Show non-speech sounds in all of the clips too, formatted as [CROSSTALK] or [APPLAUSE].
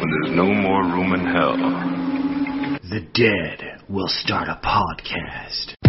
when there's no more room in hell. The dead will start a podcast.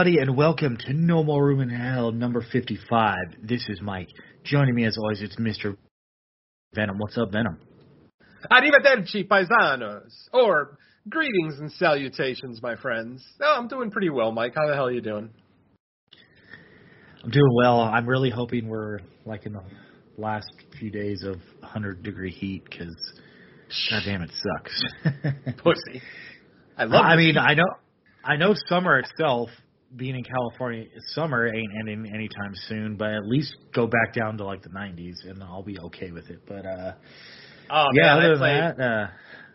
Everybody, and welcome to No More Room in Hell, number 55. This is Mike. Joining me, as always, it's Mr. Venom. What's up, Venom? Arrivederci, paisanos. Or greetings and salutations, my friends. Oh, I'm doing pretty well, Mike. How the hell are you doing? I'm doing well. I'm really hoping we're like in the last few days of 100 degree heat because, goddamn, it sucks. Pussy. I love I mean, I know, I know summer itself, being in California, summer ain't ending anytime soon. But at least go back down to like the 90s, and I'll be okay with it. But uh, oh, yeah, man, other I than played, that, uh,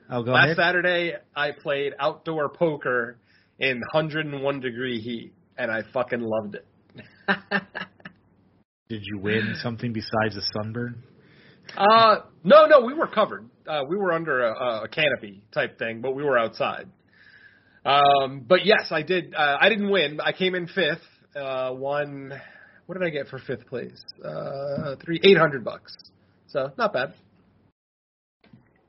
I'll go last ahead. Saturday, I played outdoor poker in 101 degree heat, and I fucking loved it. [LAUGHS] Did you win something besides a sunburn? uh, no, no, we were covered. Uh, we were under a, a canopy type thing, but we were outside. Um, but yes, I did. Uh, I didn't win. I came in fifth. Uh, won. What did I get for fifth place? Uh, three eight hundred bucks. So not bad.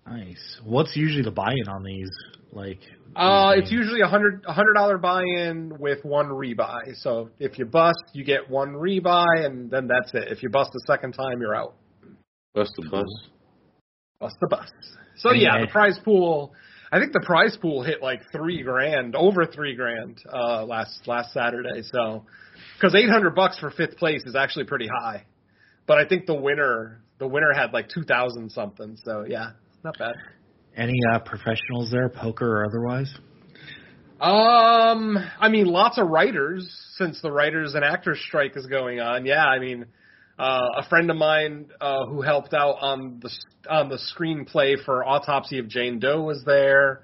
Nice. What's usually the buy-in on these? Like, Uh, these it's usually a hundred a hundred dollar buy-in with one rebuy. So if you bust, you get one rebuy, and then that's it. If you bust the second time, you're out. Bust the bus. Bust the bus. So yeah, Anyway. the prize pool. I think the prize pool hit like three grand, over three grand uh, last last Saturday. So because eight hundred bucks for fifth place is actually pretty high, but I think the winner the winner had like two thousand something. So yeah, not bad. Any uh, professionals there, poker or otherwise? Um, I mean, lots of writers since the writers and actors strike is going on. Yeah, I mean, uh, a friend of mine uh, who helped out on the on the screenplay for Autopsy of Jane Doe was there.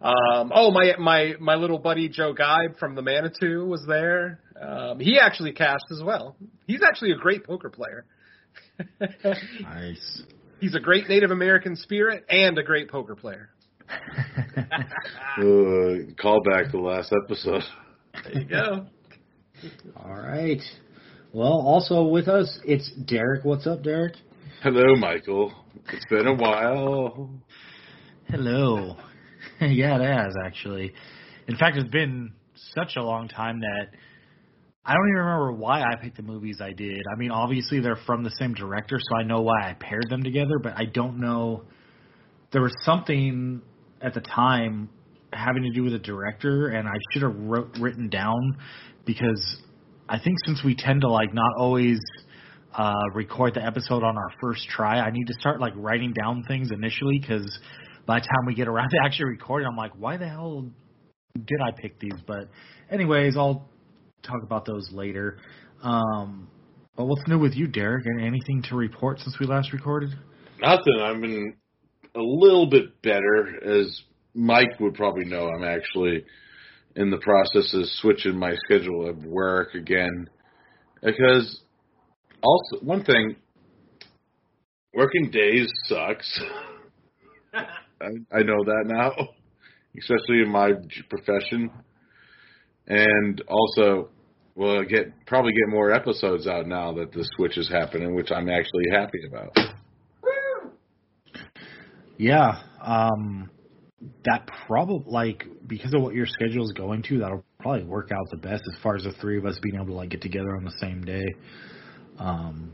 Um, oh, my my my little buddy Joe Geib from the Manitou was there. Um, he actually cast as well. He's actually a great poker player. [LAUGHS] Nice. He's a great Native American spirit and a great poker player. [LAUGHS] Uh, call back to the last episode. There you go. All right. Well, also with us, it's Derek. What's up, Derek? Hello, Michael. It's been a while. Hello. [LAUGHS] yeah, it has actually. In fact, it's been such a long time that I don't even remember why I picked the movies I did. I mean, obviously they're from the same director, so I know why I paired them together, but I don't know. There was something at the time having to do with the director, and I should have wrote, written down because I think since we tend to like not always uh, record the episode on our first try, I need to start like writing down things initially because by the time we get around [LAUGHS] to actually recording, I'm like, why the hell did I pick these? But anyways, I'll talk about those later. Um, but what's new with you, Derek? Anything to report since we last recorded? Nothing. I've been a little bit better, as Mike would probably know. I'm actually in the process of switching my schedule of work again. Because, also, one thing, working days sucks. [LAUGHS] I, I know that now, especially in my profession. And also, we'll get probably get more episodes out now that the switch is happening, which I'm actually happy about. Yeah, um, that probably like because of what your schedule is going to, that'll probably work out the best as far as the three of us being able to like get together on the same day. Um,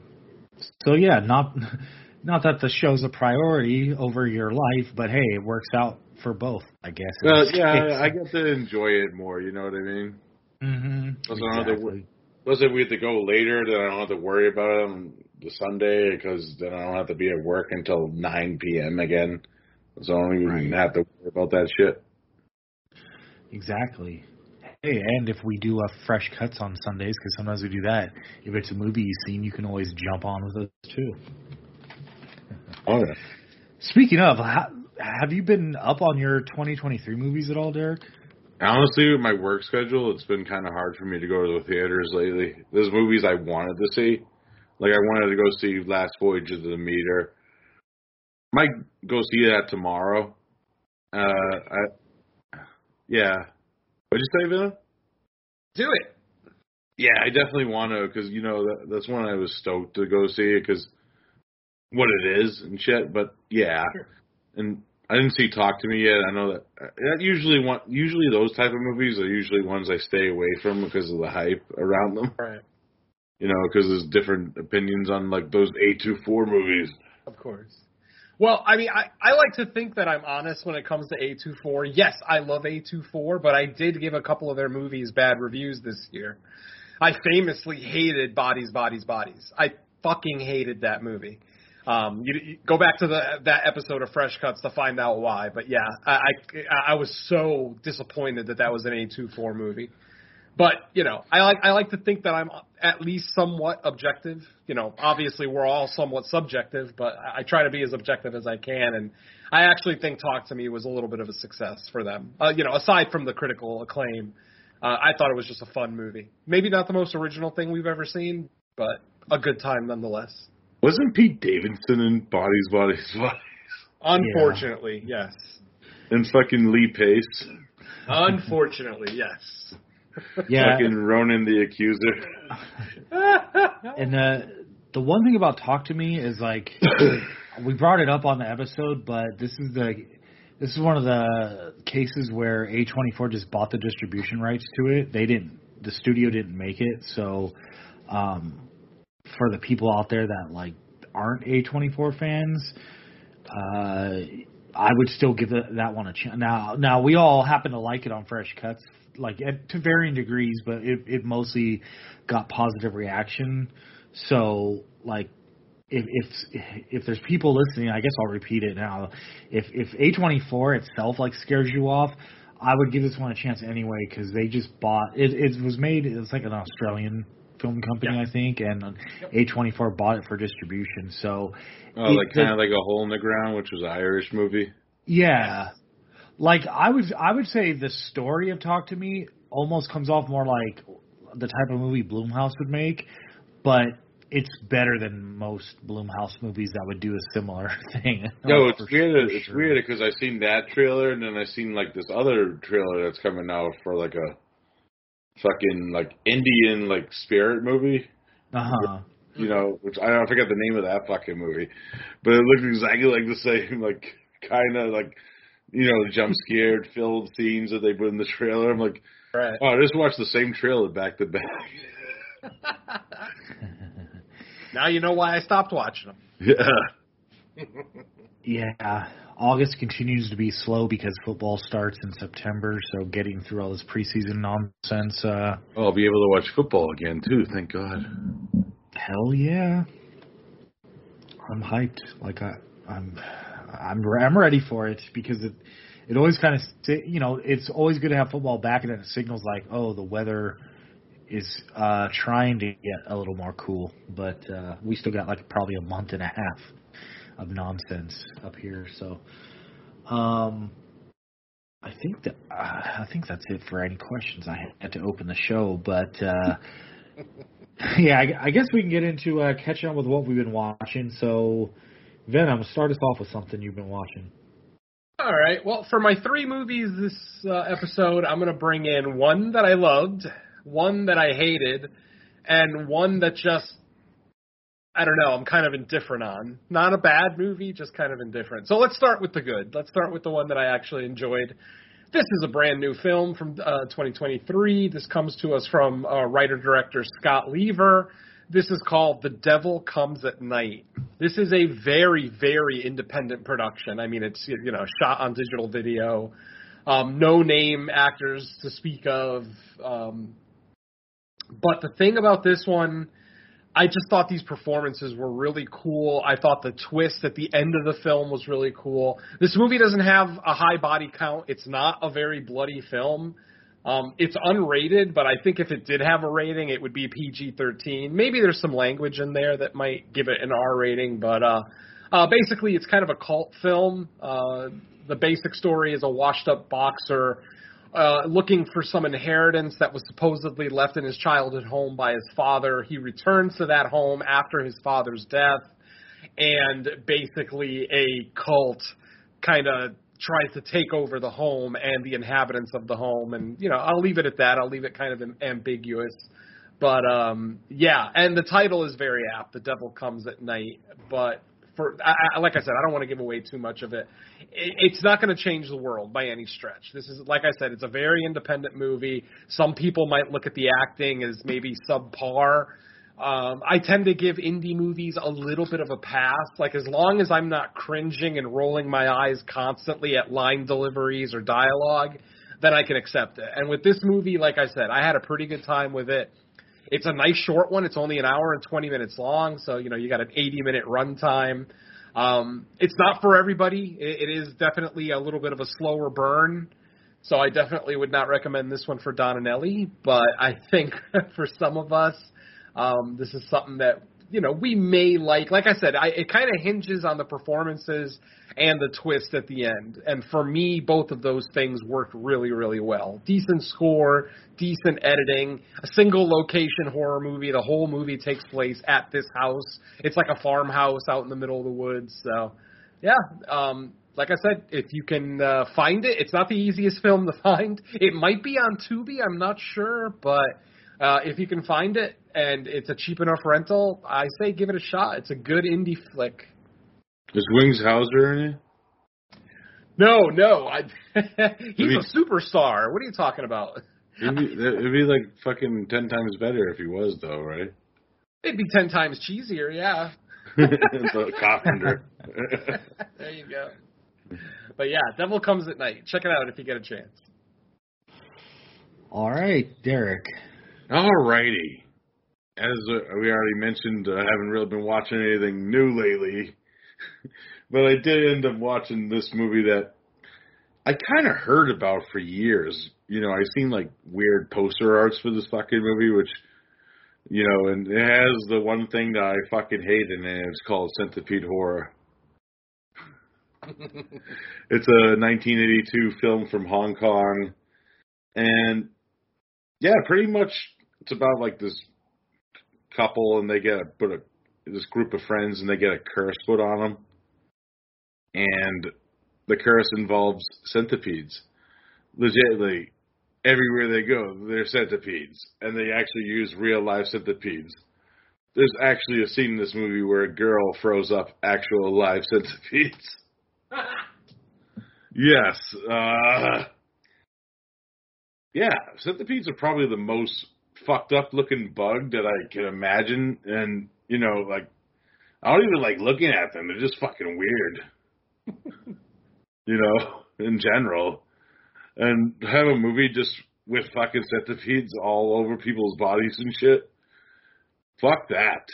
so yeah, not [LAUGHS] not that the show's a priority over your life, but hey, it works out for both, I guess. Well, yeah. I, I get to enjoy it more. You know what I mean? Mhm. Plus, I don't have to Exactly. Plus, if we have to go later, then I don't have to worry about it on the Sunday because then I don't have to be at work until 9 p.m. again. So I don't even Right. have to worry about that shit. Exactly. Hey, and if we do uh, fresh cuts on Sundays, because sometimes we do that, if it's a movie you've seen, you can always jump on with us too. Oh, yeah. Speaking of, ha- have you been up on your 2023 movies at all, Derek? Honestly, with my work schedule, it's been kind of hard for me to go to the theaters lately. There's movies I wanted to see. Like, I wanted to go see Last Voyage of the Demeter. Might go see that tomorrow. Uh, I, yeah. What'd you say, Villa? Do it. Yeah, I definitely want to because you know that, that's when I was stoked to go see it because what it is and shit. But yeah, and I didn't see Talk to Me yet. I know that that usually one usually those type of movies are usually ones I stay away from because of the hype around them. Right. You know, because there's different opinions on like those A two four movies. Of course. Well, I mean, I, I like to think that I'm honest when it comes to A24. Yes, I love A24, but I did give a couple of their movies bad reviews this year. I famously hated Bodies, Bodies, Bodies. I fucking hated that movie. Um, you, you go back to the that episode of Fresh Cuts to find out why. But yeah, I I, I was so disappointed that that was an A24 movie. But you know, I like I like to think that I'm at least somewhat objective. You know, obviously we're all somewhat subjective, but I, I try to be as objective as I can. And I actually think Talk to Me was a little bit of a success for them. Uh, you know, aside from the critical acclaim, uh, I thought it was just a fun movie. Maybe not the most original thing we've ever seen, but a good time nonetheless. Wasn't Pete Davidson in Bodies, Bodies, Bodies? Unfortunately, yes. And fucking Lee Pace, Unfortunately, yes. Yeah, fucking Ronan the Accuser. [LAUGHS] and uh, the one thing about Talk to Me is like [COUGHS] we brought it up on the episode, but this is the this is one of the cases where A24 just bought the distribution rights to it. They didn't. The studio didn't make it, so um, for the people out there that like aren't A24 fans, uh, I would still give it, that one a chance. Now, now we all happen to like it on Fresh Cuts, like at, to varying degrees, but it, it mostly got positive reaction. So, like, if if if there's people listening, I guess I'll repeat it now. If if A24 itself like scares you off, I would give this one a chance anyway because they just bought it. It was made. It's like an Australian film company, Yeah. I think, and A24 bought it for distribution. So, Oh, it- like kind of like a hole in the ground, which was an Irish movie. yeah. Like I would I would say the story of Talk to Me almost comes off more like the type of movie Blumhouse would make, but it's better than most Blumhouse movies that would do a similar [LAUGHS] thing. No, Like, it's weird. for It's sure. weird because I seen that trailer and then I seen like this other trailer that's coming out for like a fucking like Indian like spirit movie. Uh-huh. You know, which I don't I forget the name of that fucking movie, but it looked exactly like the same [LAUGHS] like kind of like you know the jump scared [LAUGHS] filled scenes that they put in the trailer. I'm like, Right. oh, I just watched the same trailer back to back. [LAUGHS] Now you know why I stopped watching them. Yeah. Yeah. August continues to be slow because football starts in September, so getting through all this preseason nonsense, uh Oh, I'll be able to watch football again too. Thank God. Hell yeah! I'm hyped. Like I, I'm, I'm, I'm ready for it because it, it always kind of, you know, it's always good to have football back, and then it signals like, oh, the weather is uh trying to get a little more cool, but uh we still got like probably a month and a half of nonsense up here. So, um, I think that uh, I think that's it for any questions I had to open the show, but. uh [LAUGHS] yeah, I, I guess we can get into uh, catching up with what we've been watching. So, Venom, start us off with something you've been watching. All right. Well, for my three movies this uh, episode, I'm going to bring in one that I loved, one that I hated, and one that just I don't know, I'm kind of indifferent on. Not a bad movie, just kind of indifferent. So let's start with the good. Let's start with the one that I actually enjoyed. This is a brand new film from uh, 2023. This comes to us from uh, writer director Scott Lever. This is called The Devil Comes at Night. This is a very, very independent production. I mean, it's you know shot on digital video, um, no name actors to speak of. Um, but the thing about this one, I just thought these performances were really cool. I thought the twist at the end of the film was really cool. This movie doesn't have a high body count. It's not a very bloody film. Um, it's unrated, but I think if it did have a rating, it would be PG-13. Maybe there's some language in there that might give it an R rating, but uh, uh, basically, it's kind of a cult film. Uh, the basic story is a washed-up boxer uh, looking for some inheritance that was supposedly left in his childhood home by his father. He returns to that home after his father's death, and basically a cult kind of tries to take over the home and the inhabitants of the home. And you know, I'll leave it at that. I'll leave it kind of ambiguous. But um, yeah, and the title is very apt. The devil comes at night. But for I, like I said, I don't want to give away too much of it. it it's not going to change the world by any stretch. This is like I said, it's a very independent movie. Some people might look at the acting as maybe subpar. Um, I tend to give indie movies a little bit of a pass. Like as long as I'm not cringing and rolling my eyes constantly at line deliveries or dialogue, then I can accept it. And with this movie, like I said, I had a pretty good time with it. It's a nice short one. It's only an hour and 20 minutes long, so you know you got an 80 minute runtime. Um, it's not for everybody. It, it is definitely a little bit of a slower burn. So I definitely would not recommend this one for Don and Ellie, but I think [LAUGHS] for some of us, um, this is something that you know we may like. Like I said, I, it kind of hinges on the performances and the twist at the end. And for me, both of those things worked really, really well. Decent score, decent editing, a single location horror movie. The whole movie takes place at this house. It's like a farmhouse out in the middle of the woods. So, yeah. Um, like I said, if you can uh, find it, it's not the easiest [LAUGHS] film to find. It might be on Tubi, I'm not sure, but uh, if you can find it and it's a cheap enough rental, I say give it a shot. It's a good indie flick. Is Wings Hauser in it? No, no. I, [LAUGHS] he's a superstar. What are you talking about? It'd be, it'd be like fucking ten times better if he was, though, right? It'd be ten times cheesier, yeah. [LAUGHS] the carpenter. [LAUGHS] there you go. But yeah, Devil Comes at Night. Check it out if you get a chance. All right, Derek. All righty. As uh, we already mentioned, I haven't really been watching anything new lately, [LAUGHS] but I did end up watching this movie that I kind of heard about for years. You know, I've seen like weird poster arts for this fucking movie, which, you know, and it has the one thing that I fucking hate in it. It's called Centipede Horror. [LAUGHS] it's a 1982 film from Hong Kong, and yeah, pretty much it's about like this couple, and they get a, put a this group of friends, and they get a curse put on them, and the curse involves centipedes. Legitimately, everywhere they go, they're centipedes, and they actually use real life centipedes. There's actually a scene in this movie where a girl throws up actual live [LAUGHS] centipedes. yes. Uh, yeah, centipedes are probably the most fucked up looking bug that I can imagine, and you know, like I don't even like looking at them. They're just fucking weird. [LAUGHS] you know, in general, and have a movie just with fucking centipedes all over people's bodies and shit. Fuck that.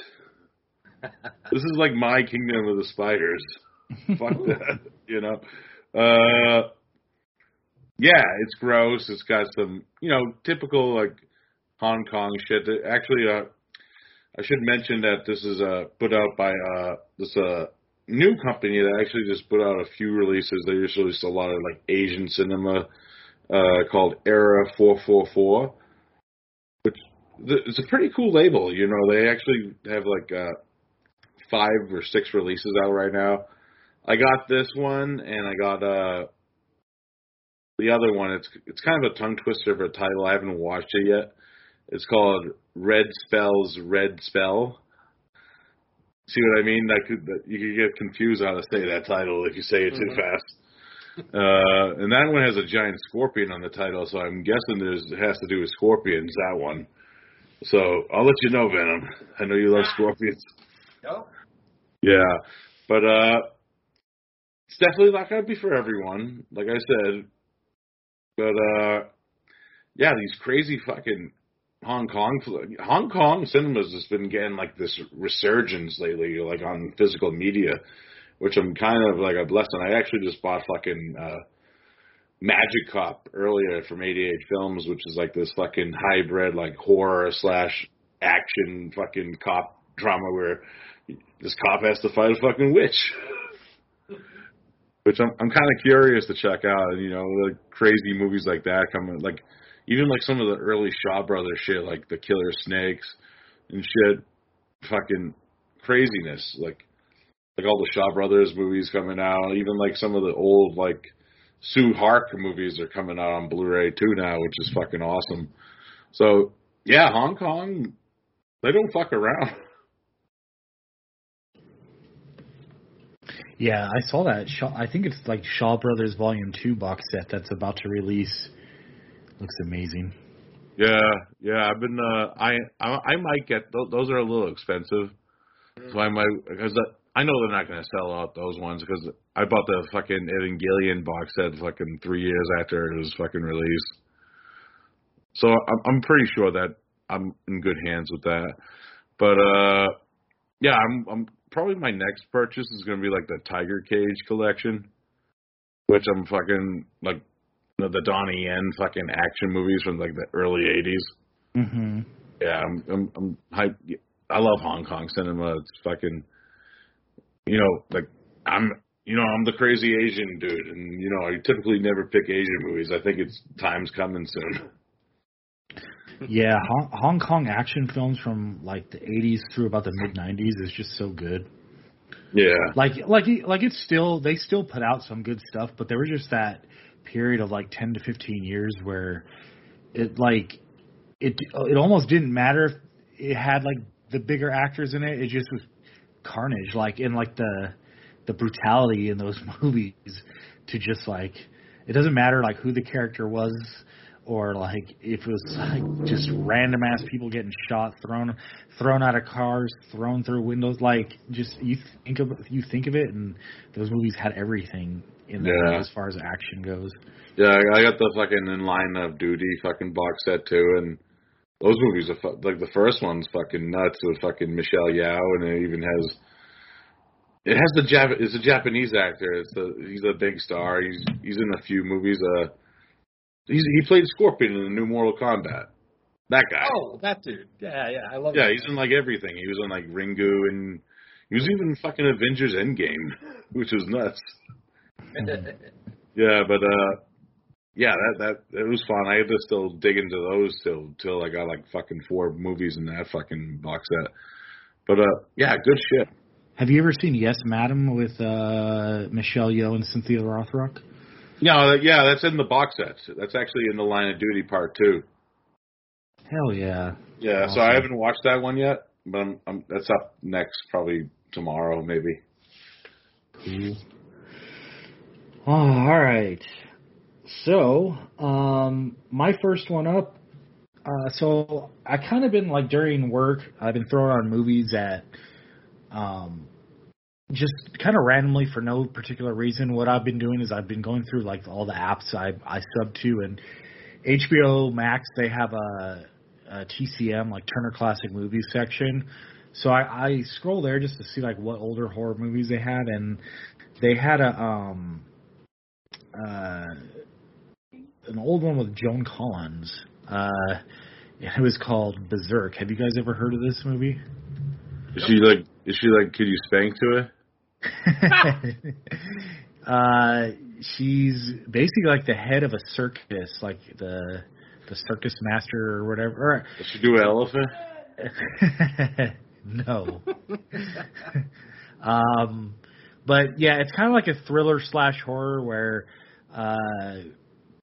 [LAUGHS] this is like my kingdom of the spiders. Fuck [LAUGHS] that. You know. Uh yeah, it's gross. It's got some, you know, typical like Hong Kong shit. Actually, uh, I should mention that this is uh, put out by uh, this uh, new company that actually just put out a few releases. They just released a lot of like Asian cinema uh, called Era Four Four Four, which it's a pretty cool label. You know, they actually have like uh, five or six releases out right now. I got this one, and I got uh, the other one, it's it's kind of a tongue twister of a title. I haven't watched it yet. It's called Red Spells Red Spell. See what I mean? That could that you could get confused how to say that title if you say it too mm-hmm. fast. Uh, and that one has a giant scorpion on the title, so I'm guessing there's it has to do with scorpions. That one. So I'll let you know, Venom. I know you love scorpions. Yep. Yeah, but uh, it's definitely not gonna be for everyone. Like I said, but uh, yeah, these crazy fucking Hong Kong Hong Kong cinemas has been getting like this resurgence lately, like on physical media, which I'm kind of like a blessing. I actually just bought fucking uh, Magic Cop earlier from 88 Films, which is like this fucking hybrid like horror slash action fucking cop drama where this cop has to fight a fucking witch. [LAUGHS] Which I'm I'm kind of curious to check out. You know, like crazy movies like that coming, like even like some of the early Shaw Brothers shit, like the Killer Snakes and shit, fucking craziness. Like like all the Shaw Brothers movies coming out, even like some of the old like Tsui Hark movies are coming out on Blu-ray too now, which is fucking awesome. So yeah, Hong Kong, they don't fuck around. [LAUGHS] Yeah, I saw that. I think it's like Shaw Brothers Volume Two box set that's about to release. Looks amazing. Yeah, yeah. I've been. Uh, I, I I might get those. Are a little expensive, so I might because I know they're not going to sell out those ones because I bought the fucking Evangelion box set fucking three years after it was fucking released. So I'm I'm pretty sure that I'm in good hands with that. But uh, yeah, I'm I'm probably my next purchase is going to be like the Tiger Cage collection, which I'm fucking like the, the Donnie Yen fucking action movies from like the early '80s. Mm-hmm. Yeah, I'm I'm, I'm hype. I love Hong Kong cinema. It's fucking, you know, like I'm, you know, I'm the crazy Asian dude, and you know, I typically never pick Asian movies. I think it's time's coming soon. yeah, Hong, Hong Kong action films from like the 80s through about the mid 90s is just so good. Yeah. Like like like it's still they still put out some good stuff, but there was just that period of like 10 to 15 years where it like it it almost didn't matter if it had like the bigger actors in it. It just was carnage like in like the the brutality in those [LAUGHS] movies to just like it doesn't matter like who the character was or like if it was like just random ass people getting shot, thrown thrown out of cars, thrown through windows. Like just you think of you think of it, and those movies had everything in them Yeah. as far as action goes. Yeah, I got the fucking In Line of Duty fucking box set too, and those movies are fu- like the first one's fucking nuts with fucking Michelle Yeoh, and it even has it has the Jap it's a Japanese actor. It's a he's a big star. He's he's in a few movies. Uh, he's he played Scorpion in the new Mortal Kombat. That guy. Oh, that dude. Yeah, yeah. I love Yeah, that. he's in like everything. He was in like Ringu and he was even fucking Avengers Endgame, [LAUGHS] which was nuts. [LAUGHS] Yeah, but uh yeah, that that it was fun. I had to still dig into those till till I got like fucking four movies in that fucking box set. But uh yeah, good shit. Have you ever seen Yes Madam with uh Michelle Yeoh and Cynthia Rothrock? Yeah, that, yeah, that's in the box set. That's actually in the Line of Duty part two. Hell yeah. Yeah, so I haven't watched that one yet, but I'm, I'm that's up next probably tomorrow maybe. Cool. All right. So, um, my first one up. Uh, so I kind of been like during work, I've been throwing on movies at, um, just kind of randomly for no particular reason. What I've been doing is I've been going through like all the apps I I sub to, and HBO Max they have a, a TCM like Turner Classic Movies section. So I, I scroll there just to see like what older horror movies they had, and they had a um uh an old one with Joan Collins. Uh, it was called Berserk. Have you guys ever heard of this movie? Is she like is she like could you spank to it? [LAUGHS] uh, she's basically like the head of a circus, like the the circus master or whatever. Does she do an elephant? [LAUGHS] no. [LAUGHS] um, but yeah, it's kind of like a thriller slash horror where uh,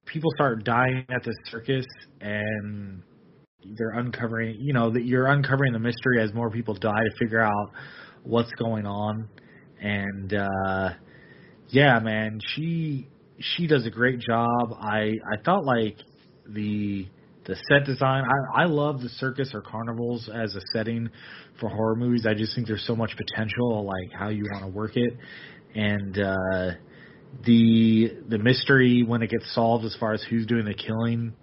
people start dying at the circus and they're uncovering, you know, that you're uncovering the mystery as more people die to figure out what's going on. And uh, yeah, man, she she does a great job. I I thought like the the set design. I I love the circus or carnivals as a setting for horror movies. I just think there's so much potential, like how you want to work it, and uh, the the mystery when it gets solved as far as who's doing the killing.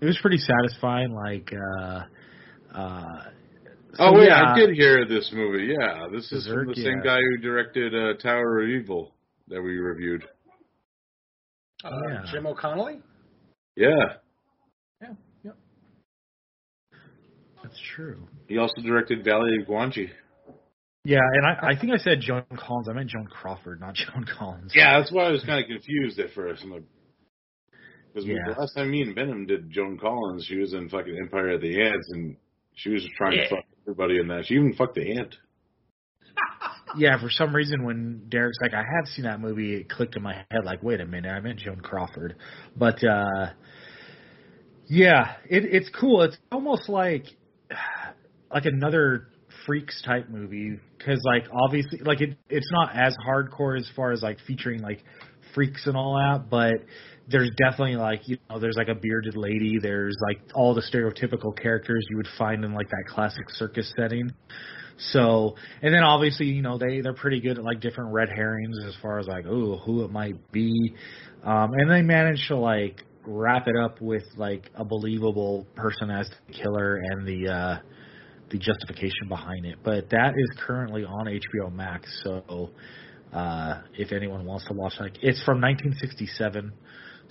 It was pretty satisfying. Like. uh uh so, oh wait, yeah, I did hear this movie. Yeah, this is from Berserk, the same yeah. guy who directed uh, Tower of Evil that we reviewed. Uh, Yeah. Jim O'Connolly. Yeah, That's true. he also directed Valley of Gwangi. Yeah, and I, I think I said Joan Collins. I meant Joan Crawford, not [LAUGHS] Joan Collins. Yeah, that's why I was kind of confused at first. I'm like, because Yeah. the last time me and Venom did Joan Collins, she was in fucking Empire of the Ants, and she was trying Yeah. to fuck everybody in that. She even fucked the ant. [LAUGHS] Yeah, for some reason when Derek's like, I have seen that movie, it clicked in my head like, wait a minute, I meant Joan Crawford. But uh yeah, it it's cool. It's almost like like another freaks type movie cuz like obviously like it it's not as hardcore as far as like featuring like freaks and all that, but there's definitely like you know there's like a bearded lady, there's like all the stereotypical characters you would find in like that classic circus setting. So, and then obviously, you know, they they're pretty good at like different red herrings as far as like, oh, who it might be, um, and they manage to like wrap it up with like a believable person as the killer and the uh, the justification behind it. But that is currently on HBO Max, so uh, if anyone wants to watch, like, it's from 1967.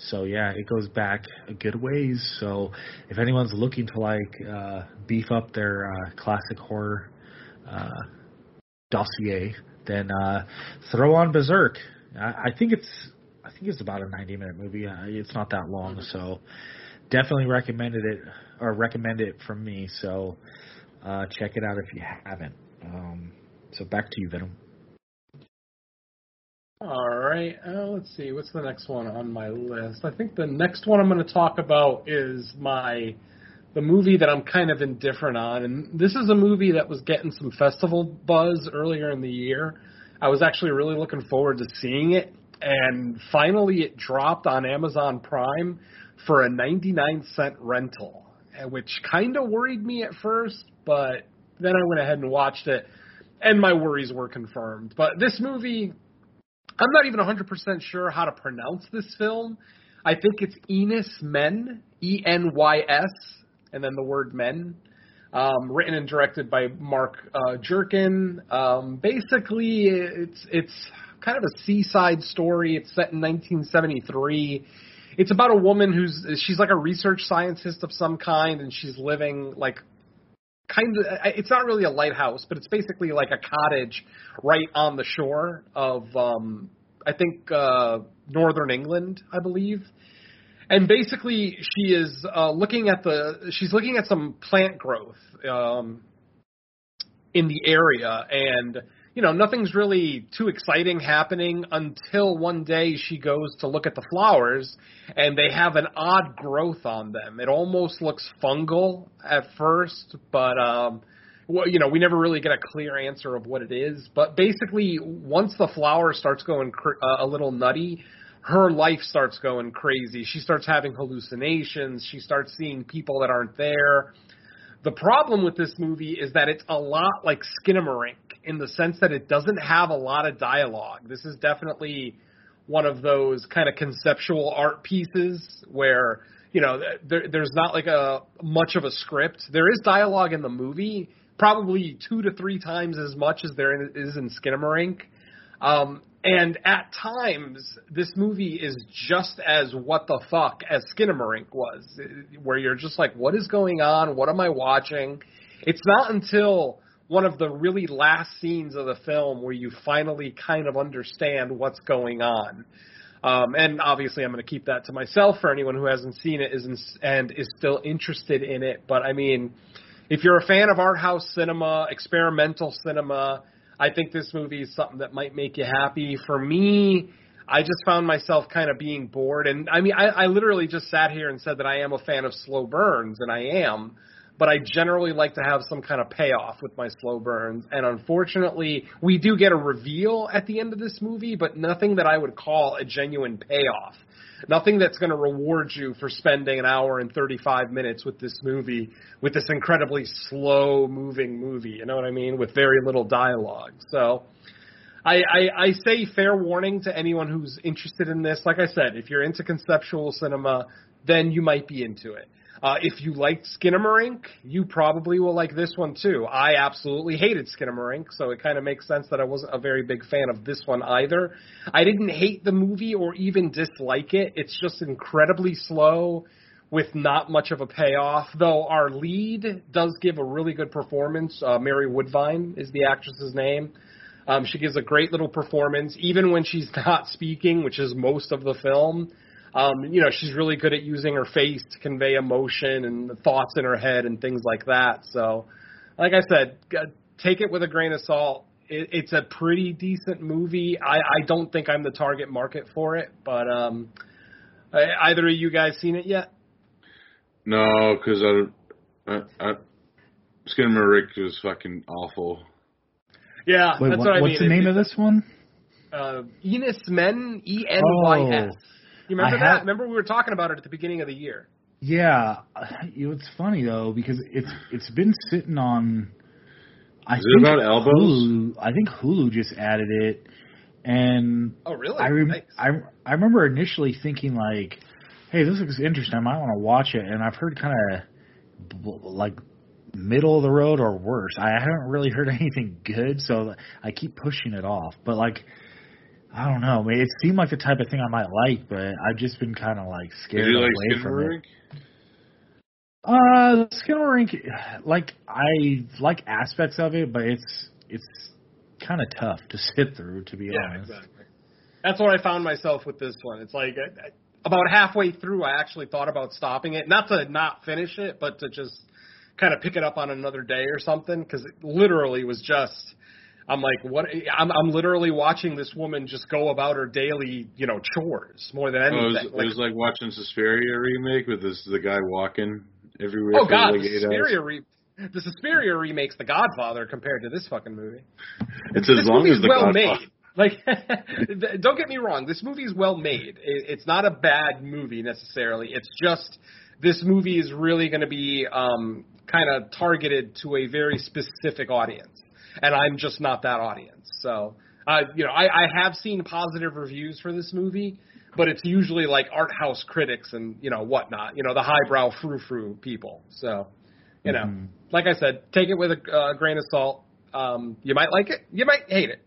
So yeah, it goes back a good ways. So if anyone's looking to like uh, beef up their uh, classic horror uh, dossier, then uh, throw on Berserk. I, I think it's I think it's about a 90 minute movie. Uh, it's not that long, so definitely recommended it or recommend it from me. So uh, check it out if you haven't. Um, so back to you, Venom. All right. Uh, let's see. What's the next one on my list? I think the next one I'm going to talk about is my the movie that I'm kind of indifferent on, and this is a movie that was getting some festival buzz earlier in the year. I was actually really looking forward to seeing it, and finally it dropped on Amazon Prime for a 99 cent rental, uh, which kind of worried me at first, but then I went ahead and watched it, and my worries were confirmed. But this movie I'm not even 100% sure how to pronounce this film. I think it's Enys Men, E N Y S, and then the word men. Um, written and directed by Mark uh, Jenkin. Um, basically, it's it's kind of a seaside story. It's set in 1973. It's about a woman who's she's like a research scientist of some kind, and she's living like kind of it's not really a lighthouse, but it's basically like a cottage right on the shore of um I think uh northern England, I believe. And basically she is uh looking at the she's looking at some plant growth um in the area and you know nothing's really too exciting happening until one day she goes to look at the flowers and they have an odd growth on them it almost looks fungal at first but um well, you know, we never really get a clear answer of what it is, but basically, once the flower starts going cr- uh, a little nutty, her life starts going crazy. She starts having hallucinations. She starts seeing people that aren't there. The problem with this movie is that it's a lot like Skinamarink in the sense that it doesn't have a lot of dialogue. This is definitely one of those kind of conceptual art pieces where you know there, there's not like a much of a script. There is dialogue in the movie, probably two to three times as much as there is in Skinamarink. Um, and at times, this movie is just as what the fuck as Skinamarink was, where you're just like, what is going on? What am I watching? It's not until one of the really last scenes of the film where you finally kind of understand what's going on. Um, and obviously, I'm going to keep that to myself for anyone who hasn't seen it isn't, and is still interested in it. But I mean, if you're a fan of art house cinema, experimental cinema, I think this movie is something that might make you happy. For me, I just found myself kind of being bored, and I mean, I, I literally just sat here and said that I am a fan of slow burns, and I am. But I generally like to have some kind of payoff with my slow burns. And unfortunately, we do get a reveal at the end of this movie, but nothing that I would call a genuine payoff. Nothing that's going to reward you for spending an hour and 35 minutes with this movie, with this incredibly slow moving movie. You know what I mean? With very little dialogue. So, I, I, I say fair warning to anyone who's interested in this. Like I said, if you're into conceptual cinema, then you might be into it. Uh, if you liked Skinamarink, you probably will like this one too. I absolutely hated Skinamarink, so it kind of makes sense that I wasn't a very big fan of this one either. I didn't hate the movie or even dislike it. It's just incredibly slow with not much of a payoff, though our lead does give a really good performance. Uh, Mary Woodvine is the actress's name. Um, she gives a great little performance, even when she's [LAUGHS] not speaking, which is most of the film. Um, you know, she's really good at using her face to convey emotion and thoughts in her head and things like that. So, like I said, take it with a grain of salt. It, it's a pretty decent movie. I, I don't think I'm the target market for it, but um, either of you guys seen it yet? No, because I, I, I Skinamarink was fucking awful. Yeah, Wait, that's what, what I what's mean. What's the name It- of this one? Uh, Enys Men, E N Y S. You remember I that? have- Remember we were talking about it at the beginning of the year. Yeah, you it's funny though because it's it's been sitting on. I Is it think about elbows? Hulu, I think Hulu just added it, and Oh, really? I rem- Nice. I I remember initially thinking like, "Hey, this looks interesting. I might want to watch it." And I've heard kind of like middle of the road or worse. I haven't really heard [LAUGHS] anything good, so I keep pushing it off. But like, I don't know. man, It seemed like the type of thing I might like, but I've just been kind of like scared you like away from it. Skinamarink? Uh, Skinamarink, like I like aspects of it, but it's it's kind of tough to sit through, to be Yeah, honest. exactly. That's what I found myself with this one. It's like I- I- about halfway through, I actually thought about stopping it, not to not finish it, but to just kind of pick it up on another day or something, because it literally was just. I'm like, what? I'm I'm literally watching this woman just go about her daily, you know, chores more than Oh, anything. it, was, Like- it was like watching Suspiria remake with this the guy walking everywhere. oh God, like the. Suspiria re- the Suspiria remakes The Godfather compared to this fucking movie. It's as this long as the well Godfather. made. Like, [LAUGHS] don't get me wrong. This movie is well made. It, it's not a bad movie necessarily. It's just this movie is really going to be um, kind of targeted to a very specific audience, and I'm just not that audience. So, uh, you know, I, I have seen positive reviews for this movie, but it's usually like art house critics and you know whatnot. You know, the highbrow frou frou people. So, you know, Mhm. like I said, take it with a uh, grain of salt. Um, you might like it. You might hate it.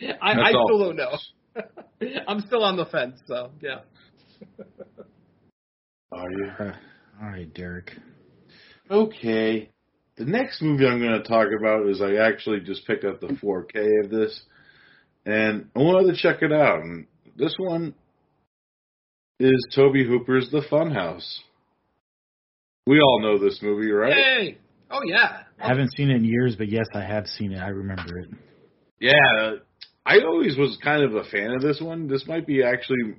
[LAUGHS] I, That's I all. still don't know. [LAUGHS] I'm still on the fence, so yeah. Are you? All right, Derek. Okay. The next movie I'm going to talk about is I actually just picked up the 4K of this, and I wanted to check it out. And this one is Tobe Hooper's The Funhouse. We all know this movie, right? Hey! Oh yeah. Haven't seen it in years, but yes, I have seen it. I remember it. Yeah, I always was kind of a fan of this one. This might be actually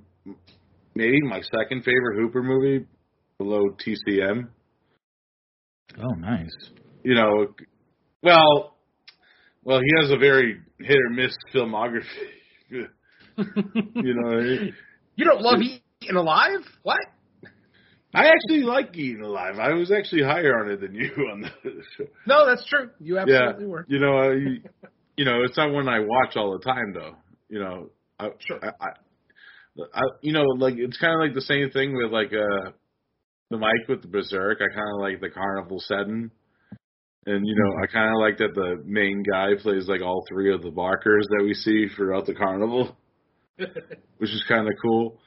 maybe my second favorite Hooper movie below TCM. Oh, nice. You know, well, well, he has a very hit or miss filmography. [LAUGHS] you know, you don't love Eating Alive? What? I actually like Eating Alive. I was actually higher on it than you on the show. No, that's true. You absolutely were. You know, you, [LAUGHS] you know, it's not one I watch all the time though. You know, I, Sure. I, I, I you know, like it's kind of like the same thing with like uh the Mike with the Berserk. I kind of like the carnival setting, and you know, I kind of like that the main guy plays like all three of the barkers that we see throughout the carnival, [LAUGHS] which is kind of cool.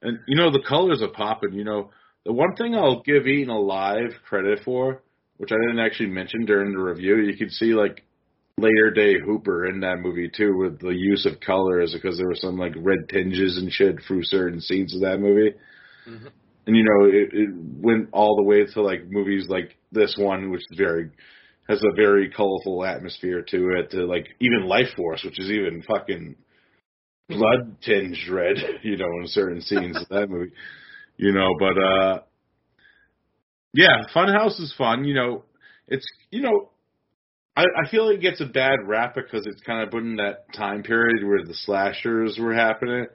And you know, the colors are popping. You know, the one thing I'll give Eaten Alive credit for, which I didn't actually mention during the review, you could see like later day Hooper in that movie too with the use of colors because there were some like red tinges and shit through certain scenes of that movie. Mhm. And you know, it, it went all the way to like movies like this one, which is very has a very colorful atmosphere to it, to like even Life Force, which is even fucking blood tinged red, [LAUGHS] you know, in certain scenes of that movie. You know, but uh Yeah, Funhouse is fun. You know, it's you know, I, I feel like it gets a bad rap because it's kind of put in that time period where the slashers were happening,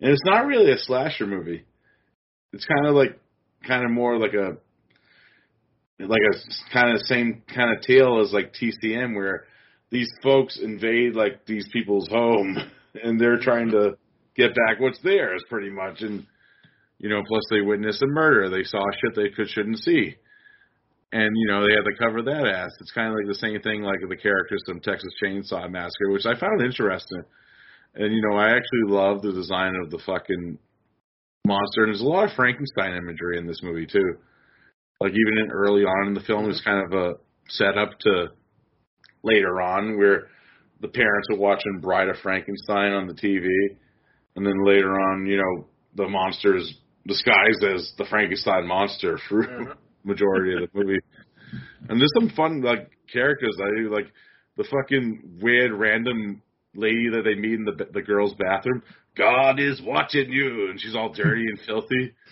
and it's not really a slasher movie. It's kind of like, kind of more like a, like a kind of same kind of tale as like TCM, where these folks invade like these people's home, [LAUGHS] and they're trying to get back what's theirs, pretty much, and you know, plus they witnessed a murder. They saw shit they could shouldn't see. And, you know, they had to cover that ass. It's kind of like the same thing like the characters from Texas Chainsaw Massacre, which I found interesting. And, you know, I actually love the design of the fucking monster. And there's a lot of Frankenstein imagery in this movie, too. Like, even in early on in the film, it's kind of a setup to later on where the parents are watching Bride of Frankenstein on the TV. And then later on, you know, the monsters disguised as the Frankenstein monster for Mm-hmm. [LAUGHS] majority of the movie. And there's some fun like characters I like the fucking weird random lady that they meet in the the girls' bathroom. God is watching you, and she's all dirty and filthy. [LAUGHS]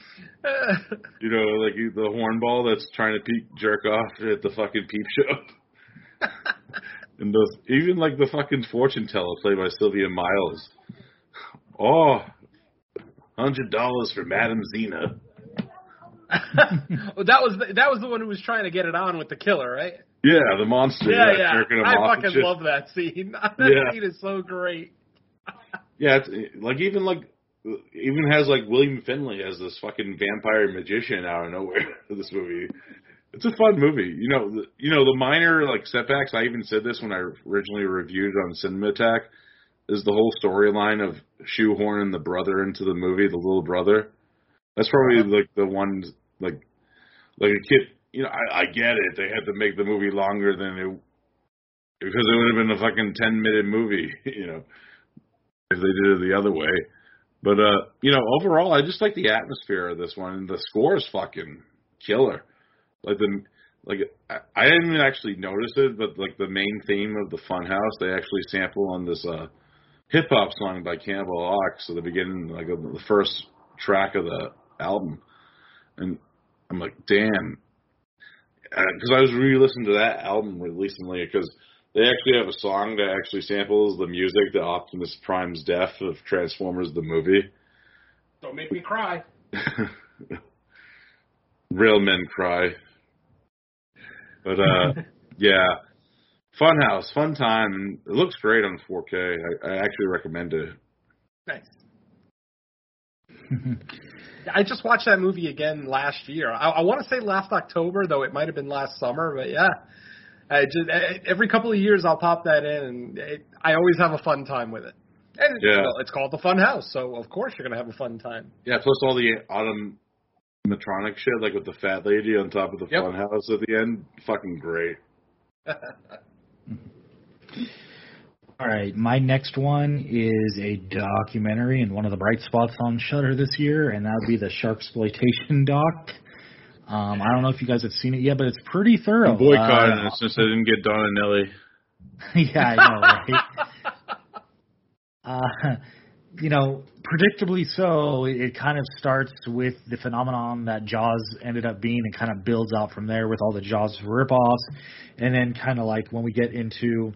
You know, like the hornball that's trying to peek jerk off at the fucking peep show. [LAUGHS] and those even like the fucking fortune teller played by Sylvia Miles. Oh, hundred dollars for Madam Zena. [LAUGHS] well, that was the, that was the one who was trying to get it on with the killer, right? Yeah, the monster. Yeah, yeah. jerking him I fucking love that scene. that Yeah. scene is so great. Yeah, it's, like even like even has like William Finley as this fucking vampire magician out of nowhere. [LAUGHS] this movie, it's a fun movie. You know, the, you know the minor like setbacks. I even said this when I originally reviewed on Cinema Attack. Is the whole storyline of shoehorning the brother into the movie, the little brother. That's probably uh-huh. like the one like like a kid. You know, I, I get it. They had to make the movie longer than it because it would have been a fucking ten minute movie. [LAUGHS] You know if they did it the other way. But uh, you know, overall, I just like the atmosphere of this one. The score is fucking killer. Like the like I, didn't even actually notice it, but like the main theme of the Funhouse, they actually sample on this uh hip hop song by Cannibal Ox at the beginning, like of the first track of the album. And I'm like, damn, because I was re-listening to that album recently because they actually have a song that actually samples the music to Optimus Prime's death of Transformers the movie. Don't make me cry. [LAUGHS] Real men cry. But uh [LAUGHS] yeah. Fun house, fun time, it looks great on 4K. I, I actually recommend it. Nice. [LAUGHS] I just watched that movie again last year. I, I want to say last October, though it might have been last summer. But yeah, I just I- every couple of years I'll pop that in, and it, I always have a fun time with it. And Yeah. well, it's called the Fun House, so of course you're gonna have a fun time. Yeah, plus all the automatronic shit, like with the fat lady on top of the Yep. fun house at the end. Fucking great. [LAUGHS] All right, my next one is a documentary and one of the bright spots on Shudder this year, and that would be the Sharksploitation [LAUGHS] doc. Um, I don't know if you guys have seen it yet, but it's pretty thorough. I'm boycotting Uh, it since I didn't get Don and Nelly. yeah, I know, right? [LAUGHS] uh, you know, predictably so, it, it kind of starts with the phenomenon that Jaws ended up being and kind of builds out from there with all the Jaws ripoffs. And then kind of like when we get into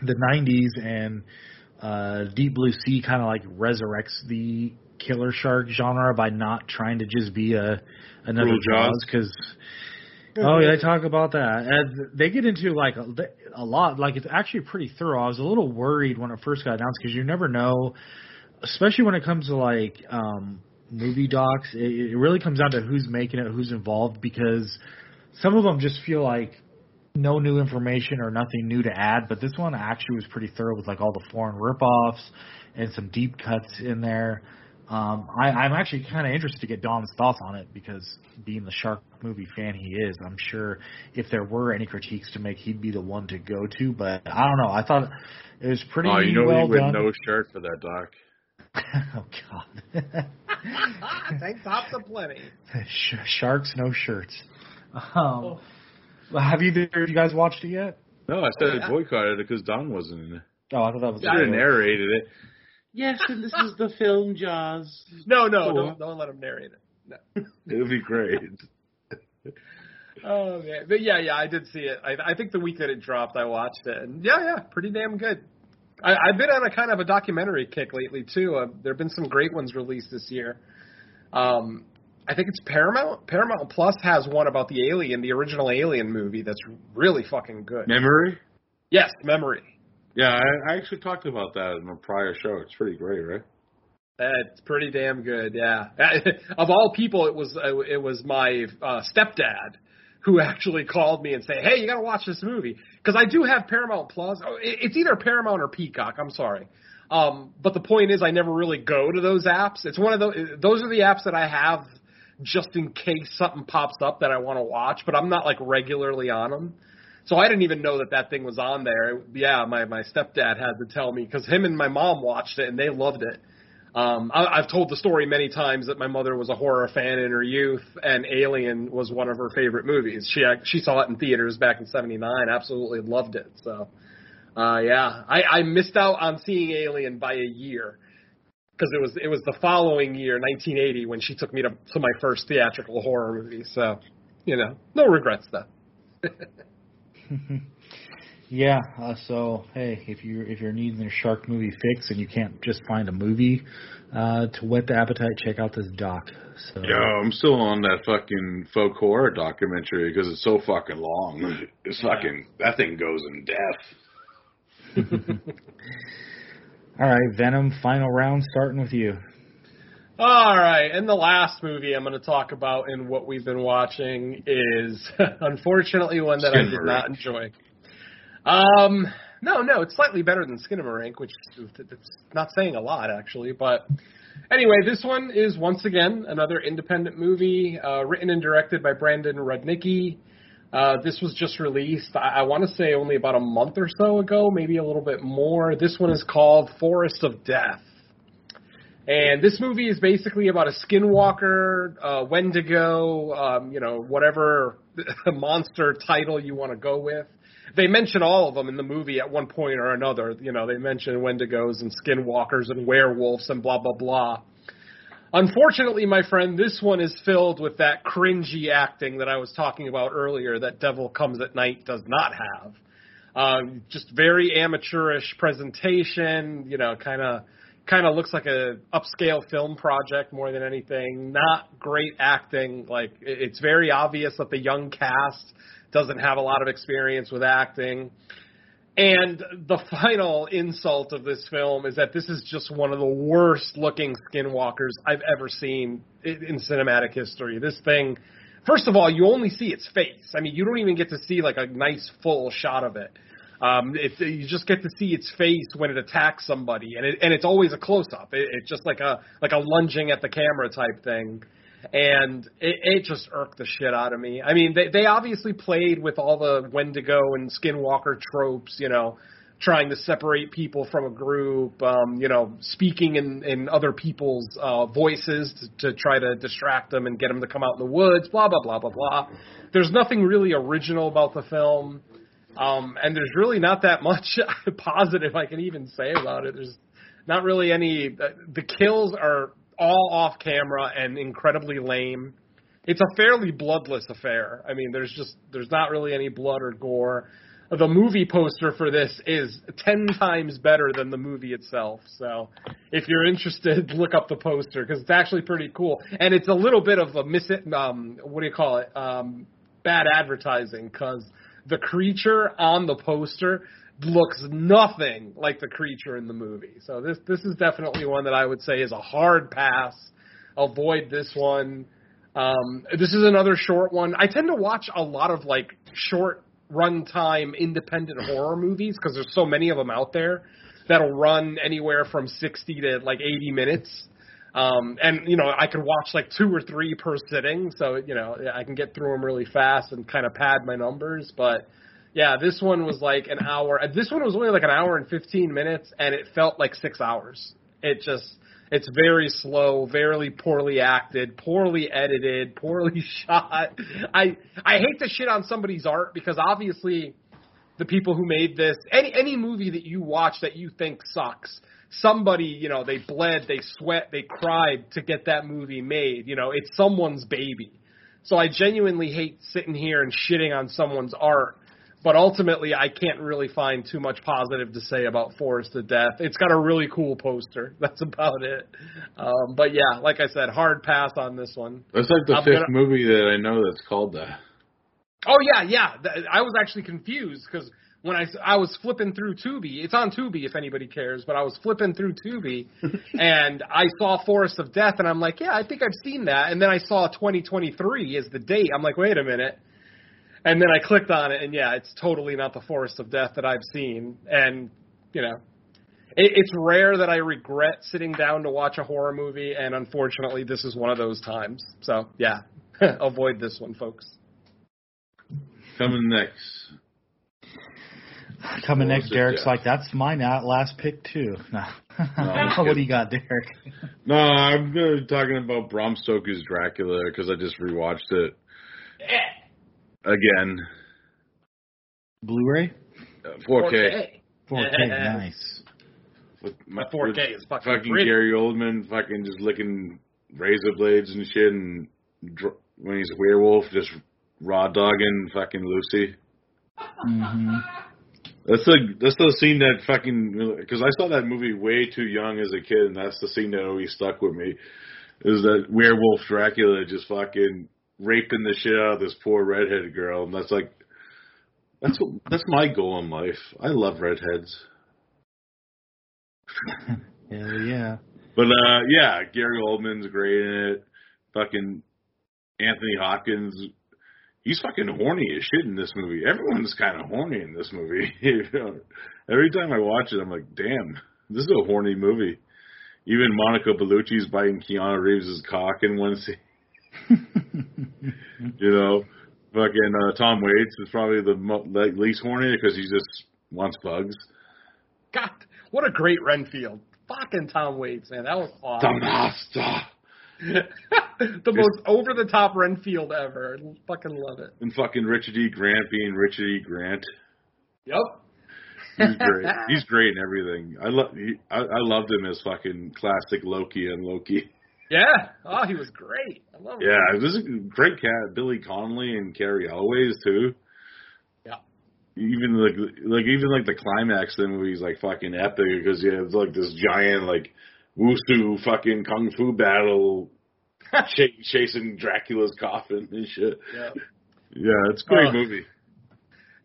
the 90s and uh, Deep Blue Sea kind of like resurrects the killer shark genre by not trying to just be a another Jaws. Jaws because Oh yeah, they talk about that. And they get into like a, a lot. Like it's actually pretty thorough. I was a little worried when it first got announced because you never know, especially when it comes to like um movie docs. It, it really comes down to who's making it, who's involved, because some of them just feel like no new information or nothing new to add. But this one actually was pretty thorough with like all the foreign ripoffs and some deep cuts in there. Um, I, I'm actually kind of interested to get Dom's thoughts on it because being the shark movie fan he is, I'm sure if there were any critiques to make, he'd be the one to go to. But I don't know. I thought it was pretty oh, you know well he went done. no shirt for that doc. [LAUGHS] oh God. Tank tops aplenty. Sh- Sharks, no shirts. Um, well, have either of you guys watched it yet? No, I said Yeah. I boycotted it because Don wasn't in it. Oh, I thought that was. I narrated it. Yes, and this is the film Jaws. No, no, don't don't let him narrate it. No. [LAUGHS] It would be great. Oh man, but yeah, yeah, I did see it. I, I think the week that it dropped, I watched it, and yeah, yeah, pretty damn good. I, I've been on a kind of a documentary kick lately too. Uh, there have been some great ones released this year. Um, I think it's Paramount. Paramount Plus has one about the Alien, the original Alien movie, that's really fucking good. Memory? Yes, Memory. Yeah, I, I actually talked about that in a prior show. It's pretty great, right? That's pretty damn good. Yeah. [LAUGHS] of all people, it was uh, it was my uh, stepdad who actually called me and say, "Hey, you got to watch this movie," because I do have Paramount Plus. Oh, It's either Paramount or Peacock. I'm sorry. Um, but the point is, I never really go to those apps. It's one of those. Those are the apps that I have just in case something pops up that I want to watch. But I'm not like regularly on them. So I didn't even know that that thing was on there. Yeah, my my stepdad had to tell me because him and my mom watched it and they loved it. Um, I, I've told the story many times that my mother was a horror fan in her youth, and Alien was one of her favorite movies. She she saw it in theaters back in '79, absolutely loved it. So, uh, yeah, I, I missed out on seeing Alien by a year because it was it was the following year, 1980, when she took me to to my first theatrical horror movie. So, you know, no regrets though. [LAUGHS] [LAUGHS] Yeah. Uh, so hey, if you're if you're needing a shark movie fix and you can't just find a movie uh, to whet the appetite, check out this doc. So Yo, I'm still on that fucking folk horror documentary because it's so fucking long. [LAUGHS] It's fucking that thing goes in depth. [LAUGHS] all right, Venom. Final round, starting with you. All right, and the last movie I'm going to talk about in what we've been watching is [LAUGHS] unfortunately one that I did not enjoy. Um, no, no, it's slightly better than Skinamarink, which it's not saying a lot actually. But anyway, this one is once again another independent movie, uh, written and directed by Brandon Rudnicki. Uh, this was just released, I, I want to say only about a month or so ago, maybe a little bit more. This one is called Forest of Death. And this movie is basically about a skinwalker, uh, Wendigo, um, you know, whatever [LAUGHS] monster title you want to go with. They mention all of them in the movie at one point or another. You know, they mention Wendigos and skinwalkers and werewolves and blah, blah, blah. Unfortunately, my friend, this one is filled with that cringy acting that I was talking about earlier that Devil Comes at Night does not have. Um, just very amateurish presentation, you know, kind of kind of looks like a upscale film project more than anything. Not great acting. Like it's very obvious that the young cast doesn't have a lot of experience with acting. And the final insult of this film is that this is just one of the worst looking skinwalkers I've ever seen in, in cinematic history. This thing, first of all, you only see its face. I mean, you don't even get to see like a nice full shot of it. Um, it, you just get to see its face when it attacks somebody, and it, and it's always a close up. It, it's just like a like a lunging at the camera type thing, and it, it just irked the shit out of me. I mean, they they obviously played with all the Wendigo and Skinwalker tropes, you know, trying to separate people from a group, um, you know, speaking in in other people's uh, voices to, to try to distract them and get them to come out in the woods, blah blah blah blah blah. There's nothing really original about the film. Um, and there's really not that much [LAUGHS] positive I can even say about it. There's not really any. The kills are all off camera and incredibly lame. It's a fairly bloodless affair. I mean, there's just there's not really any blood or gore. The movie poster for this is ten times better than the movie itself. So, if you're interested, [LAUGHS] look up the poster because it's actually pretty cool. And it's a little bit of a miss. Um, what do you call it? Um, bad advertising because the creature on the poster looks nothing like the creature in the movie. So this this is definitely one that I would say is a hard pass. Avoid this one. Um, this is another short one. I tend to watch a lot of like short runtime independent horror movies because there's so many of them out there that'll run anywhere from 60 to like 80 minutes. Um, and you know, I could watch like two or three per sitting, so you know, I can get through them really fast and kind of pad my numbers. But yeah, this one was like an hour. This one was only like an hour and 15 minutes, and it felt like six hours. It just, it's very slow, very poorly acted, poorly edited, [LAUGHS] poorly shot. I I hate to shit on somebody's art because obviously the people who made this, any any movie that you watch that you think sucks, somebody, you know, they bled, they sweat, they cried to get that movie made. You know, it's someone's baby. So I genuinely hate sitting here and shitting on someone's art. But ultimately, I can't really find too much positive to say about Forest of Death. It's got a really cool poster. [LAUGHS] That's about it. Um, but yeah, like I said, hard pass on this one. That's like the I'm 5th gonna- movie that I know that's called that. Oh yeah, yeah. I was actually confused because when I I was flipping through Tubi, it's on Tubi if anybody cares, but I was flipping through Tubi [LAUGHS] and I saw Forest of Death and I'm like, yeah, I think I've seen that. And then I saw 2023 as the date. I'm like, wait a minute. And then I clicked on it and yeah, it's totally not the Forest of Death that I've seen. And you know, it, it's rare that I regret sitting down to watch a horror movie, and unfortunately, this is one of those times. So yeah, [LAUGHS] avoid this one, folks. Coming next. [LAUGHS] Coming Forest next, Derek's Death. like, that's my na- last pick too. [LAUGHS] No. I'm what do kidding. you got, Derek? [LAUGHS] No, I'm gonna talking about Bram Stoker's Dracula because I just rewatched it again. Blu-ray, Uh, 4K. 4K, Yeah. nice. With my, 4K with is fucking fucking pretty. Gary Oldman fucking just licking razor blades and shit, and dr- when he's a werewolf, just raw dogging fucking Lucy. hmm That's the that's the scene that fucking because I saw that movie way too young as a kid, and that's the scene that always stuck with me. Is that werewolf Dracula just fucking raping the shit out of this poor redheaded girl, and that's like that's what that's my goal in life. I love redheads, [LAUGHS] Hell yeah. but uh yeah, Gary Oldman's great in it. Fucking Anthony Hopkins, he's fucking horny as shit in this movie. Everyone's kind of horny in this movie. [LAUGHS] You know, Every time I watch it, I'm like, damn, this is a horny movie. Even Monica Bellucci's biting Keanu Reeves' cock in one scene. [LAUGHS] You know, fucking uh, Tom Waits is probably the mo- like, least horny because he just wants bugs. God, what a great Renfield. Fucking Tom Waits, man. That was awesome. Dumb [LAUGHS] the most over the top Renfield ever. Fucking love it. And fucking Richard E. Grant being Richard E. Grant. Yep. He's great. [LAUGHS] He's great in everything. I love. I, I loved him as fucking classic Loki and Loki. Yeah. Oh, he was great. I love him. Yeah, this a great cat. Billy Connolly and Cary Elwes too. Yeah. Even like like even like the climax of the movie is like fucking epic because you have like this giant like wushu fucking kung fu battle [LAUGHS] ch- chasing Dracula's coffin and shit. Yeah. Yeah, it's a great Oh. movie.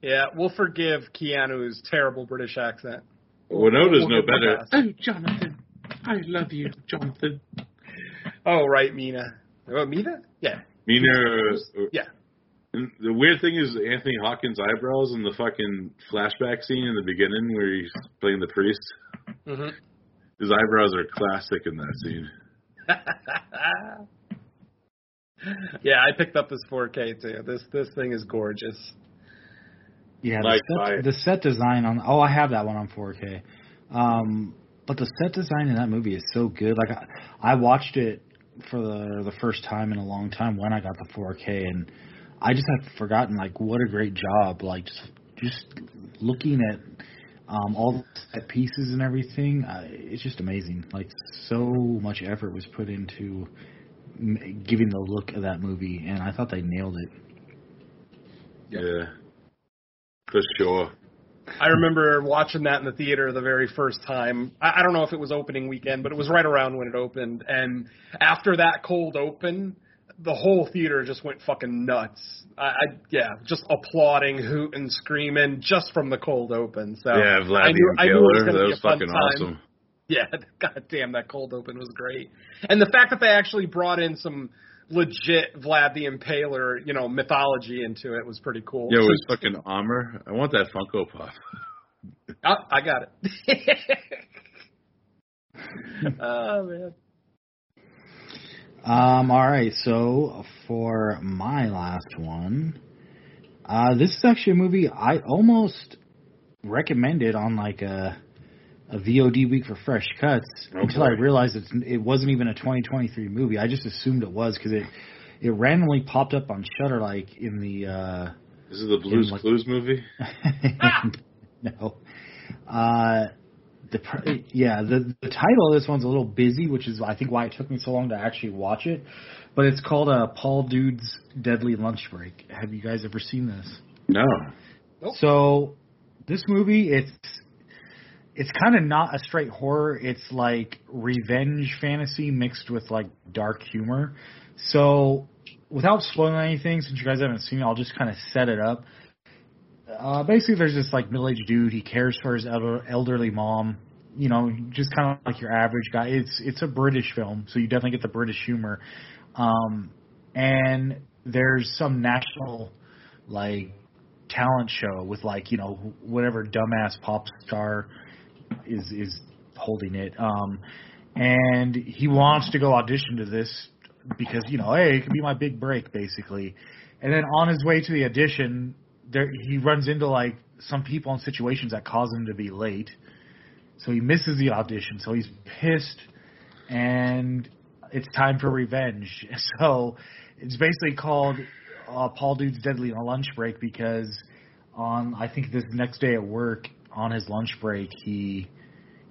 Yeah, we'll forgive Keanu's terrible British accent. Winona's we'll no better. Oh, Jonathan, I love you, Jonathan. Oh, right, Mina. Oh, Mina? Yeah. Mina, uh, Yeah. And the weird thing is Anthony Hopkins' eyebrows in the fucking flashback scene in the beginning where he's playing the priest. hmm His eyebrows are classic in that scene. [LAUGHS] yeah, I picked up this 4K too. This this thing is gorgeous. Yeah, the, buy set, the set design on oh I have that one on 4K. Um, but the set design in that movie is so good. Like I, I watched it for the the first time in a long time when I got the 4K, and I just had forgotten like what a great job. Like just just looking at um, all the set pieces and everything, uh, it's just amazing. Like so much effort was put into m- giving the look of that movie, and I thought they nailed it. Yeah. For sure. I remember watching that in the theater the very first time. I, I don't know if it was opening weekend, but it was right around when it opened. And after that cold open, the whole theater just went fucking nuts. I, I yeah, just applauding, hooting, screaming just from the cold open. So yeah, I Vlad knew, the I knew was That was fucking time. awesome. [LAUGHS] Yeah, god damn, that cold open was great. And the fact that they actually brought in some legit Vlad the Impaler, you know, mythology into it was pretty cool. Yeah, it was fucking armor. I want that Funko Pop. Oh, I got it. [LAUGHS] [LAUGHS] oh man. Um, all right, so for my last one, uh, this is actually a movie I almost recommended on like a a VOD week for Fresh Cuts Oh, until I realized it's, it wasn't even a 2023 movie. I just assumed it was because it it randomly popped up on Shudder like in the uh, This is the Blues like- Clues movie. [LAUGHS] no. Uh, the pr- yeah the the title of this one's a little busy, which is I think why it took me so long to actually watch it. But it's called uh, Paul Dood's Deadly Lunch Break. Have you guys ever seen this? No. Nope. So this movie, it's it's kind of not a straight horror. It's like revenge fantasy mixed with like dark humor. So without spoiling anything, since you guys haven't seen it, I'll just kind of set it up. Uh, basically, there's this like middle-aged dude. He cares for his elder, elderly mom. You know, just kind of like your average guy. It's it's a British film, so you definitely get the British humor. Um, and there's some national like talent show with like you know whatever dumbass pop star is is holding it. Um, and he wants to go audition to this because you know, hey, it could be my big break, basically. And then on his way to the audition, there he runs into like some people and situations that cause him to be late. So he misses the audition. So he's pissed, and it's time for revenge. [LAUGHS] So it's basically called uh, Paul Dood's Deadly on a lunch break because on I think this next day at work on his lunch break he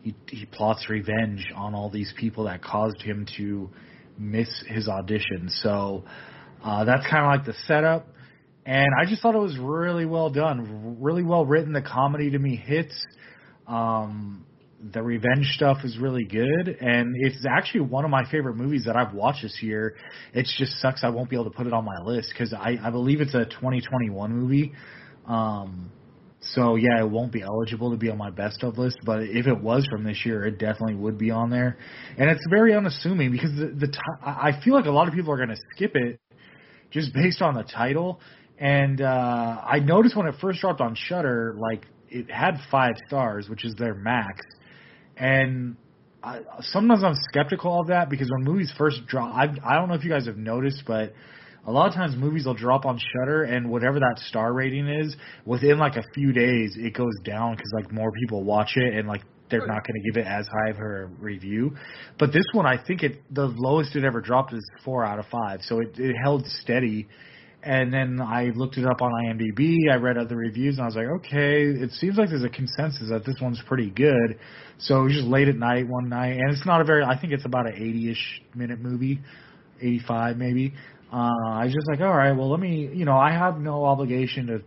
he he plots revenge on all these people that caused him to miss his audition. So uh, that's kind of like the setup. And I just thought it was really well done, really well written. The comedy to me hits. Um, the revenge stuff is really good, and it's actually one of my favorite movies that I've watched this year. It just sucks I won't be able to put it on my list because I, I believe it's a 2021 movie. Um, so yeah, it won't be eligible to be on my best of list, but if it was from this year, it definitely would be on there. And it's very unassuming because the, the t- I feel like a lot of people are going to skip it just based on the title. And uh, I noticed when it first dropped on Shudder, like it had five stars, which is their max. And I, sometimes I'm skeptical of that because when movies first drop, I I don't know if you guys have noticed, but a lot of times movies will drop on Shudder and whatever that star rating is, within like a few days it goes down because like more people watch it and like they're not going to give it as high of a review. But this one, I think it the lowest it ever dropped is four out of five, so it, it held steady. And then I looked it up on IMDb. I read other reviews, and I was like, okay, it seems like there's a consensus that this one's pretty good. So it was just late at night one night, and it's not a very. I think it's about an 80-ish minute movie, 85 maybe. Uh, I was just like, all right, well, let me, you know, I have no obligation to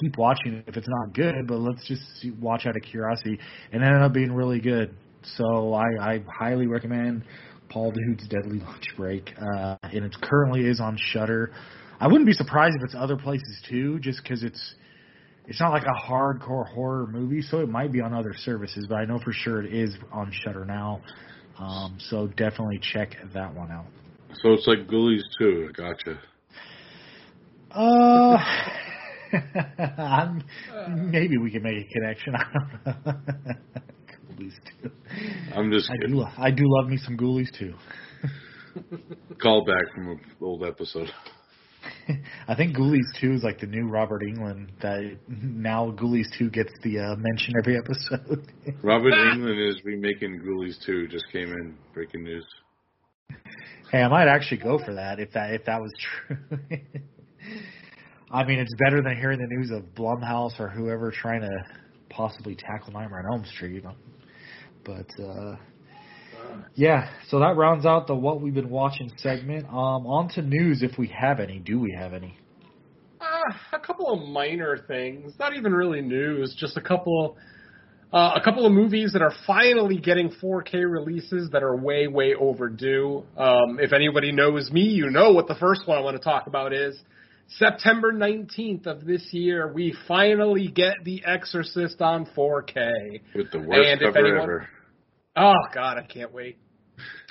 keep watching it if it's not good, but let's just see, watch out of curiosity. And it ended up being really good. So I, I highly recommend Paul Dood's Deadly Lunch Break, uh, and it currently is on Shudder. I wouldn't be surprised if it's other places too, just because it's it's not like a hardcore horror movie, so it might be on other services. But I know for sure it is on Shudder now. Um, so definitely check that one out. So it's like Ghoulies too. Gotcha. Uh, [LAUGHS] I'm, maybe we can make a connection. [LAUGHS] I don't know. Ghoulies too. I'm just I kidding. do. I do love me some Ghoulies too. Call back from an old episode. I think Ghoulies 2 is like the new Robert Englund that now Ghoulies 2 gets the uh, mention every episode. [LAUGHS] Robert Englund is remaking Ghoulies 2. Just came in. Breaking news. hey, I might actually go for that if that if that was true. [LAUGHS] I mean, it's better than hearing the news of Blumhouse or whoever trying to possibly tackle Nightmare on Elm Street. You know. But uh yeah, so that rounds out the what we've been watching segment. Um, on to news if we have any. Do we have any? Uh, a couple of minor things, not even really news, just a couple, uh, a couple of movies that are finally getting 4K releases that are way, way overdue. Um, if anybody knows me, you know what the first one I want to talk about is. September 19th of this year, we finally get The Exorcist on 4K. With the worst And if cover anyone- ever. Oh God, I can't wait.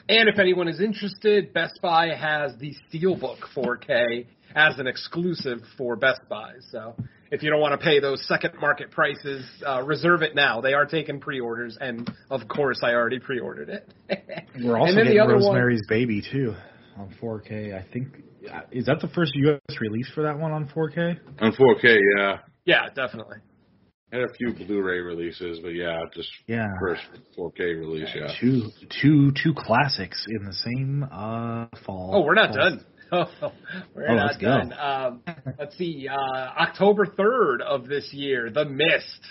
And if anyone is interested, Best Buy has the Steelbook 4K as an exclusive for Best Buy. So if you don't want to pay those second market prices, uh, reserve it now. They are taking pre-orders, and of course, I already pre-ordered it. [LAUGHS] We're also and then getting the other one, Rosemary's Baby too on 4K. I think uh, is that the first U.S. release for that one on 4K? On 4K, yeah. yeah, definitely. Had a few Blu-ray releases, but yeah, just Yeah, first 4K release, yeah. two two two classics in the same uh fall. Oh, we're not fall. done. Oh, [LAUGHS] we're Oh, not let's go. done. Um, let's see. Uh, October 3rd of this year, The Mist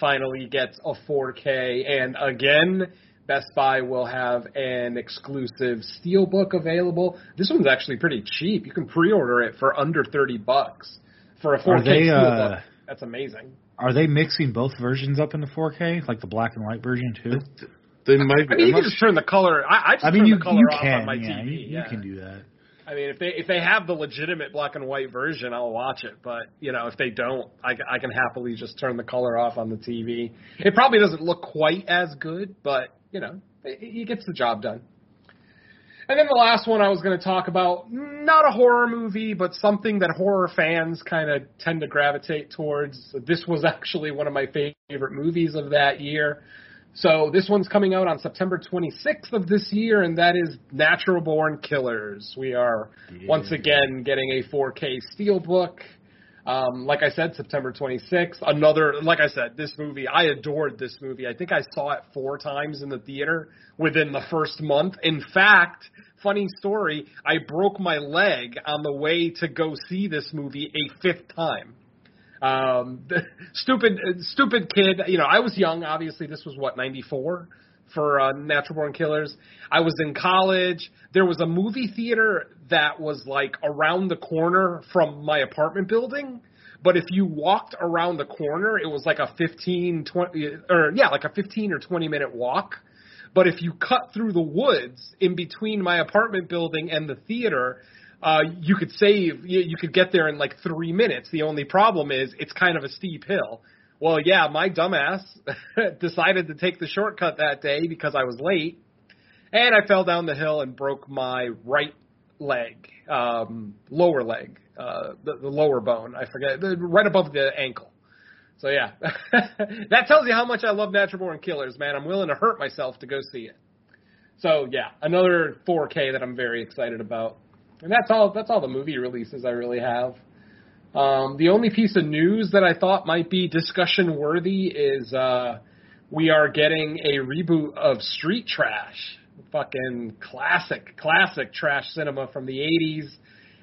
finally gets a 4K, and again, Best Buy will have an exclusive Steelbook available. This one's actually pretty cheap. You can pre-order it for under 30 bucks for a 4K they, Steelbook. uh, That's amazing. Are they mixing both versions up into 4K, like the black and white version too? They might be. I mean, you can not just turn the color. I, I just I mean, turn you the color you off can, on my yeah, TV. you, yeah. you can do that. I mean, if they if they have the legitimate black and white version, I'll watch it. But you know, if they don't, I, I can happily just turn the color off on the TV. It probably doesn't look quite as good, but you know, it, it gets the job done. And then the last one I was going to talk about, not a horror movie, but something that horror fans kind of tend to gravitate towards. This was actually one of my favorite movies of that year. So this one's coming out on September 26th of this year, and that is Natural Born Killers. We are once again getting a 4K steelbook. Um, like I said, September 26th. Another, like I said, this movie, I adored this movie. I think I saw it four times in the theater within the first month. In fact, funny story, I broke my leg on the way to go see this movie a fifth time. Um, [LAUGHS] stupid, stupid kid. You know, I was young. Obviously, this was what ninety four for uh, Natural Born Killers. I was in college. There was a movie theater that was like around the corner from my apartment building. But if you walked around the corner, it was like a 15, 20, or yeah, like a 15 or 20 minute walk. But if you cut through the woods in between my apartment building and the theater, uh, you could save, you, you could get there in like three minutes. The only problem is it's kind of a steep hill. Well, yeah, my dumbass [LAUGHS] decided to take the shortcut that day because I was late, and I fell down the hill and broke my right leg, um, lower leg, uh, the, the lower bone. I forget, right above the ankle. So yeah, [LAUGHS] that tells you how much I love Natural Born Killers, man. I'm willing to hurt myself to go see it. So yeah, another 4K that I'm very excited about. And that's all. That's all the movie releases I really have. Um, the only piece of news that I thought might be discussion worthy is uh, we are getting a reboot of Street Trash, fucking classic, classic trash cinema from the '80s,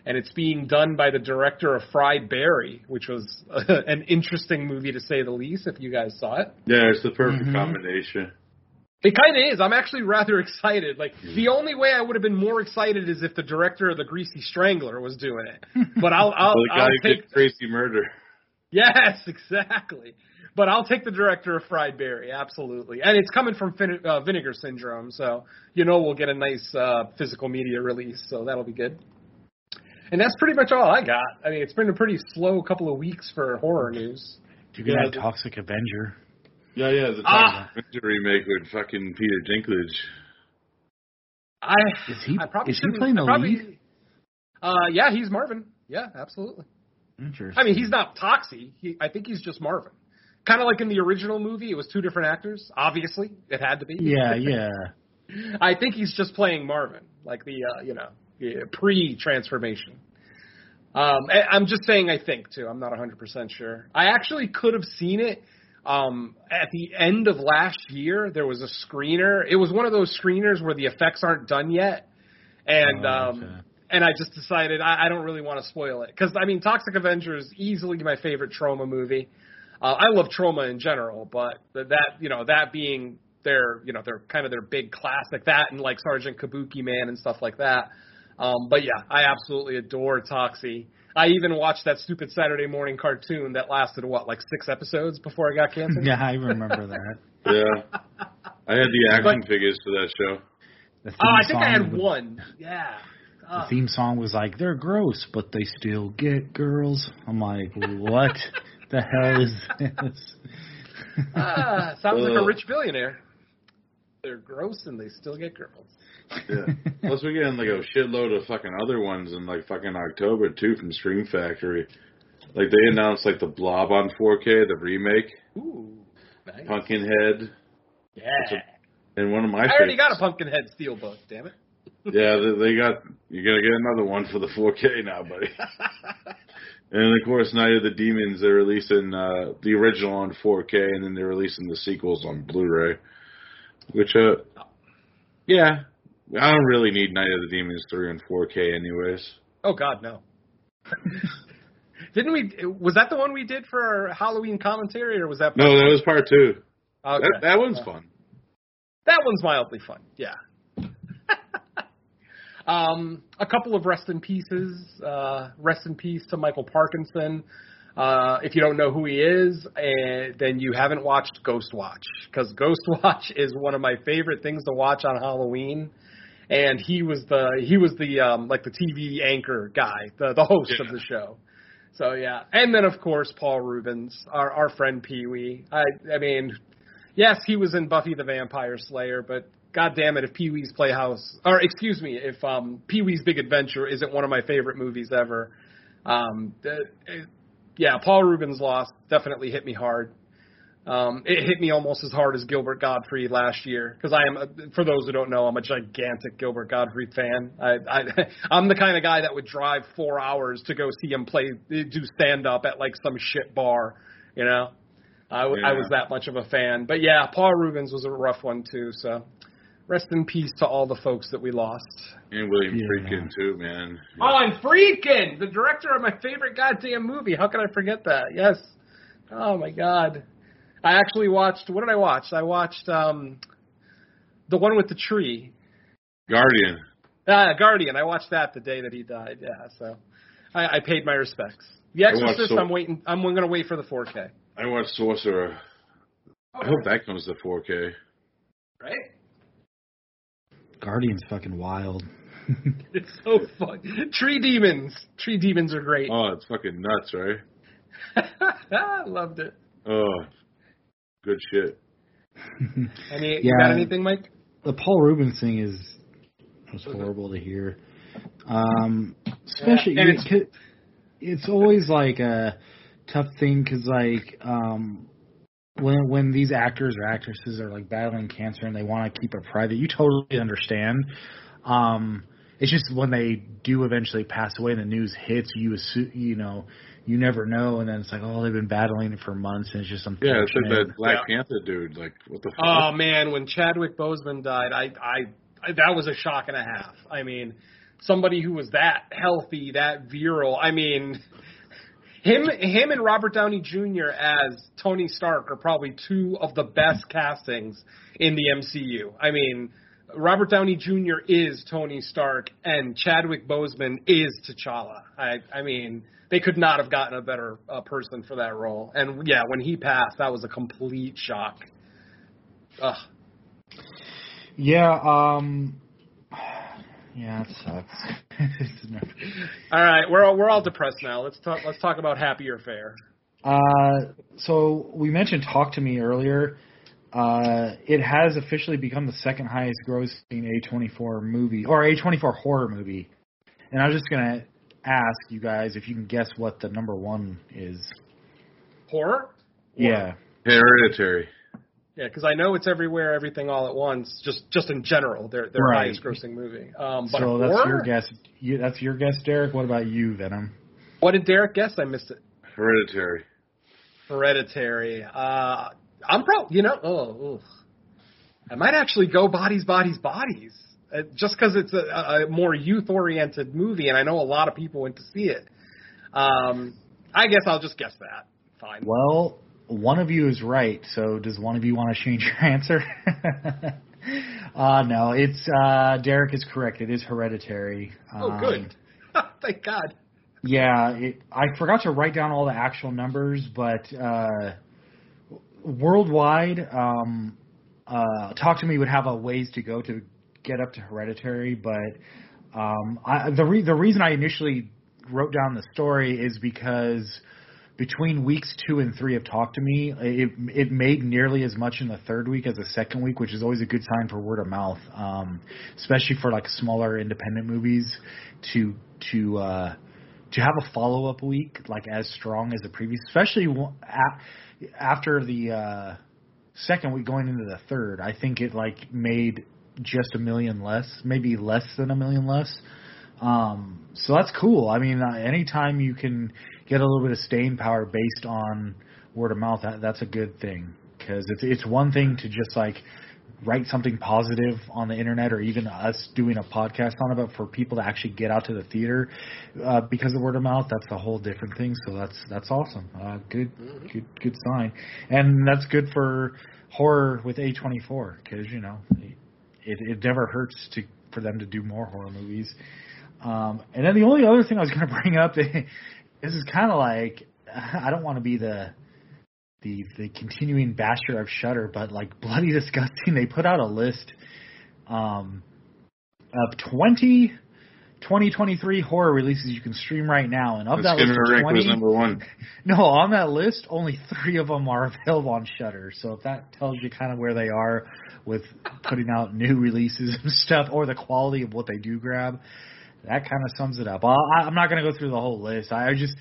and it's being done by the director of Fried Barry, which was [LAUGHS] an interesting movie to say the least. If you guys saw it. Yeah, it's the perfect Mhm. combination. It kind of is. I'm actually [LAUGHS] rather excited. Like the only way I would have been more excited is if the director of the Greasy Strangler was doing it. But I'll I'll, [LAUGHS] the guy I'll who take did crazy murder. yes, exactly. But I'll take the director of Fried Barry, absolutely. And it's coming from fin- uh, Vinegar Syndrome, so you know we'll get a nice uh, physical media release, so that'll be good. And that's pretty much all I got. I mean, it's been a pretty slow couple of weeks for horror news. Do you can Yeah, have Toxic Avenger. Yeah, yeah, the Ah! Avenger remake with fucking Peter Dinklage. I Is he- I probably is he playing the probably, lead? Uh, yeah, he's Marvin. Yeah, absolutely. Interesting. I mean, he's not Toxie. He, I think he's just Marvin. Kind of like in the original movie, it was two different actors. Obviously, it had to be. Yeah, [LAUGHS] yeah. I think he's just playing Marvin, like the uh, you know the pre-transformation. Um, I'm just saying I think too. I'm not 100% sure. I actually could have seen it um, at the end of last year. There was a screener. It was one of those screeners where the effects aren't done yet, and Oh, um, okay. and I just decided I, I don't really want to spoil it because I mean Toxic Avenger is easily my favorite Troma movie. Uh, I love Troma in general, but th- that you know that being their you know their kind of their big classic that and like Sergeant Kabuki Man and stuff like that. Um, but yeah, I absolutely adore Toxie. I even watched that stupid Saturday morning cartoon that lasted what like six episodes before I got canceled. [LAUGHS] Yeah, I remember that. Yeah. I had the action But- figures for that show. The Oh, I think I had was- one. Yeah. The Uh, theme song was like, "They're gross, but they still get girls." I'm like, "What [LAUGHS] the hell is [LAUGHS] this?" ah, sounds like a rich billionaire. They're gross and they still get girls. Yeah. Plus, we're getting like a shitload of fucking other ones in like fucking October too from Scream Factory. Like they announced like the Blob on 4K, the remake, Ooh, nice. Pumpkinhead, Yeah. and one of my I already got a favorites- Pumpkinhead steelbook. Damn it. Yeah, they, they got. You're gonna get another one for the 4K now, buddy. [LAUGHS] and of course, Night of the Demons. They're releasing uh, the original on 4K, and then they're releasing the sequels on Blu-ray. Which, uh, yeah, I don't really need Night of the Demons 3 on 4K, anyways. oh God, no. [LAUGHS] Didn't we? Was that the one we did for our Halloween commentary, or was that? No, that was part two. Okay. That, that one's fun. That one's mildly fun. Yeah. Um, a couple of rest in pieces. Uh, rest in peace to Michael Parkinson. Uh, if you don't know who he is, uh, then you haven't watched Ghost Watch because Ghost [LAUGHS] Watch is one of my favorite things to watch on Halloween. And he was the he was the um, like the TV anchor guy, the the host Yeah. of the show. So yeah, and then of course Paul Reubens, our our friend Pee Wee. I I mean, yes, he was in Buffy the Vampire Slayer, but God damn it, if Pee Wee's Playhouse, or excuse me, if um, Pee Wee's Big Adventure isn't one of my favorite movies ever, um, it, yeah, Paul Reubens' loss definitely hit me hard. Um, it hit me almost as hard as Gilbert Gottfried last year because I am, a- for those who don't know, I'm a gigantic Gilbert Gottfried fan. I, I, [LAUGHS] I'm the kind of guy that would drive four hours to go see him play, do stand up at like some shit bar, you know. I, Yeah. was that much of a fan. But yeah, Paul Reubens was a rough one too. So rest in peace to all the folks that we lost. And William Yeah. Friedkin too, man. Oh, and Friedkin, the director of my favorite goddamn movie. How could I forget that? Yes. Oh my god. I actually watched. What did I watch? I watched um, the one with the tree. Guardian. Ah, Guardian. I watched that the day that he died. Yeah. So I, I paid my respects. The Exorcist. so- I'm waiting. I'm going to wait for the 4K. I watched Sorcerer. I hope that comes to 4K. Right. Guardian's fucking wild. [LAUGHS] It's so fun. Tree demons. Tree demons are great. Oh, it's fucking nuts, right? I [LAUGHS] loved it. Oh, good shit. [LAUGHS] Any, you got anything, Mike? the Paul Reubens thing is was horrible to hear. Um, especially Yeah, and it's, it's always like a tough thing because like um, when when these actors or actresses are like battling cancer and they want to keep it private, you totally understand. Um, it's just when they do eventually pass away and the news hits, you assume you know you never know, and then it's like oh they've been battling it for months and it's just something. Yeah, unfortunate. it's like that Black Yeah. Panther dude. Like, what the fuck? Oh man, when Chadwick Boseman died, I, I, I that was a shock and a half. I mean, somebody who was that healthy, that virile. I mean, him, him, and Robert Downey Jr. as Tony Stark are probably two of the best castings in the MCU. I mean, Robert Downey Jr. is Tony Stark, and Chadwick Boseman is T'Challa. I, I mean. They could not have gotten a better uh, person for that role. And yeah, when he passed, that was a complete shock. Ugh. Yeah, um yeah, it sucks. [LAUGHS] All right, we're all, we're all depressed now. Let's talk. Let's talk about happier fare. uh so we mentioned Talk to Me earlier. Uh it has officially become the second highest grossing A24 movie or A24 horror movie. And I was just going to ask you guys if you can guess what the number 1 is. Horror. Yeah. Hereditary. Yeah, because I know it's everywhere, everything all at once. Just just in general, their their Right. highest grossing movie. Um, but so horror. that's your guess. You, that's your guess, Derek. What about you, Venom? What did Derek guess? I missed it. Hereditary. Hereditary. Uh, I'm probably you know. Oh, ugh. I might actually go bodies, bodies, bodies. Uh, just because it's a, a more youth-oriented movie, and I know a lot of people went to see it. Um, I guess I'll just guess that. Fine. Well, one of you is right. So does one of you want to change your [LAUGHS] answer? uh no, it's uh Derek is correct. It is hereditary. Oh, Um, good. [LAUGHS] Thank God. Yeah, it, I forgot to write down all the actual numbers, but uh worldwide um uh Talk to Me would have a ways to go to get up to hereditary, but um I the re- the reason I initially wrote down the story is because between weeks two and three of Talk to Me, it it made nearly as much in the third week as the second week, which is always a good sign for word of mouth, um, especially for like smaller independent movies to to uh, to have a follow up week like as strong as the previous, especially after the uh, second week going into the third. I think it like made just a million less, maybe less than a million less. Um, so that's cool. I mean, uh, anytime you can get a little bit of staying power based on word of mouth, that, that's a good thing. Because it's it's one thing to just like write something positive on the internet or even us doing a podcast on it, but for people to actually get out to the theater uh, because of word of mouth, that's a whole different thing. So that's that's awesome. Uh, good, good, good sign, and that's good for horror with A24 because you know it it never hurts to for them to do more horror movies. Um, and then the only other thing I was going [LAUGHS] to bring up, [LAUGHS] this is kind of like [LAUGHS] I don't want to be the the the continuing basher of Shudder, but like bloody [LAUGHS] disgusting. They put out a list um, of 20 2023 horror releases you can stream right now, and of that list of 20, was number one. [LAUGHS] no, on that list, only three of them are available on Shudder. So if that tells you kind of where they are with putting out new releases and stuff, or the quality of what they do grab, that kind of sums it up. I, I'm not going to go through the whole list. I just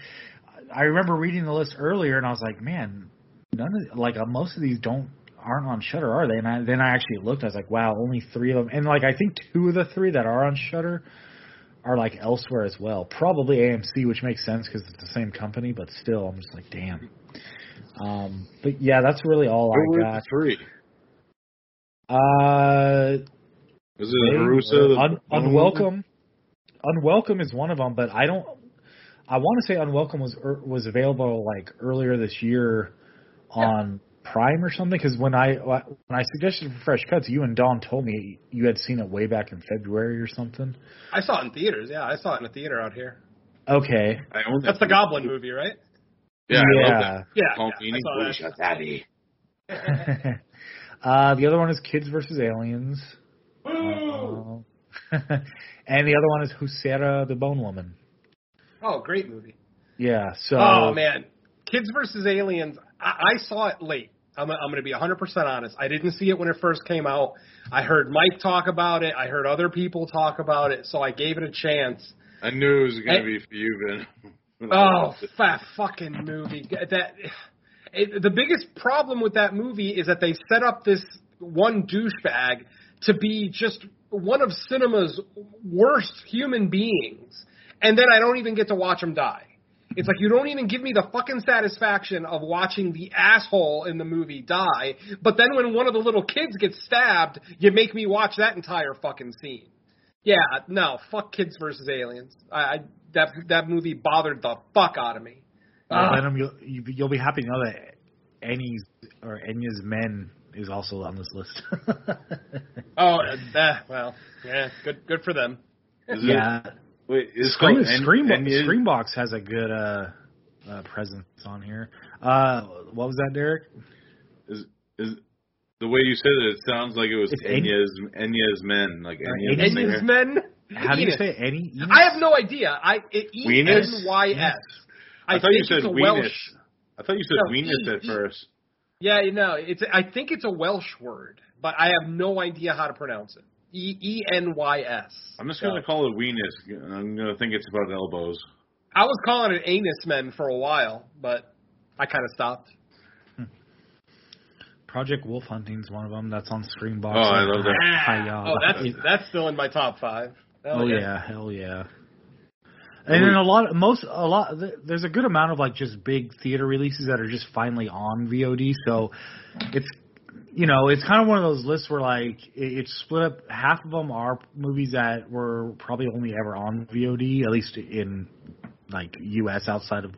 I remember reading the list earlier, and I was like, man, none of like uh, most of these don't aren't on Shudder, are they? And I, then I actually looked. I was like, wow, only three of them, and like I think two of the three that are on Shudder are like elsewhere as well. Probably AMC, which makes sense because it's the same company, but still, I'm just like, damn. Um, but yeah, that's really all Who I got. three? Uh, Was it Huesera? Un- unwelcome. Unwelcome is one of them, but I don't. I want to say Unwelcome was er, was available like earlier this year on Prime or something. Because when I when I suggested for Fresh Cuts, you and Don told me you had seen it way back in February or something. I saw it in theaters. Yeah, I saw it in a theater out here. Okay. I own that That's the movie. Goblin movie, right? Yeah, I love. Yeah, yeah, Dini, I Holy saw shit, Daddy. [LAUGHS] uh, the other one is Kids versus Aliens. Woo! Uh, [LAUGHS] [LAUGHS] and the other one is Huesera the Bone Woman. Oh, great movie. Yeah. So. Oh man, Kids versus Aliens. I, I saw it late. I'm, I'm going to be 100% honest. I didn't see it when it first came out. I heard Mike talk about it. I heard other people talk about it, so I gave it a chance. I knew it was going to be for you, Ben. [LAUGHS] Oh, fat fucking movie. That it, the biggest problem with that movie is that they set up this one douchebag to be just one of cinema's worst human beings, and then I don't even get to watch him die. It's like you don't even give me the fucking satisfaction of watching the asshole in the movie die, but then when one of the little kids gets stabbed, you make me watch that entire fucking scene. Yeah, no, fuck kids versus aliens. I, I that that movie bothered the fuck out of me. Well, Ah. Venom, you'll, you- you'll be happy to know that Ennie's or Enya's Men is also on this list. [LAUGHS] Oh, uh, well, yeah, good good for them. Is it- yeah, Wait, is Scream, called En- Scream, Enya- Screambox has a good uh, uh, presence on here. Uh, what was that, Derek? Is is the way you said it? It sounds like it was It's En- Enya's Enya's men, like Enya's, Enya's men. Enya's men. How do you say Ennie? Enos? I have no idea. I it, E Weenus? N Y S. I, I thought you said it's a Weenus. Welsh. I thought you said No, Weenus E- at E- first. Yeah, you know, it's. I think it's a Welsh word, but I have no idea how to pronounce it. E E N Y S. I'm just gonna call it Weenus. I'm gonna think it's about elbows. I was calling it anus men for a while, but I kind of stopped. Hmm. Project Wolf Hunting's one of them. That's on Screambox. Oh, I love that. Hi-ya. Oh, that's that's still in my top five. Hell oh yeah. hell yeah. And then a lot, most, a lot. There's a good amount of like just big theater releases that are just finally on VOD. So it's, you know, it's kind of one of those lists where like it, it's split up. Half of them are movies that were probably only ever on VOD, at least in like U.S. outside of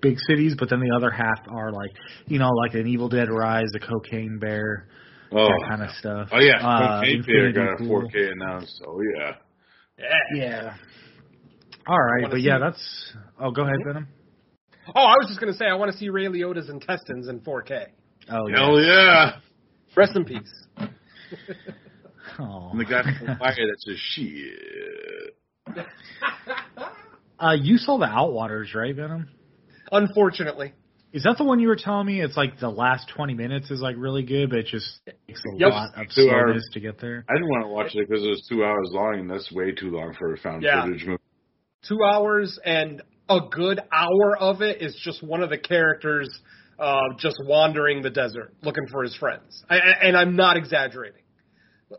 big cities. But then the other half are like, you know, like an Evil Dead Rise, a Cocaine Bear, Oh, that kind of stuff. oh yeah, Uh, Cocaine Bear got a 4K announced. Oh yeah. Yeah. Yeah. All right, but see yeah, that's. Oh, go ahead, Venom. Oh, I was just gonna say I want to see Ray Liotta's intestines in 4K. Oh yeah. Hell yeah. Rest in peace. [LAUGHS] Oh. And the guy from Fire that says shit. [LAUGHS] Uh, you saw the Outwaters, right, Venom? Unfortunately, Is that the one you were telling me? It's like the last twenty minutes is like really good, but it just takes a Yep. lot of Two hours. slowness to get there. I didn't want to watch it because it was two hours long, and that's way too long for a found Yeah. footage movie. Two hours and a good hour of it is just one of the characters uh, just wandering the desert looking for his friends. I, and I'm not exaggerating.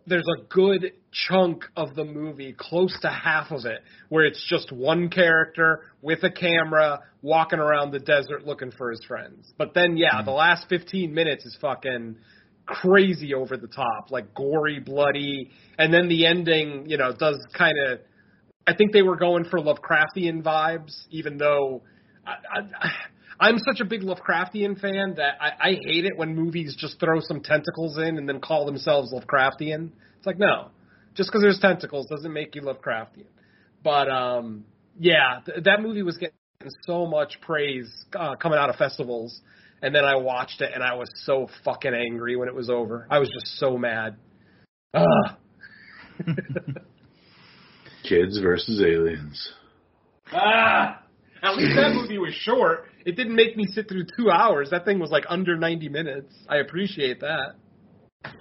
There's a good chunk of the movie, close to half of it, where it's just one character with a camera walking around the desert looking for his friends. But then, yeah, the last 15 minutes is fucking crazy over the top, like gory, bloody, and then the ending, you know, does kind of. I think they were going for Lovecraftian vibes, even though I, I, I'm such a big Lovecraftian fan that I, I hate it when movies just throw some tentacles in and then call themselves Lovecraftian. It's like no, just because there's tentacles doesn't make you Lovecraftian. But um, yeah, th- that movie was getting so much praise uh, coming out of festivals, and then I watched it and I was so fucking angry when it was over. I was just so mad. Ugh. [LAUGHS] Kids versus aliens. ah! At least that movie was short. It didn't make me sit through two hours. That thing was like under 90 minutes. I appreciate that. [LAUGHS]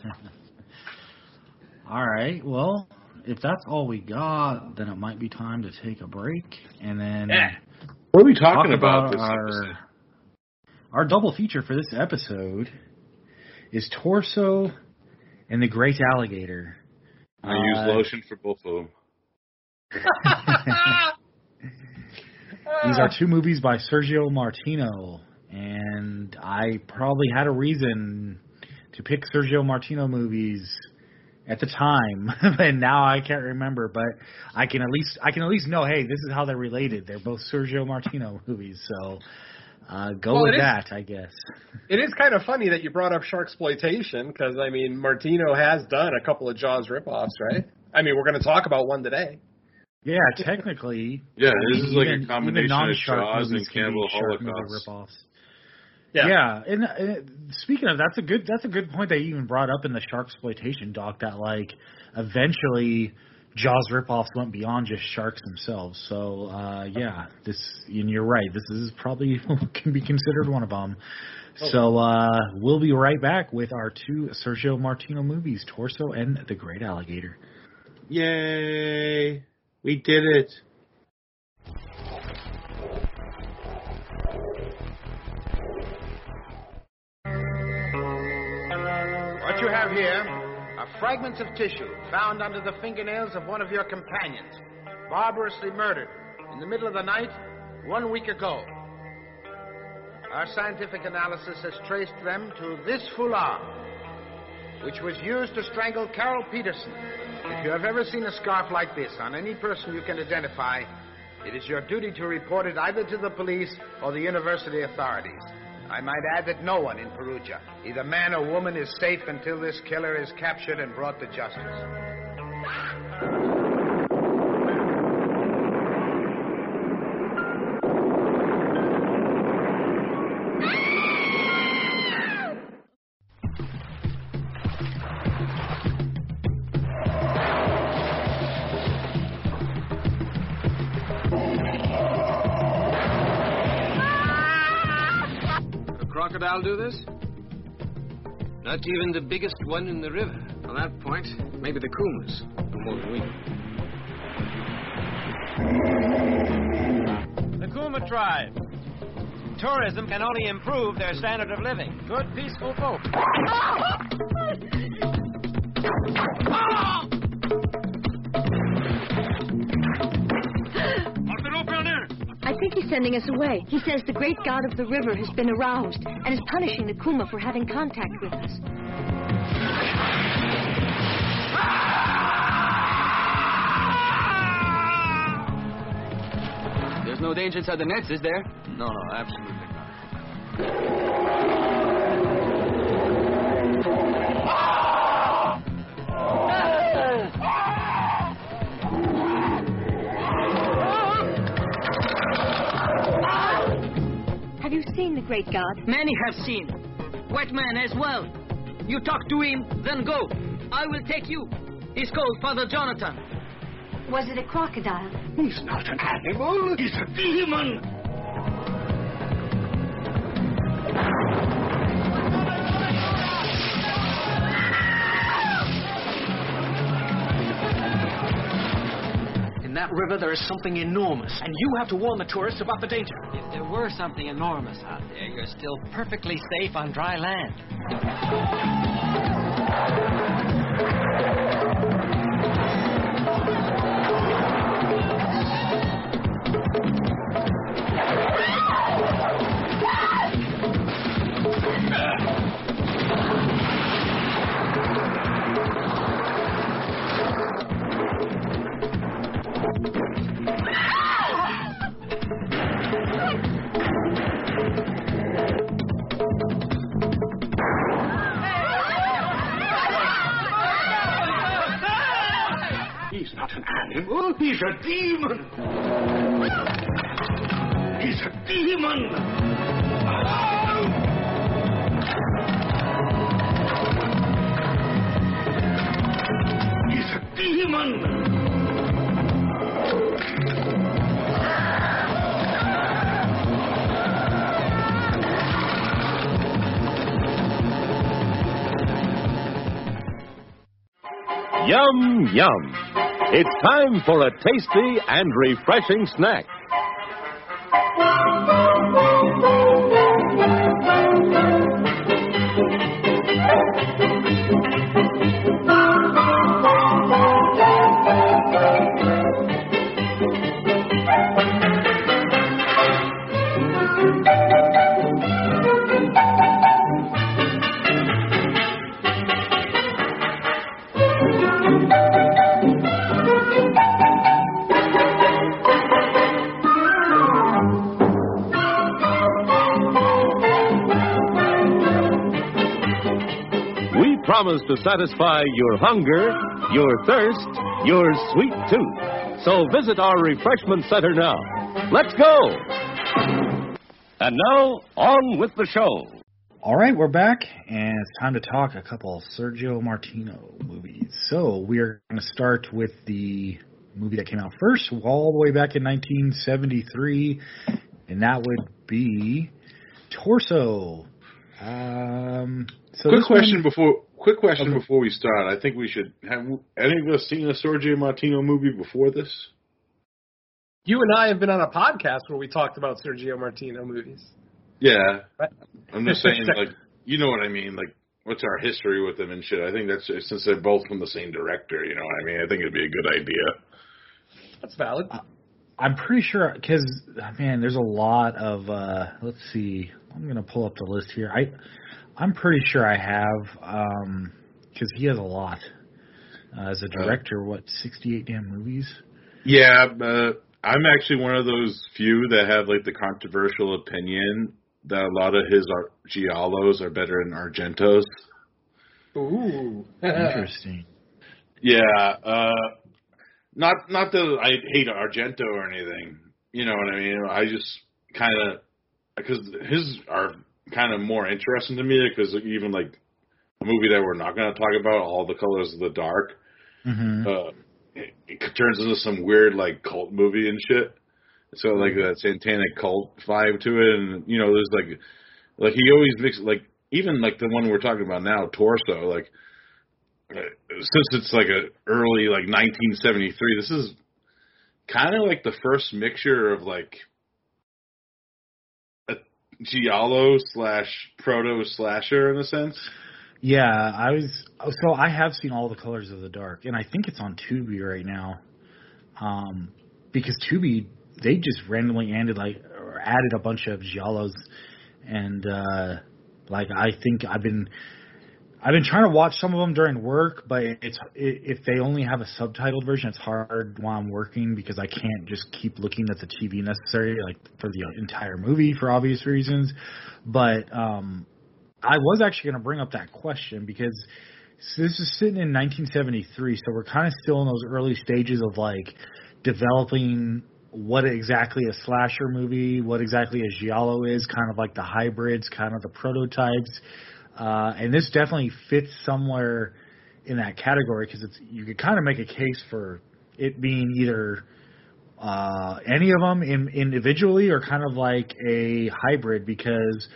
All right. Well, if that's all we got, then it might be time to take a break and then Yeah. What are we talk talking about, about this our episode? our double feature for this episode is Torso and the Great Alligator. I use Uh, lotion for both of them. These are two movies by Sergio Martino, and I probably had a reason to pick Sergio Martino movies at the time, [LAUGHS] and now I can't remember. But I can at least I can at least know, hey, this is how they're related. They're both Sergio Martino movies, so uh, go Well, with it is- that, I guess. It is kind of funny that you brought up shark exploitation because I mean Martino has done a couple of Jaws ripoffs, right? I mean, we're going to talk about one today. Yeah, technically. Yeah, this mean, is like a combination even of Jaws and can be Cannibal Holocaust. ripoffs. Yeah. Yeah, and, and speaking of that's a good that's a good point they even brought up in the shark exploitation doc that like eventually Jaws ripoffs went beyond just sharks themselves. So uh, yeah, this and you're right. This is probably [LAUGHS] can be considered one of them. So uh, we'll be right back with our two Sergio Martino movies, Torso and The Great Alligator. Yay! We did it. What you have here are fragments of tissue found under the fingernails of one of your companions, barbarously murdered in the middle of the night one week ago. Our scientific analysis has traced them to this foulard, which was used to strangle Carol Peterson. If you have ever seen a scarf like this on any person you can identify, it is your duty to report it either to the police or the university authorities. I might add that no one in Perugia, either man or woman, is safe until this killer is captured and brought to justice. Crocodile? Not even the biggest one in the river. On that point, maybe the Kumas do more than we. The Kuma tribe. Tourism can only improve their standard of living. Good, peaceful folk. [LAUGHS] Ah! Think he's sending us away. He says the great god of the river has been aroused and is punishing the Kuma for having contact with us. There's no danger inside the nets, is there? No, no, absolutely not. [LAUGHS] you seen the great god? Many have seen. White man as well. You talk to him, then go. I will take you. He's called Father Jonathan. Was it a crocodile? He's not an animal. He's a demon. That river, there is something enormous, and you have to warn the tourists about the danger. If there were something enormous out there, you're still perfectly safe on dry land. Him. Oh, he's a demon. He's a demon. He's a demon. Yum, yum. It's time for a tasty and refreshing snack. Promise to satisfy your hunger, your thirst, your sweet tooth. So visit our refreshment center now. Let's go! And now, on with the show. All right, we're back, and it's time to talk a couple Sergio Martino movies. So we're going to start with the movie that came out first, all the way back in 1973, and that would be Torso. Um, so quick question one- before quick question before we start. I think we should have any of us seen a Sergio Martino movie before this? You and I have been on a podcast where we talked about Sergio Martino movies. Yeah, Right. I'm just saying, [LAUGHS] like, you know what I mean? Like, what's our history with them and shit? I think that's since they're both from the same director. You know what I mean? I think it'd be a good idea. That's valid. I'm pretty sure because man, there's a lot of. uh Let's see. I'm gonna pull up the list here. I I'm pretty sure I have um because he has a lot uh, as a director. what 68 damn movies? Yeah, uh, I'm actually one of those few that have like the controversial opinion that a lot of his ar- giallos are better than Argentos. Ooh. [LAUGHS] Interesting. Yeah, uh, not not that I hate Argento or anything. You know what I mean? I just kind of because his are kind of more interesting to me because even like a movie that we're not going to talk about, All the Colors of the Dark, Mm-hmm. uh, it, it turns into some weird like cult movie and shit. So like that satanic cult vibe to it, and you know, there's like like he always makes like even like the one we're talking about now, Torso, like uh, since it's like a early like 1973, this is kind of like the first mixture of like giallo slash proto slasher in a sense. Yeah, I was. So I have seen all the colors of the dark, and I think it's on Tubi right now. Um, because Tubi they just randomly added like or added a bunch of giallos, and uh, like I think I've been. I've been trying to watch some of them during work, but it's if they only have a subtitled version, it's hard while I'm working because I can't just keep looking at the TV necessary like for the entire movie for obvious reasons. But um, I was actually going to bring up that question because so this is sitting in 1973, so we're kind of still in those early stages of like developing what exactly a slasher movie, what exactly a giallo is, kind of like the hybrids, kind of the prototypes. Uh, and this definitely fits somewhere in that category because it's you could kind of make a case for it being either uh, any of them in, individually or kind of like a hybrid because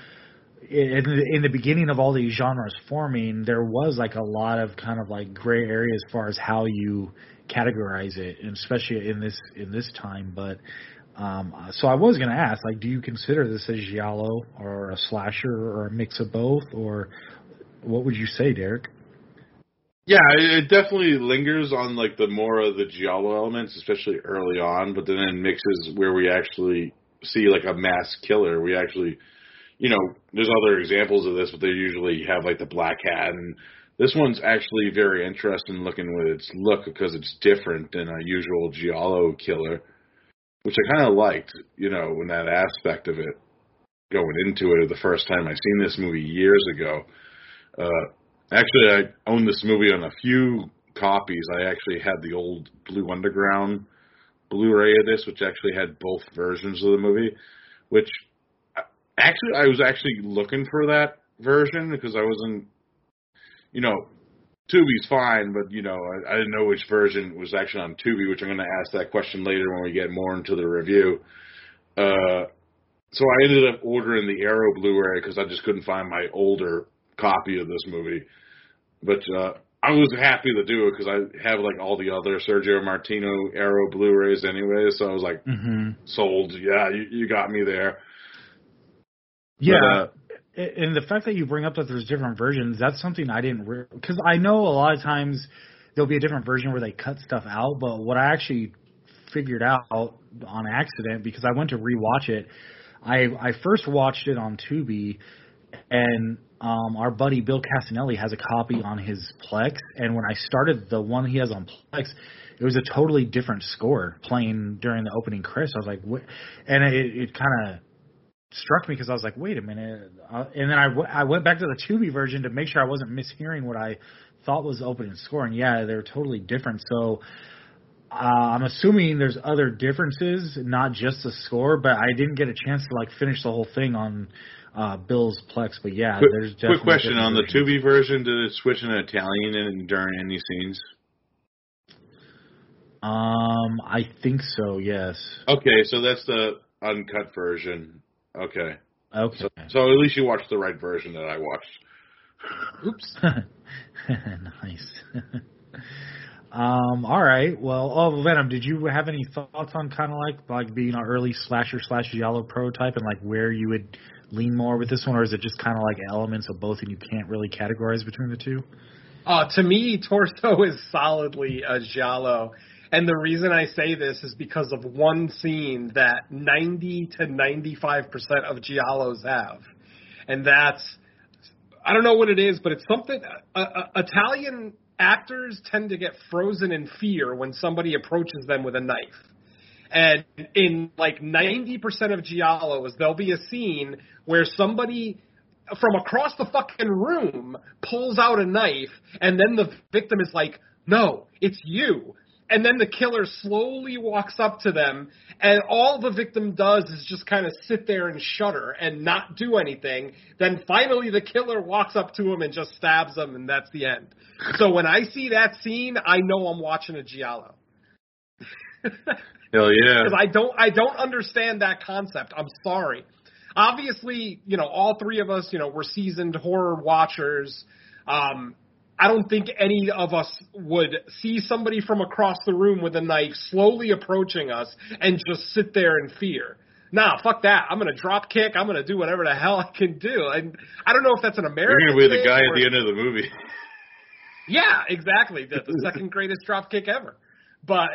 in the, in the beginning of all these genres forming, there was like a lot of kind of like gray area as far as how you categorize it, and especially in this in this time. But um, so I was going to ask, like, do you consider this a giallo or a slasher or a mix of both, or what would you say, Derek? Yeah, it it definitely lingers on like the more of the giallo elements, especially early on, but then it mixes where we actually see like a mass killer. We actually, you know, there's other examples of this, but they usually have like the black hat, and this one's actually very interesting looking with its look because it's different than a usual giallo killer, which I kind of liked, you know, in that aspect of it. Going into it the first time I seen this movie years ago. Uh, Actually, I own this movie on a few copies. I actually had the old Blue Underground Blu-ray of this, which actually had both versions of the movie. Which actually, I was actually looking for that version because I wasn't, you know, Tubi's fine, but you know, I, I didn't know which version was actually on Tubi, which I'm going to ask that question later when we get more into the review. Uh, so I ended up ordering the Arrow Blu-ray because I just couldn't find my older copy of this movie. But uh, I was happy to do it because I have like all the other Sergio Martino Arrow Blu-rays anyway. So I was like, mm-hmm. sold. Yeah, you, you got me there. Yeah. But, uh, and the fact that you bring up that there's different versions, that's something I didn't because re- I know a lot of times there'll be a different version where they cut stuff out, but what I actually figured out on accident because I went to rewatch it, I I first watched it on Tubi, and um, our buddy Bill Castanelli has a copy on his Plex, and when I started the one he has on Plex, it was a totally different score playing during the opening credits. I was like, what? And it, it kind of struck me because I was like, wait a minute. Uh, and then I, w- I went back to the Tubi version to make sure I wasn't mishearing what I thought was the opening score. And yeah, they're totally different. So uh, I'm assuming there's other differences, not just the score, but I didn't get a chance to like finish the whole thing on uh, Bill's Plex. But yeah, quick, there's definitely quick question on versions. the Tubi version. Did it switch in Italian in, during any scenes? Um, I think so. Yes. Okay, so that's the uncut version. Okay. Okay. So, so at least you watched the right version that I watched. Oops. [LAUGHS] nice. [LAUGHS] um. All right. Well, oh, Venom. Did you have any thoughts on kind of like like being an early slasher slash giallo prototype and like where you would lean more with this one, or is it just kind of like elements of both and you can't really categorize between the two? Uh, to me, Torso is solidly a giallo. And the reason I say this is because of one scene that 90 to 95% of giallos have. And that's, I don't know what it is, but it's something, uh, uh, Italian actors tend to get frozen in fear when somebody approaches them with a knife. And in like 90% of giallos, there'll be a scene where somebody from across the fucking room pulls out a knife, and then the victim is like, no, it's you. And then the killer slowly walks up to them, and all the victim does is just kind of sit there and shudder and not do anything. Then finally, the killer walks up to him and just stabs him, and that's the end. So when I see that scene, I know I'm watching a giallo. Hell yeah! [LAUGHS] Because I don't, I don't understand that concept. I'm sorry. Obviously, you know, all three of us, you know, we're seasoned horror watchers. Um, I don't think any of us would see somebody from across the room with a knife slowly approaching us and just sit there in fear. Nah, fuck that. I'm gonna drop kick. I'm gonna do whatever the hell [LAUGHS] I can do. And I don't know if that's an American. You're gonna be the guy or- at the end of the movie. [LAUGHS] Yeah, exactly. The, the second [LAUGHS] greatest drop kick ever. But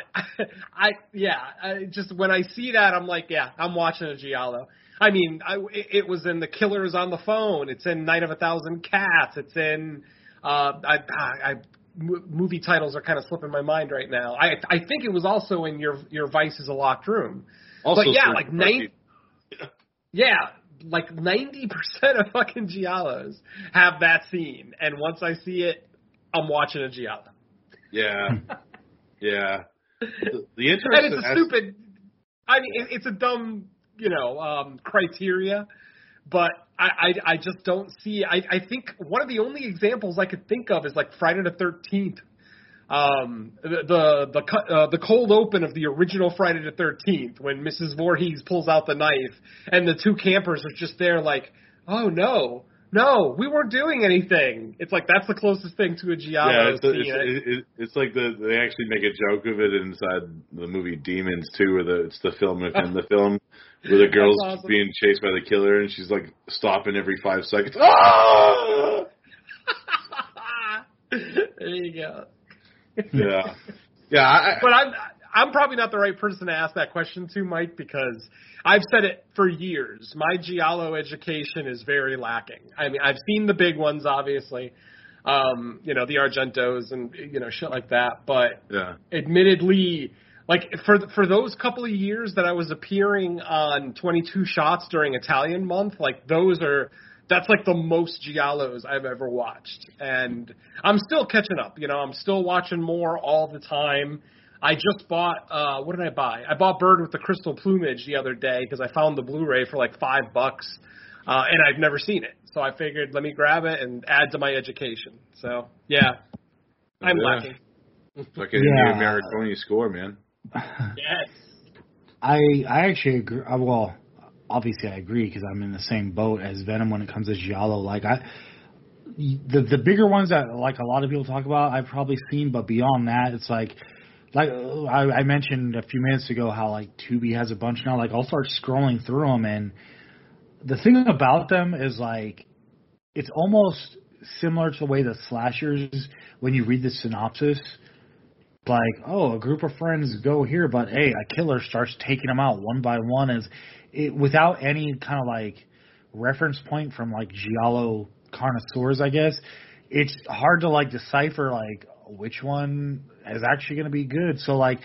I, yeah, I just when I see that, I'm like, yeah, I'm watching a giallo. I mean, I, it, it was in The Killers on the Phone. It's in Night of a Thousand Cats. It's in. Uh, I, I, I movie titles are kind of slipping my mind right now. I, I think it was also in your your Vice is a locked room. Also, but yeah, like ninety. nine. [LAUGHS] Yeah, like ninety percent of fucking giallos have that scene, and once I see it, I'm watching a giallo. Yeah, [LAUGHS] yeah. The, the and it's a as- stupid. I mean, it, it's a dumb, you know, um, criteria, but I, I, I just don't see. I, I think one of the only examples I could think of is like Friday the Thirteenth. Um, the the uh, the cold open of the original Friday the Thirteenth when Mrs. Voorhees pulls out the knife and the two campers are just there like, oh no. No, we weren't doing anything. It's like that's the closest thing to a giallo yeah, it's, scene. it's, it, it, it's like the they actually make a joke of it inside the movie Demons too, where the it's the film within the film where the girl's awesome. being chased by the killer and she's like stopping every five seconds. Ah! [LAUGHS] there you go. Yeah, yeah. I, but I'm I'm probably not the right person to ask that question to, Mike, because I've said it for years. My giallo education is very lacking. I mean, I've seen the big ones, obviously, um, you know, the Argentos and you know shit like that. But yeah. admittedly, like for for those couple of years that I was appearing on 22 Shots during Italian Month, like those are that's like the most giallos I've ever watched, and I'm still catching up. You know, I'm still watching more all the time. I just bought uh what did I buy? I bought Bird with the Crystal Plumage the other day because I found the Blu-ray for like five bucks, uh, and I've never seen it. So I figured let me grab it and add to my education. So yeah, I'm Yeah. lacking. Fucking Yeah. Ennio Morricone score, man. Yes. I I actually agree. uh, Well, obviously I agree because I'm in the same boat as Venom when it comes to giallo. Like I, the the bigger ones that like a lot of people talk about, I've probably seen, but beyond that, it's like. Like I, I mentioned a few minutes ago, how like Tubi has a bunch now. Like I'll start scrolling through them, and the thing about them is like it's almost similar to the way the slashers when you read the synopsis like oh a group of friends go here but hey a killer starts taking them out one by one as it without any kind of like reference point from like giallo connoisseurs i guess it's hard to like decipher like which one is actually going to be good so like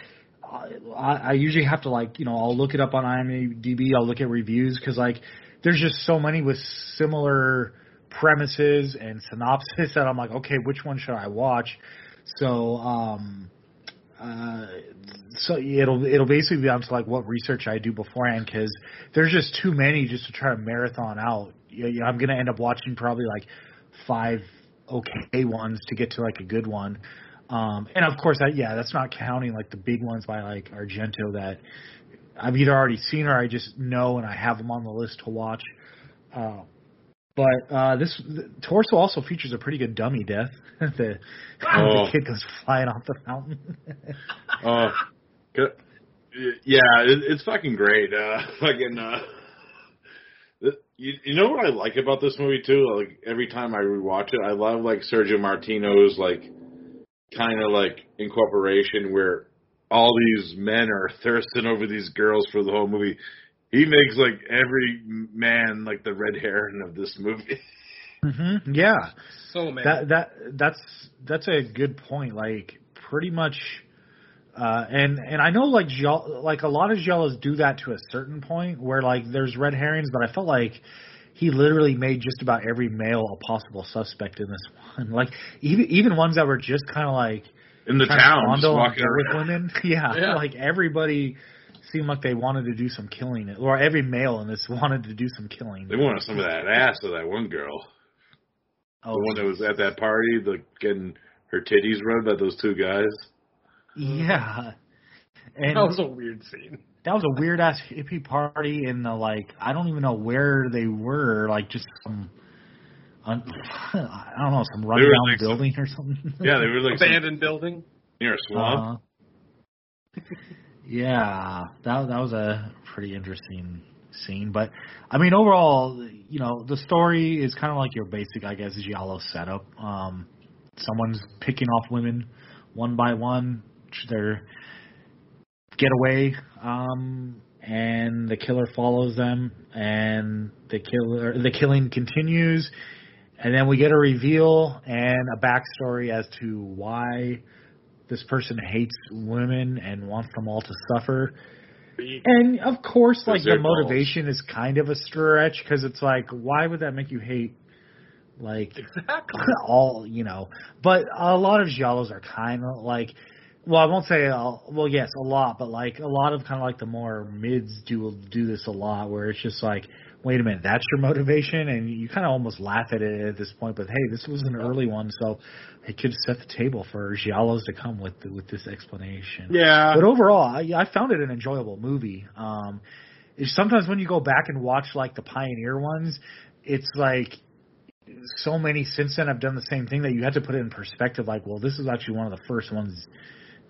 I, I usually have to like you know I'll look it up on IMDb. I'll look at reviews because like there's just so many with similar premises and synopsis that I'm like okay which one should I watch? So um uh so it'll it'll basically be down to like what research I do beforehand because there's just too many just to try to marathon out. I'm gonna end up watching probably like five okay ones to get to like a good one. Um, and of course, I, yeah, that's not counting like the big ones by like Argento that I've either already seen or I just know and I have them on the list to watch. Uh, but uh, this the, Torso also features a pretty good dummy death. [LAUGHS] [LAUGHS] the, Oh. the kid goes flying off the mountain. [LAUGHS] Oh, good. yeah, it, it's fucking great. Uh, fucking, uh, the- you, you know what I like about this movie too? Like every time I rewatch it, I love like Sergio Martino's like kind of like incorporation where all these men are thirsting over these girls for the whole movie. He makes like every man like the red heron of this movie. [LAUGHS] hmm Yeah, So man. that that that's that's a good point. Like pretty much, uh, and and I know like Gial- like a lot of giallos do that to a certain point where like there's red herrings, but I felt like he literally made just about every male a possible suspect in this one. [LAUGHS] Like even even ones that were just kind of like In the trying to town, just walking around. with women. [LAUGHS] Yeah, Yeah. like everybody seemed like they wanted to do some killing, or every male in this [LAUGHS] wanted to do some killing. They wanted some of that ass of that one girl. Oh, the one that was at that party, like getting her titties rubbed by those two guys. yeah. And that was a weird scene. that was a weird ass hippie party in the like I don't even know where they were, like just some un, [LAUGHS] I don't know, some rundown like some- building or something. Yeah, they were like some- Abandoned building. near a swamp. Uh, yeah, that that was a pretty interesting scene. But I mean, overall, you know, the story is kind of like your basic, I guess, giallo setup. Um, someone's picking off women one by one. Their getaway, um, and the killer follows them, and the killer the killing continues. And then we get a reveal and a backstory as to why this person hates women and wants them all to suffer. And of course, like the motivation is kind of a stretch because it's like, why would that make you hate like Exactly. [LAUGHS] all you know? But a lot of giallos are kind of like, well, I won't say, all, well, yes, a lot, but like a lot of kind of like the more mids do do this a lot, where it's just like, wait a minute, that's your motivation, and you kind of almost laugh at it at this point. But hey, this was an early one, so it could set the table for giallos to come with with this explanation. Yeah. But overall, I, I found it an enjoyable movie. Um, sometimes when you go back and watch like the Pioneer ones, it's like so many since then have done the same thing that you have to put it in perspective. Like, well, this is actually one of the first ones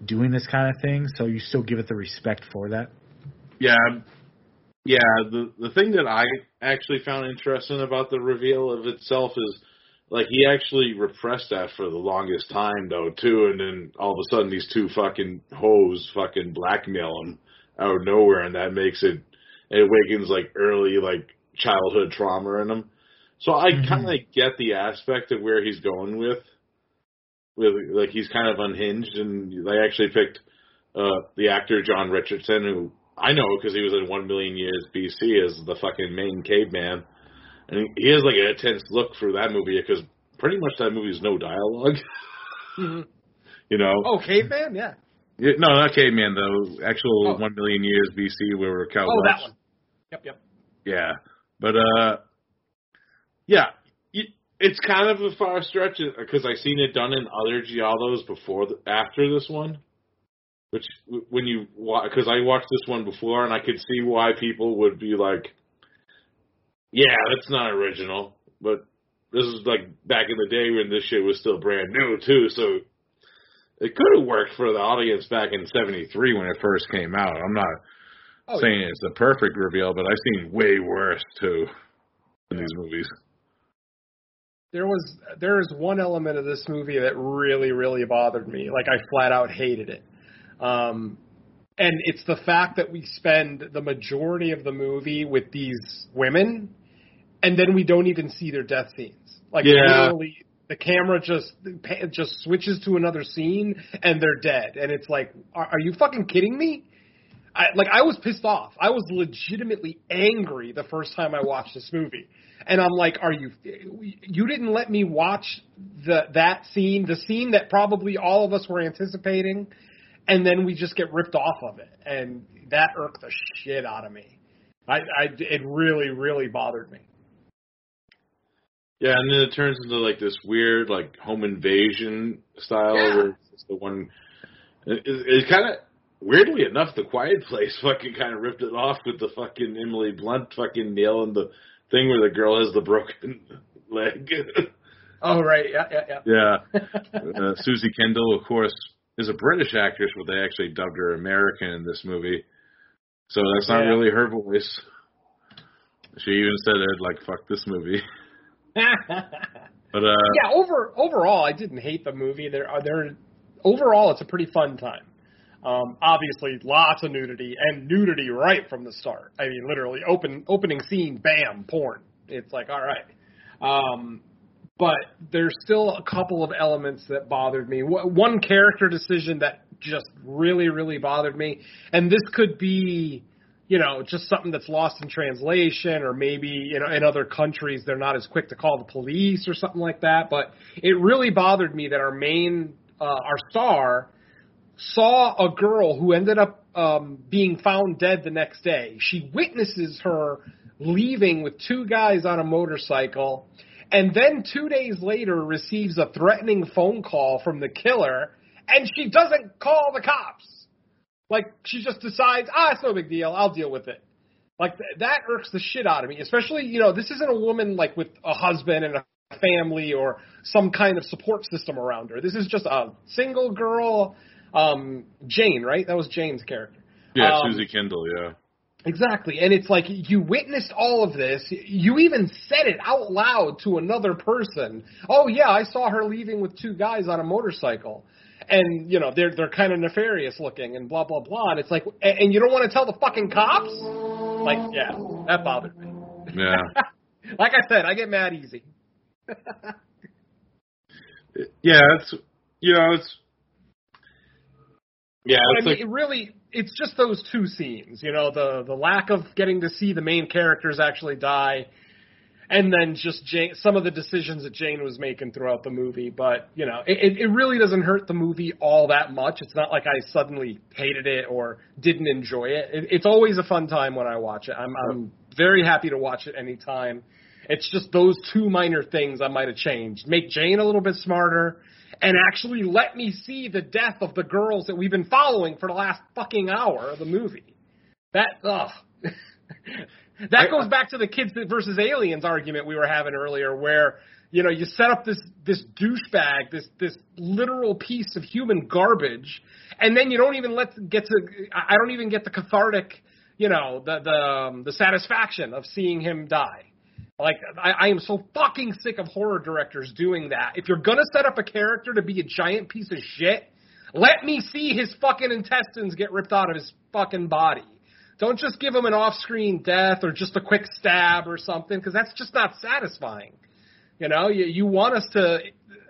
doing this kind of thing, so you still give it the respect for that. Yeah, yeah. The the thing that I actually found interesting about the reveal of itself is like he actually repressed that for the longest time though too, and then all of a sudden these two fucking hoes fucking blackmail him out of nowhere, and that makes it it awakens like early like childhood trauma in him. So I kind of get the aspect of where he's going with with like he's kind of unhinged, and they actually picked uh the actor John Richardson, who I know because he was in One Million Years BC as the fucking main caveman, and he has like an intense look for that movie because pretty much that movie is no dialogue. [LAUGHS] you know? Oh, caveman, yeah. Yeah, no, not caveman though. Actual Oh. one million years BC, where we're cowboys. Oh, that one. Yep, yep. Yeah, but uh, yeah, it's kind of a far stretch because I've seen it done in other giallos before, the, after this one. Which when you because I watched this one before and I could see why people would be like, yeah, that's not original. But this is like back in the day when this shit was still brand new too, so it could have worked for the audience back in '73 when it first came out. I'm not Oh, saying it's the perfect reveal, but I've seen way worse too in these movies. There was there is one element of this movie that really really bothered me. Like I flat out hated it. Um and it's the fact that we spend the majority of the movie with these women and then we don't even see their death scenes. Like Yeah. literally the camera just just switches to another scene and they're dead and it's like are, are you fucking kidding me? I, like I was pissed off. I was legitimately angry the first time I watched this movie, and I'm like, "Are you? You didn't let me watch the that scene, the scene that probably all of us were anticipating, and then we just get ripped off of it, and that irked the shit out of me. I, I it really, really bothered me. Yeah, and then it turns into like this weird like home invasion style Yeah. where it's the one. It, it, it kind of weirdly enough, the Quiet Place [LAUGHS] fucking kind of ripped it off with the fucking Emily Blunt fucking nail in the thing where the girl has the broken [LAUGHS] leg. Oh right, yeah, yeah, yeah, [LAUGHS] uh, Suzy Kendall, of course, is a British actress, but they actually dubbed her American in this movie, so that's not Yeah. really her voice. She even said it like "fuck this movie," yeah. [LAUGHS] but uh, yeah, over overall, I didn't hate the movie. There are there overall, it's a pretty fun time. Um, obviously, lots of nudity and nudity right from the start. I mean, literally, open opening scene, bam, porn. It's like, all right. Um, but there's still a couple of elements that bothered me. One character decision that just really, really bothered me, and this could be, you know, just something that's lost in translation, or maybe you know, in other countries they're not as quick to call the police or something like that. But it really bothered me that our main, uh, our star, saw a girl who ended up um, being found dead the next day. She witnesses her leaving with two guys on a motorcycle, and then two days later receives a threatening phone call from the killer, and she doesn't call the cops. Like she just decides, ah, it's no big deal. I'll deal with it. Like th- that irks the shit out of me. Especially, you know, this isn't a woman like with a husband and a family or some kind of support system around her. This is just a single girl, um, Jane, right? That was Jane's character. yeah, Um, Suzy Kendall, yeah. Exactly. And it's like you witnessed all of this. You even said it out loud to another person. Oh yeah, I saw her leaving with two guys on a motorcycle. And you know, they're they're kind of nefarious looking and blah blah blah. And it's like and and you don't want to tell the fucking cops? Like, yeah, that bothered me. Yeah. [LAUGHS] Like I said, I get mad easy. [LAUGHS] yeah, it's you know, it's yeah, But I mean, like it really, it's just those two scenes. You know, the the lack of getting to see the main characters actually die, and then just Jane, some of the decisions that Jane was making throughout the movie. But you know, it, it- really doesn't hurt the movie all that much. It's not like I suddenly hated it or didn't enjoy it. it it's always a fun time when I watch it. I'm I'm very happy to watch it anytime. It's just those two minor things I might have changed. Make Jane a little bit smarter and actually let me see the death of the girls that we've been following for the last fucking hour of the movie. That ugh. [LAUGHS] that goes back to the kids versus aliens argument we were having earlier where you know you set up this this douchebag this this literal piece of human garbage and then you don't even let get to I don't even get the cathartic you know the the um, the satisfaction of seeing him die like I, I am so fucking sick of horror directors doing that. If you're gonna set up a character to be a giant piece of shit, let me see his fucking intestines get ripped out of his fucking body. Don't just give him an off-screen death or just a quick stab or something, because that's just not satisfying. You know, you, you want us to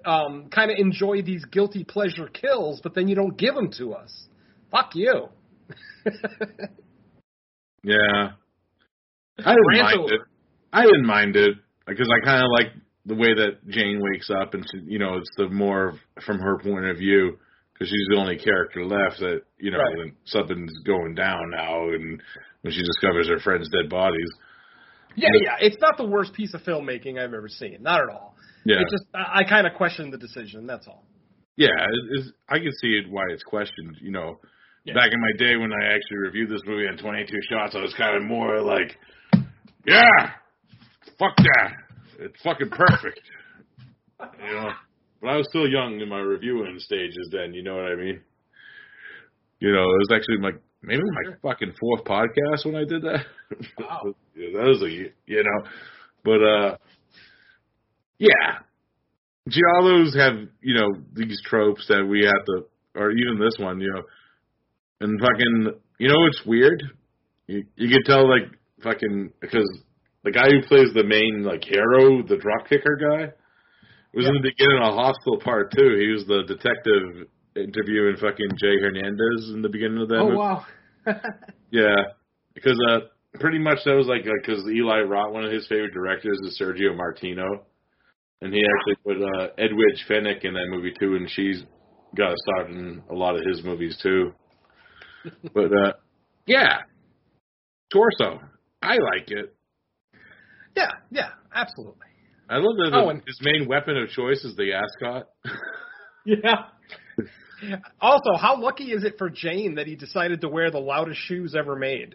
um, kind of enjoy these guilty pleasure kills, but then you don't give them to us. Fuck you. [LAUGHS] yeah. I didn't Rant mind over. it. I didn't mind it. because I kind of like the way that Jane wakes up, and she, you know, it's the more from her point of view because she's the only character left that you know Right. something's going down now, and when she discovers her friend's dead bodies. Yeah, yeah. It's not the worst piece of filmmaking I've ever seen. Not at all. Yeah, It just I, I kind of question the decision. That's all. yeah, it, it's, I can see it why it's questioned. You know, Yeah. back in my day when I actually reviewed this movie on 22 shots, I was kind of more like, yeah, fuck that, it's fucking perfect. you know, but I was still young in my reviewing stages then. You know what I mean? You know, it was actually my maybe my fucking fourth podcast when I did that. Wow. [LAUGHS] yeah, that was a you know, but uh, yeah, giallos have you know these tropes that we have to, or even this one, you know, and fucking, you know, it's weird. You you can tell like fucking because the guy who plays the main like hero, the drop kicker guy, was in the beginning of Hostel Part Two. He was the detective interviewing fucking Jay Hernandez in the beginning of that. oh movie. wow. [LAUGHS] Yeah, because uh, pretty much that was like because Eli Roth, one of his favorite directors, is Sergio Martino, and he actually put uh, Edwige Fenech in that movie too, and she's got a start in a lot of his movies too. [LAUGHS] but uh, yeah, Torso, I like it. yeah, yeah, absolutely. I love that Oh, and- his main weapon of choice is the ascot. [LAUGHS] Yeah. Also, how lucky is it for Jane that he decided to wear the loudest shoes ever made?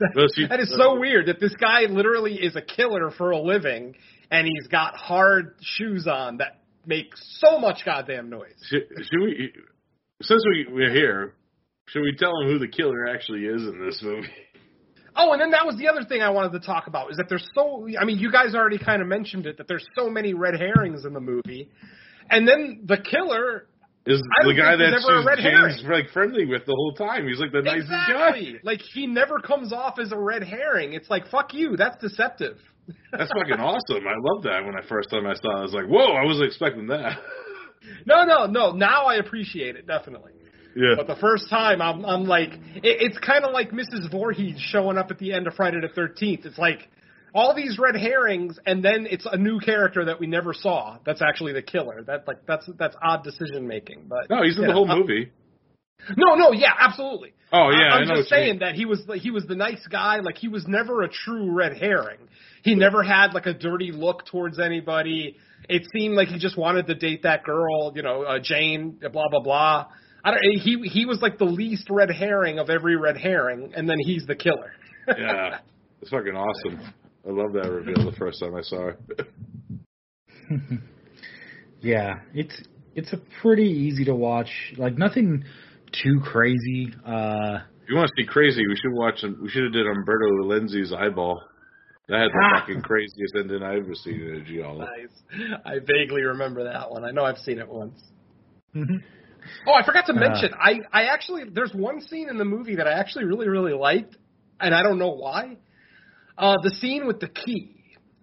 [LAUGHS] That is so weird that this guy literally is a killer for a living and he's got hard shoes on that make so much goddamn noise. Should, should we, since we, we're here, should we tell him who the killer actually is in this movie? Oh, and then that was the other thing I wanted to talk about is that there's so I mean, you guys already kind of mentioned it that there's so many red herrings in the movie. And then the killer Is the guy that he's ever a red James herring. like friendly with the whole time. He's like the nicest guy. Like he never comes off as a red herring. It's like fuck you. That's deceptive. [LAUGHS] That's fucking awesome. I love that. When I first time I saw it, I was like, whoa, I wasn't expecting that. [LAUGHS] No, no, no. Now I appreciate it definitely. Yeah. But the first time, I'm, I'm like, it, it's kind of like Mrs. Voorhees showing up at the end of Friday the Thirteenth. It's like all these red herrings, and then it's a new character that we never saw. That's actually the killer. That like that's that's odd decision making. But No, he's in the know, whole uh, movie. No, no, yeah, absolutely. Oh yeah, I, am just saying that he was he was the nice guy. Like he was never a true red herring. He never had like a dirty look towards anybody. It seemed like he just wanted to date that girl, you know, uh, Jane. Blah blah blah. I don't. He he was like the least red herring of every red herring, and then he's the killer. [LAUGHS] yeah, it's fucking awesome. I love that reveal the first time I saw it. [LAUGHS] Yeah, it's it's a pretty easy to watch. Like nothing too crazy. Uh If you want to see crazy, we should watch. We should have did Umberto Lenzi's eyeball. That had the Ah. fucking craziest ending I've ever seen in a giallo. nice. I vaguely remember that one. I know I've seen it once. mhm. Oh, I forgot to Uh. mention. I I actually there's one scene in the movie that I actually really really liked, and I don't know why. Uh, the scene with the key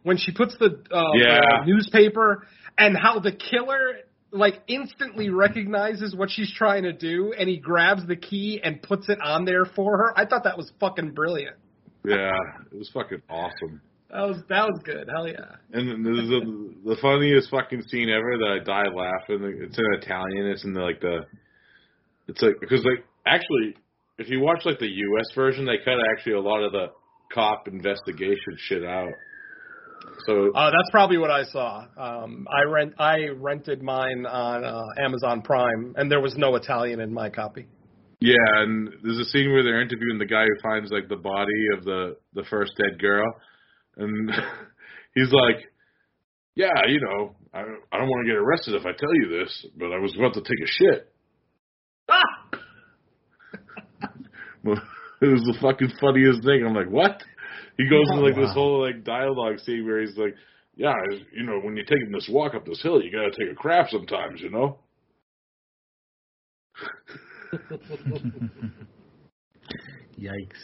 when she puts the, uh, Yeah. the newspaper and how the killer like instantly recognizes what she's trying to do, and he grabs the key and puts it on there for her. I thought that was fucking brilliant. Yeah, it was fucking awesome. That was that was good. Hell yeah. And then there's the, the funniest fucking scene ever that I died laughing. It's in Italian. It's in the, like the, it's like because like actually, if you watch like the U.S. version, they cut actually a lot of the cop investigation shit out. So Uh, that's probably what I saw. Um, I rent I rented mine on uh, Amazon Prime, and there was no Italian in my copy. yeah, and there's a scene where they're interviewing the guy who finds like the body of the the first dead girl, and [LAUGHS] he's like, "Yeah, you know, I I don't want to get arrested if I tell you this, but I was about to take a shit." Ah! [LAUGHS] it was the fucking funniest thing. I'm like, what? He goes into like this whole like dialogue scene where he's like, yeah, you know, when you're taking this walk up this hill, you gotta take a crap sometimes, you know. [LAUGHS] Yikes.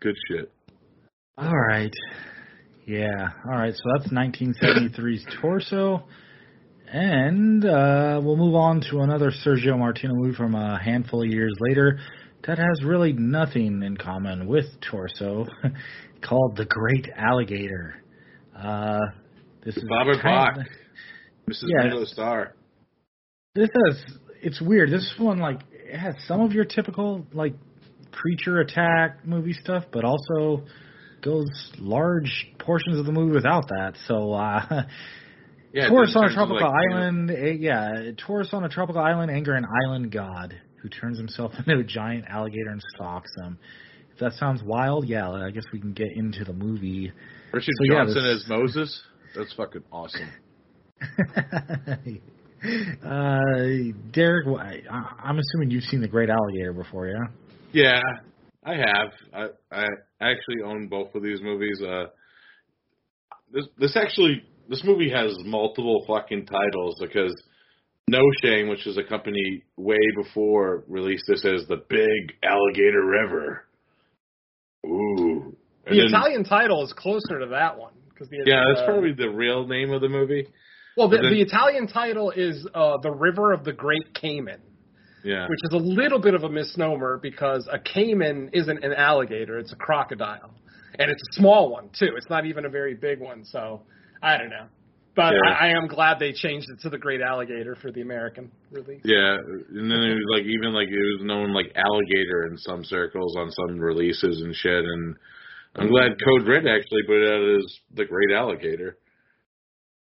Good shit. All right. Yeah. All right. So that's 1973's Torso. And uh, we'll move on to another Sergio Martino movie from a handful of years later that has really nothing in common with Torso. [LAUGHS] called The Great Alligator. Uh, this is kind Bach, of- Mrs. Yeah. Starr. This has it's weird. This one like it has some of your typical like creature attack movie stuff, but also goes large portions of the movie without that. So uh [LAUGHS] Yeah, Tourist on a tropical like, you know, island, eh, yeah, tourist on a tropical island anger an island god who turns himself [LAUGHS] into a giant alligator and stalks them. If that sounds wild, yeah, I guess we can get into the movie. Richard So, yeah, Johnson this- as Moses. That's fucking awesome. [LAUGHS] uh, Derek, I, I'm assuming you've seen The Great Alligator before, yeah? Yeah, I have. I I actually own both of these movies. Uh, this this actually this movie has multiple fucking titles because No Shame, which is a company way before, released this as the Big Alligator River. Ooh. And The then- Italian title is closer to that one because the Yeah, that's uh, probably the real name of the movie. well. The, then- the Italian title is uh, the River of the Great Cayman, Yeah. which is a little bit of a misnomer because a cayman isn't an alligator; it's a crocodile, and it's a small one too. It's not even a very big one. So I don't know, but Yeah. I, I am glad they changed it to the Great Alligator for the American release. Yeah, and then it was like even like it was known like alligator in some circles on some releases and shit. And I'm glad Code Red actually put it out as the Great Alligator,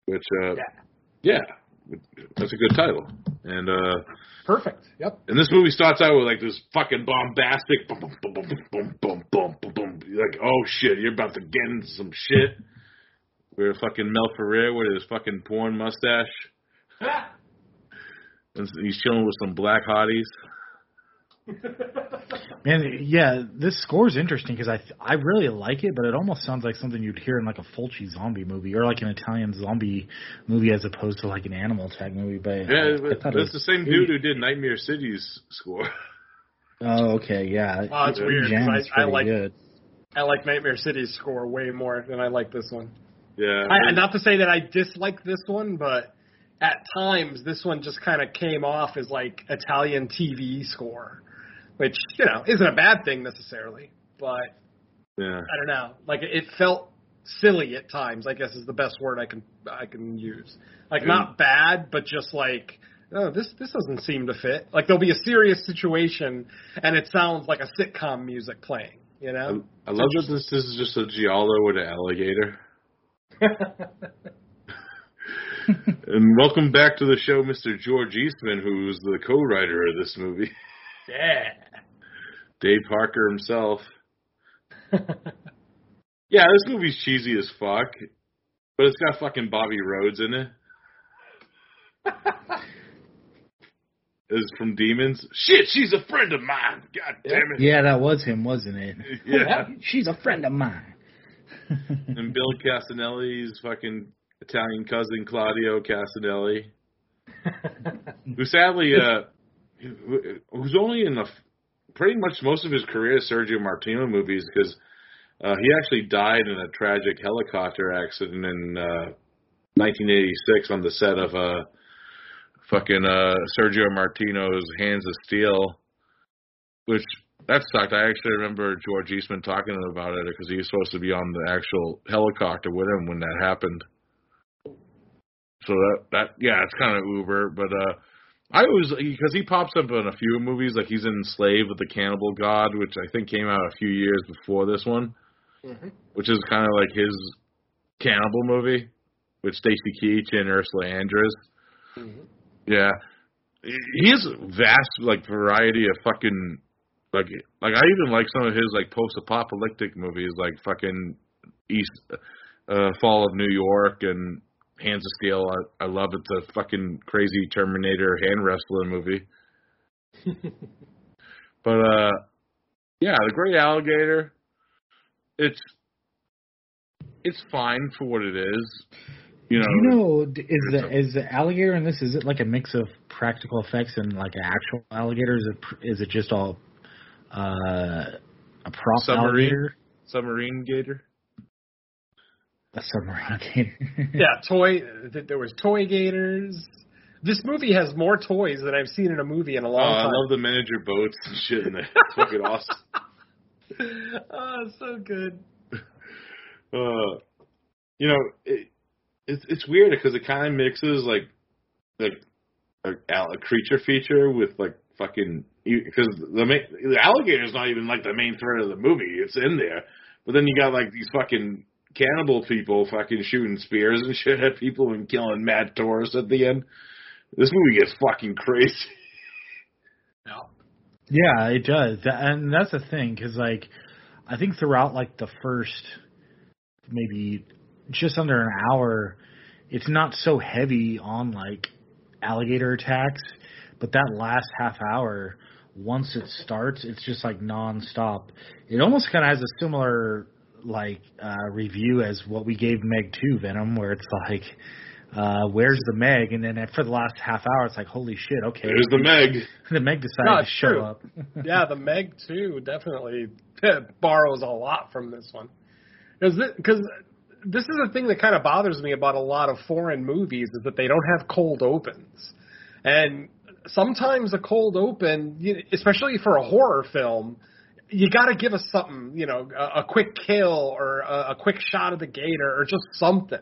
which uh, yeah, that's a good title. And uh, Perfect. Yep. and this movie starts out with like this fucking bombastic boom boom boom boom boom boom boom boom. You're like oh shit, you're about to get into some shit. Where fucking Mel Ferrer with his fucking porn mustache. And he's chilling with some black hotties. [LAUGHS] Man, yeah, this score is interesting because I I really like it, but it almost sounds like something you'd hear in like a Fulci zombie movie or like an Italian zombie movie as opposed to like an animal attack movie. But Yeah, I, I but thought that's was- the same dude who did Nightmare City's score. Oh, okay, yeah. Oh, it's weird, 'cause Jan's I- I like- good. I like Nightmare City's score way more than I like this one. Yeah. I, not to say that I dislike this one, but at times this one just kind of came off as like Italian TV score, which you know isn't a bad thing necessarily, but yeah. I don't know. Like it felt silly at times. I guess is the best word I can I can use. Like not bad, but just like oh this this doesn't seem to fit. Like there'll be a serious situation and it sounds like a sitcom music playing. You know. I love that this, this is just a giallo with an alligator. [LAUGHS] and welcome back to the show, Mr. George Eastman, who's the co-writer of this movie. Yeah. Dave Parker himself. [LAUGHS] yeah, this movie's cheesy as fuck, but it's got fucking Bobby Rhodes in it. [LAUGHS] is from Demons. Shit, she's a friend of mine. God damn it. Yeah, that was him, wasn't it? [LAUGHS] Yeah. She's a friend of mine. and Bill Castanelli's fucking Italian cousin Claudio Cassinelli, who sadly, uh, who- who's only in the pretty much most of his career Sergio Martino movies because uh, he actually died in a tragic helicopter accident in uh, 1986 on the set of uh, fucking uh, Sergio Martino's Hands of Steel, which that sucked. I actually remember George Eastman talking about it because he was supposed to be on the actual helicopter with him when that happened. So that that yeah, it's kind of uber, but uh, I was because he pops up in a few movies, like he's in Slave with the Cannibal God, which I think came out a few years before this one, which is kind of like his cannibal movie with Stacy Keach and Ursula Andress. Yeah, he has a vast like variety of fucking like like I even like some of his like post-apocalyptic movies, like fucking East uh, Fall of New York and Hands of Steel. I, I love it. The fucking crazy Terminator hand wrestling movie. [LAUGHS] but uh, yeah, the Great Alligator. It's it's fine for what it is. You know, Do you know is the is the alligator in this? Is it like a mix of practical effects and like an actual alligator? Is it pr- is it just all uh, a prop submarine alligator? submarine gator. A submarine gator. [LAUGHS] yeah, toy. th- There was toy gators. This movie has more toys than I've seen in a movie in a long I time. I love the miniature boats and shit in there. It's fucking awesome. [LAUGHS] oh, so good. uh, you know, it, it's it's weird because it kind of mixes like like a, a creature feature with like fucking because the main, the alligator's not even like the main threat of the movie. It's in there, but then you got like these fucking cannibal people fucking shooting spears and [LAUGHS] shit at people and killing mad tourists at the end. This movie gets fucking crazy. [LAUGHS] Yeah, Yeah, it does, That- and that's the thing because like I think throughout like the first maybe just under an hour, it's not so heavy on like alligator attacks, but that last half hour, once it starts, it's just like nonstop. It almost kind of has a similar like uh review as what we gave Meg 2 Venom, where it's like. Uh, where's the Meg? And then for the last half hour, it's like, holy shit, okay. There's the Meg. [LAUGHS] the Meg decided No, to it's show true. up. [LAUGHS] yeah, the Meg too definitely [LAUGHS] borrows a lot from this one. Because this, cause this is the thing that kind of bothers me about a lot of foreign movies is that they don't have cold opens, and sometimes a cold open, especially for a horror film, you got to give us something, you know, a, a quick kill or a, a quick shot of the gator or just something,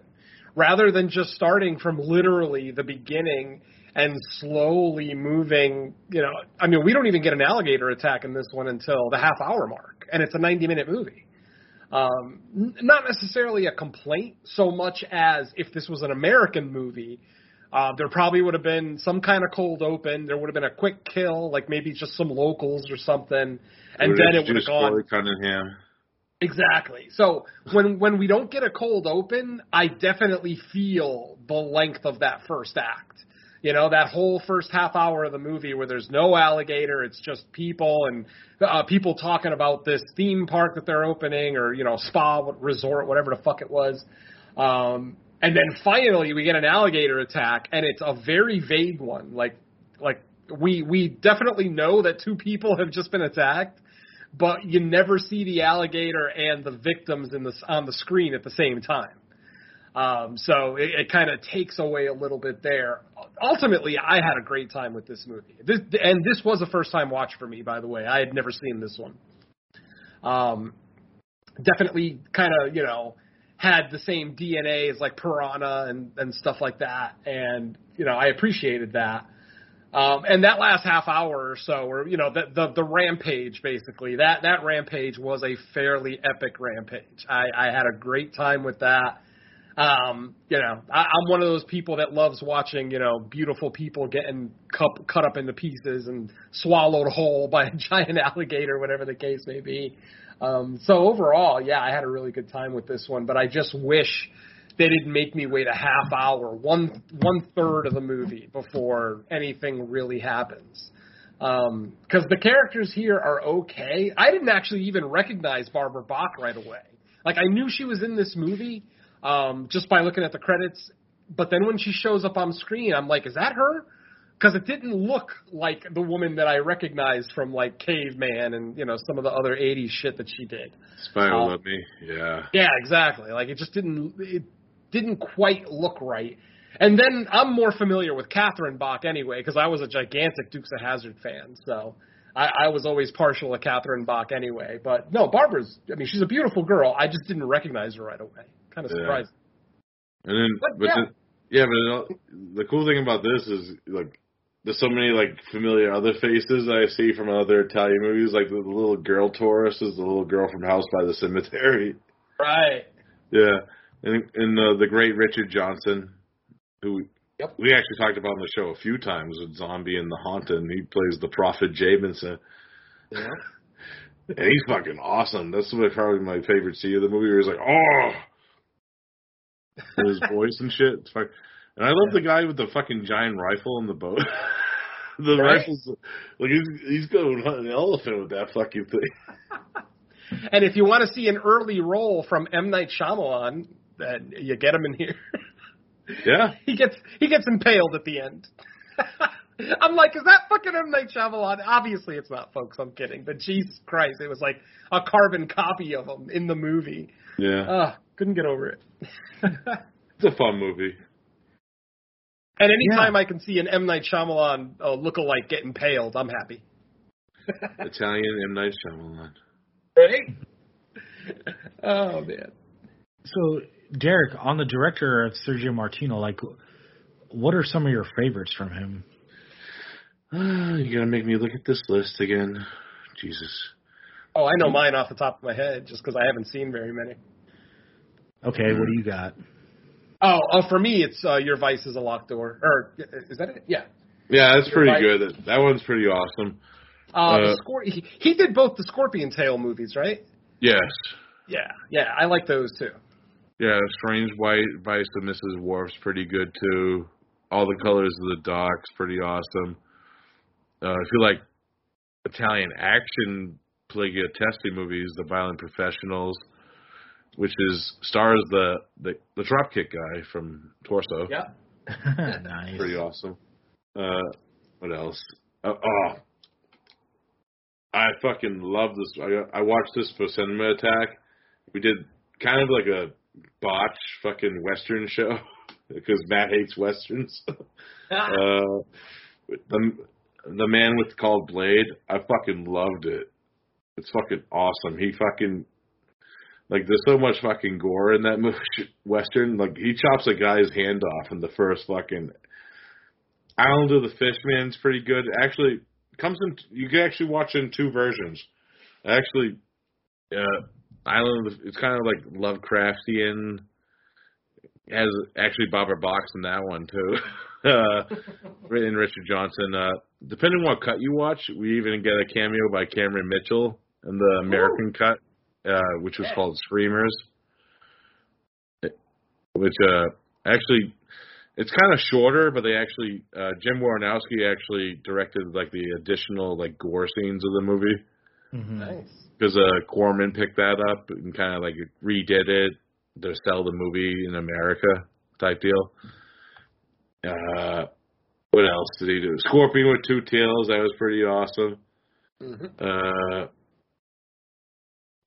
rather than just starting from literally the beginning and slowly moving. You know, I mean, we don't even get an alligator attack in this one until the half hour mark, and it's a 90 minute movie. Um, not necessarily a complaint so much as if this was an American movie, uh, there probably would have been some kind of cold open. There would have been a quick kill, like maybe just some locals or something, and then it would have gone. Corey Cunningham. Exactly. So when when we don't get a cold open, I definitely feel the length of that first act. You know, that whole first half hour of the movie where there's no alligator, it's just people and uh, people talking about this theme park that they're opening or, you know, spa resort, whatever the fuck it was. Um, and then finally we get an alligator attack and it's a very vague one. Like, like we, we definitely know that two people have just been attacked, but you never see the alligator and the victims in the, on the screen at the same time. Um, so it, it kind of takes away a little bit there. Ultimately, I had a great time with this movie. This, and this was a first time watch for me, by the way. I had never seen this one. Um, definitely kind of, you know, had the same DNA as like Piranha and, and stuff like that. And, you know, I appreciated that. Um, and that last half hour or so, or you know, the, the the rampage basically, that that rampage was a fairly epic rampage. I, I had a great time with that. Um, you know, I, I'm one of those people that loves watching, you know, beautiful people getting cut, cut up into pieces and swallowed whole by a [LAUGHS] giant alligator, whatever the case may be. Um, so overall, yeah, I had a really good time with this one, but I just wish they didn't make me wait a half hour, one one third of the movie before anything really happens. Because the characters here are okay. I didn't actually even recognize Barbara Bach right away. Like I knew she was in this movie um, just by looking at the credits, but then when she shows up on screen, I'm like, is that her? Because it didn't look like the woman that I recognized from like Caveman and you know some of the other '80s shit that she did. Spy Um, Loved Me. Yeah. Yeah, exactly. Like it just didn't it didn't quite look right. And then I'm more familiar with Catherine Bach anyway because I was a gigantic Dukes of Hazzard fan, so I, I was always partial to Catherine Bach anyway. But no, Barbara's. I mean, she's a beautiful girl. I just didn't recognize her right away. Kind of Yeah. surprised. And then, But, but, yeah. the, yeah, but it, the cool thing about this is like there's so many like familiar other faces I see from other Italian movies. Like the, the little girl tourist is the little girl from House by the Cemetery. Right. Yeah, and and uh, the great Richard Johnson, who Yep. we actually talked about on the show a few times with Zombie and the Haunted. And he plays the Prophet Jamison. Yeah. [LAUGHS] And he's fucking awesome. That's probably my favorite scene of the movie. Where he's like, oh, and his [LAUGHS] voice and shit. It's fuck- And I love the guy with the fucking giant rifle in the boat. [LAUGHS] the Right. rifle's like he's he's going hunt an elephant with that fucking thing. [LAUGHS] And if you want to see an early role from M Night Shyamalan, then you get him in here. [LAUGHS] Yeah, he gets he gets impaled at the end. I'm like, is that fucking M Night Shyamalan? Obviously, it's not, folks. I'm kidding. But Jesus Christ, it was like a carbon copy of him in the movie. yeah. Ugh, couldn't get over it. It's a fun movie. And anytime I can see an M Night Shyamalan uh, lookalike get impaled, I'm happy. [LAUGHS] Italian M Night Shyamalan. Right? [LAUGHS] Oh man. So, Derek, on the director of Sergio Martino, like, what are some of your favorites from him? [SIGHS] you gotta make me look at this list again. Jesus. Oh, I know mine off the top of my head, just because I haven't seen very many. Okay, what do you got? Oh, oh, for me, it's uh, Your Vice is a Locked Door. Or is that it? Yeah. Yeah, that's Your pretty Vice- good. That, one's pretty awesome. Uh, Uh, the Scor- he, he did both the Scorpion Tail movies, right? Yes. Yeah, yeah, I like those too. Yeah, Strange White Vice of Mrs. Wardh's pretty good too. All the Colors of the Dark's pretty awesome. Uh, if you like Italian action Testi movies, The Violent Professionals, which is stars the the, the Dropkick guy from Torso. Yeah. [LAUGHS] nice. Pretty awesome. Uh, what else? Uh, oh, I fucking love this. I, I watched this for Cinema Attack. We did kind of like a botch fucking western show [LAUGHS] because Matt hates westerns. [LAUGHS] uh, the the man with called Blade. I fucking loved it. It's fucking awesome. He fucking like there's so much fucking gore in that [LAUGHS] movie western. Like he chops a guy's hand off in the first fucking Island of the Fishman's pretty good. Actually, comes in. You can actually watch in two versions. Actually, uh, Island. Of the, it's kind of like Lovecraftian. Has actually Barbara Bach in that one too. [LAUGHS] uh, written Richard Johnson. Uh, depending on what cut you watch, we even get a cameo by Cameron Mitchell in the American cut, uh, which was called Screamers. Which uh, actually it's kind of shorter, but they actually uh, Jim Wynorski actually directed like the additional like gore scenes of the movie Mm-hmm. Nice. because uh, Corman picked that up and kind of like redid it to sell the movie in America type deal. Uh, what else did he do? Scorpion with two tails. That was pretty awesome. Mm-hmm. Uh,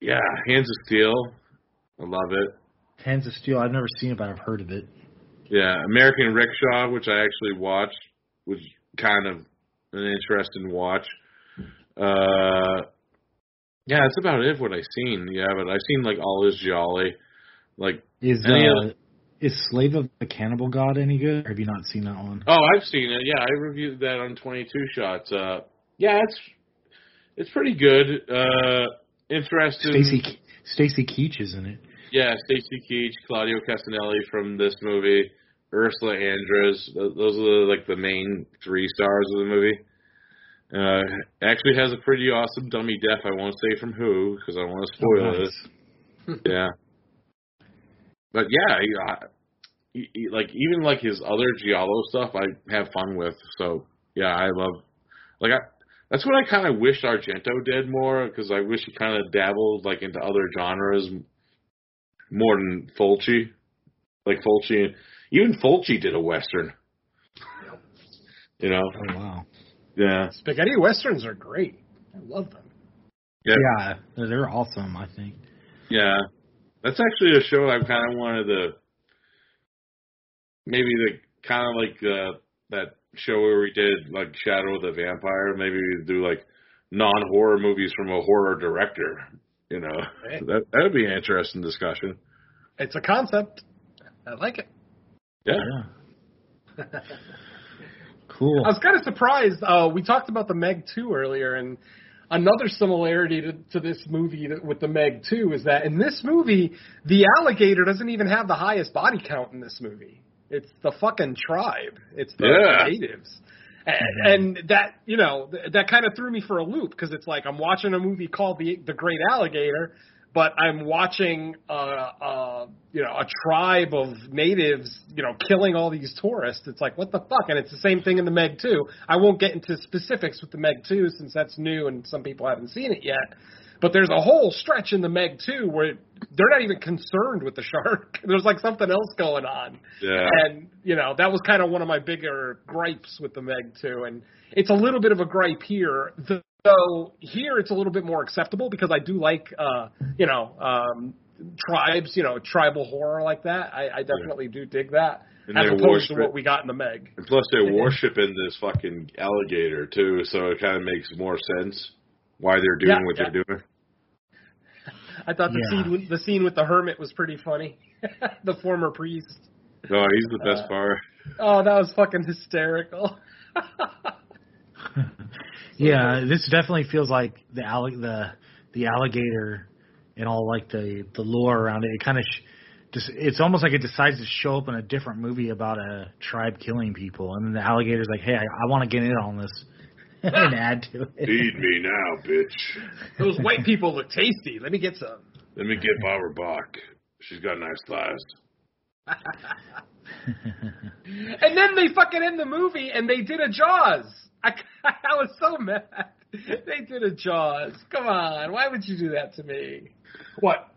yeah, Hands of Steel. I love it. Hands of Steel. I've never seen it, but I've heard of it. Yeah, American Rickshaw, which I actually watched, was kind of an interesting watch. Uh, yeah, that's about it. What I've seen. Yeah, but I've seen like All Is Jolly. Like Is uh, is Slave of the Cannibal God any good? Or have you not seen that one? Oh, I've seen it. Yeah, I reviewed that on 22 Shots. Uh, yeah, it's it's pretty good. Uh, interesting. Stacy Stacy Keach is in it. Yeah, Stacy Keach, Claudio Cassinelli from this movie, Ursula Andress. Those are the, like the main three stars of the movie. Uh, actually has a pretty awesome dummy death. I won't say from who because I want to spoil Oh, it. nice. [LAUGHS] Yeah. But yeah, he, I, he, he- like even like his other giallo stuff, I have fun with. So yeah, I love. Like I, that's what I kind of wish Argento did more because I wish he kind of dabbled like into other genres more than Fulci. Like Fulci, even Fulci did a western. You know? Oh wow. Yeah. Spaghetti westerns are great. I love them. Yeah. Yeah, they're awesome. I think. Yeah, that's actually a show I kind of wanted to maybe the kind of like uh, that show where we did like Shadow of the Vampire. Maybe we do like non horror movies from a horror director. You know, Right. that that would be an interesting discussion. It's a concept. I like it. Yeah. Cool. I was kind of surprised. Uh, we talked about the Meg 2 earlier, and another similarity to, to this movie that, with the Meg 2 is that in this movie, the alligator doesn't even have the highest body count in this movie. It's the fucking tribe. It's the Yeah. natives. And, and that, you know, th- that kind of threw me for a loop because it's like I'm watching a movie called The The Great Alligator, but I'm watching uh, uh, you know, a tribe of natives, you know, killing all these tourists. It's like, what the fuck? And it's the same thing in the Meg 2. I won't get into specifics with the Meg 2 since that's new and some people haven't seen it yet. But there's a whole stretch in the Meg 2 where they're not even concerned with the shark. [LAUGHS] There's like something else going on. Yeah. And, you know, that was kind of one of my bigger gripes with the Meg 2. And it's a little bit of a gripe here. Though here it's a little bit more acceptable because I do like, uh, you know, um, tribes, you know, tribal horror like that. I, I definitely do dig that. And as opposed to what we got in the Meg. And plus, they're [LAUGHS] worshiping this fucking alligator too, so it kind of makes more sense why they're doing Yeah, what yeah. they're doing. [LAUGHS] I thought the Yeah. scene with- the scene with the hermit was pretty funny. [LAUGHS] the former priest. No, he's the best Uh, part. Oh, that was fucking hysterical. [LAUGHS] Yeah, this definitely feels like the alli- the the alligator and all like the the lore around it. It kind of sh- just it's almost like it decides to show up in a different movie about a tribe killing people, and then the alligator's like, "Hey, I, I want to get in on this [LAUGHS] and add to it." Feed me now, bitch. Those white people look tasty. Let me get some. Let me get Barbara Bach. She's got nice thighs. [LAUGHS] And then they fucking end the movie and they did a Jaws. I, [LAUGHS] I was so mad. They did a Jaws. Come on, why would you do that to me? What?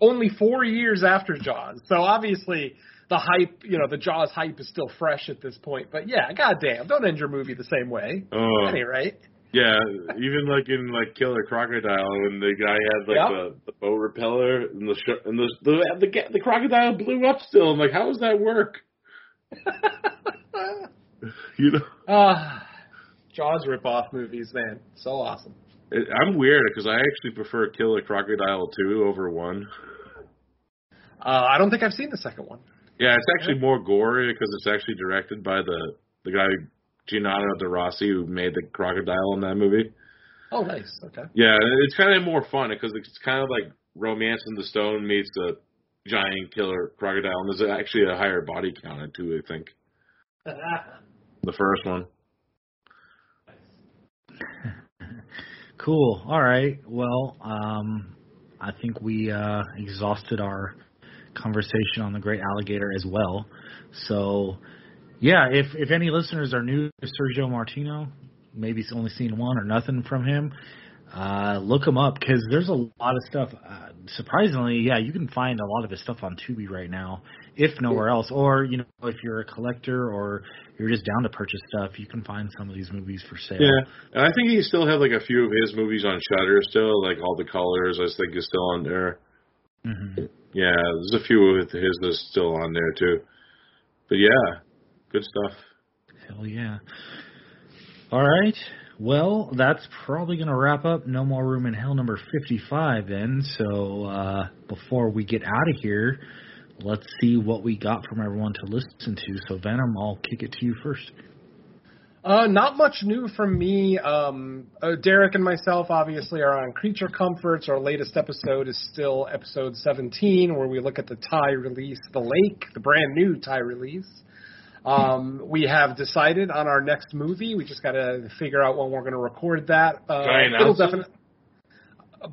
Only four years after Jaws, so obviously the hype, you know, the Jaws hype is still fresh at this point. But yeah, goddamn, don't end your movie the same way. Oh. At any rate. Yeah, even like in like Killer Crocodile, when the guy had like Yep. the, the boat repeller and the sh- and the the the, ga- the crocodile blew up still. I'm like, how does that work? [LAUGHS] you know, Ah, Jaws ripoff movies, man, so awesome. it, I'm weird because I actually prefer Killer Crocodile two over one. Uh, I don't think I've seen the second one. Yeah, it's actually more gory because it's actually directed by the the guy Giannetto De Rossi who made the crocodile in that movie. Oh, nice. Okay. Yeah, it's kind of more fun because it's kind of like Romance in the Stone meets the giant killer crocodile, and there's actually a higher body count in too. I think [LAUGHS] the first one. Cool. All right. Well, um, I think we uh, exhausted our conversation on the Great Alligator as well. So, yeah, if if any listeners are new to Sergio Martino, maybe only seen one or nothing from him, uh, look him up because there's a lot of stuff. Uh, surprisingly, yeah, you can find a lot of his stuff on Tubi right now, if nowhere else. Or you know, if you're a collector or you're just down to purchase stuff, you can find some of these movies for sale. Yeah, and I think he still have like a few of his movies on Shudder still, like All the Colors. I think is still on there. Hmm Yeah, there's a few of his that's still on there too. But yeah, good stuff. Hell yeah. All right. Well, that's probably going to wrap up No More Room in Hell number 55 then. So uh, before we get out of here, let's see what we got from everyone to listen to. So, Venom, I'll kick it to you first. Uh, not much new from me. Um, uh, Derek and myself obviously are on Creature Comforts. Our latest episode is still episode 17, where we look at the Thai release, The Lake, the brand new Thai release. Um, we have decided on our next movie. We just got to figure out when we're going to record that. Uh, Can I announce it?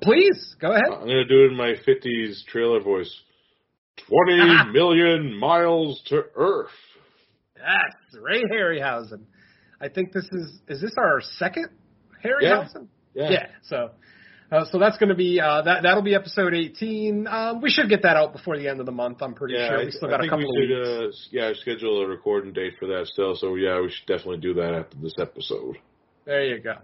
Please go ahead. I'm gonna do it in my '50s trailer voice. Twenty [LAUGHS] million miles to Earth. Yes, Ray Harryhausen. I think this is is this our second Harryhausen? Yeah. Yeah. So, uh, so that's going to be uh, that. That'll be episode 18. Um, we should get that out before the end of the month. I'm pretty Yeah, sure. I, We still I got a couple we of should, weeks. uh, yeah, schedule a recording date for that still. So yeah, we should definitely do that after this episode. There you go.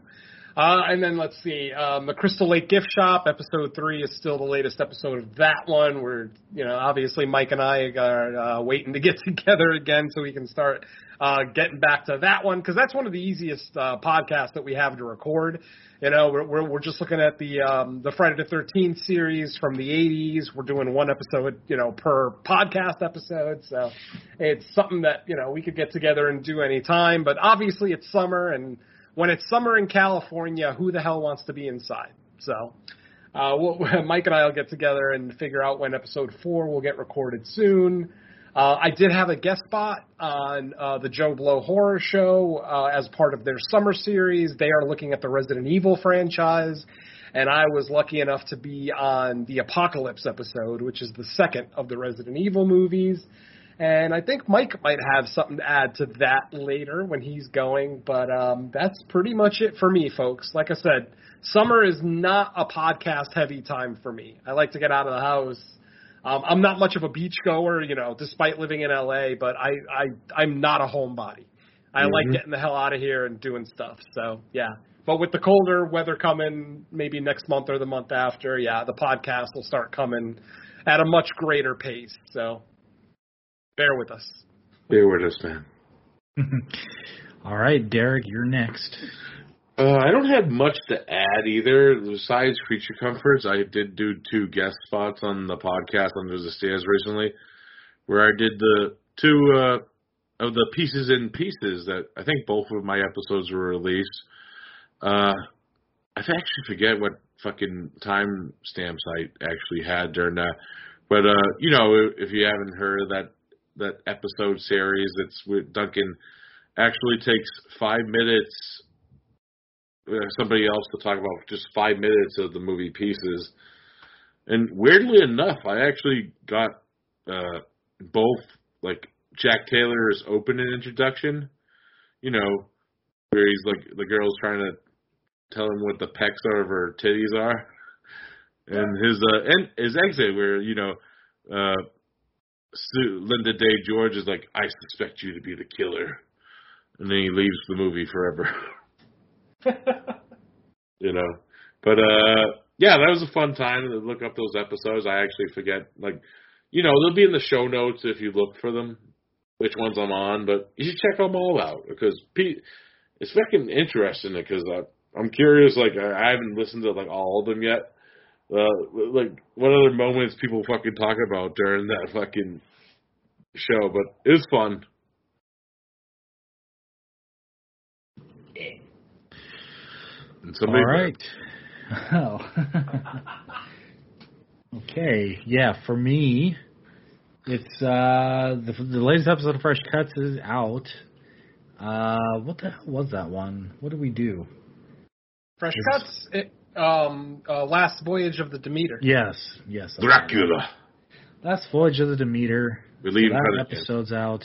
Uh, and then let's see, um, the Crystal Lake Gift Shop, episode three is still the latest episode of that one. We're, you know, obviously Mike and I are uh, waiting to get [LAUGHS] together again so we can start uh, getting back to that one because that's one of the easiest uh, podcasts that we have to record. You know, we're we're, we're just looking at the um, the Friday the Thirteenth series from the '80s. We're doing one episode, you know, per podcast episode. So it's something that you know we could get together and do anytime. But obviously it's summer and when it's summer in California, who the hell wants to be inside? So, uh, we'll, [LAUGHS] Mike and I will get together and figure out when episode four will get recorded soon. Uh, I did have a guest spot on uh, the Joe Blow Horror Show uh, as part of their summer series. They are looking at the Resident Evil franchise, and I was lucky enough to be on the Apocalypse episode, which is the second of the Resident Evil movies. And I think Mike might have something to add to that later when he's going. But um, that's pretty much it for me, folks. Like I said, summer is not a podcast heavy time for me. I like to get out of the house. Um, I'm not much of a beach goer, you know, despite living in LA, but I, I I'm not a homebody. I like Mhm. getting the hell out of here and doing stuff. So yeah. But with the colder weather coming, maybe next month or the month after, yeah, the podcast will start coming at a much greater pace. So bear with us. Bear with us, man. [LAUGHS] All right, Derek, you're next. Uh, I don't have much to add either. Besides Creature Comforts, I did do two guest spots on the podcast Under the Stairs recently, where I did the two uh, of the pieces in pieces that I think both of my episodes were released. Uh, I actually forget what fucking time stamps I actually had during that, but uh, you know, if you haven't heard of that that episode series, it's with Duncan. Actually, takes five minutes uh, somebody else to talk about just five minutes of the movie pieces. And weirdly enough, I actually got uh, both like Jack Taylor's opening introduction, you know, where he's like the girl's trying to tell him what the pecs are of her titties are, and his uh, and his exit where you know. Uh, Sue, Lynda Day George is like, I suspect you to be the killer, and then he leaves the movie forever. [LAUGHS] you know. But uh yeah, that was a fun time to look up those episodes. I actually forget like you know, they'll be in the show notes if you look for them, which ones I'm on, but you should check them all out because Pete it's fucking interesting because I'm curious like I haven't listened to like all of them yet. Uh, like what other moments people fucking talk about during that fucking show, but it was fun. And All right. [LAUGHS] Oh. [LAUGHS] okay. Yeah, for me, it's uh the, the latest episode of Fresh Cuts is out. Uh, what the hell was that one? What did we do? Fresh it's, Cuts. It, um, uh, last voyage of the Demeter. Yes. Yes. Dracula. Last voyage of the Demeter. We leave so that episode's out.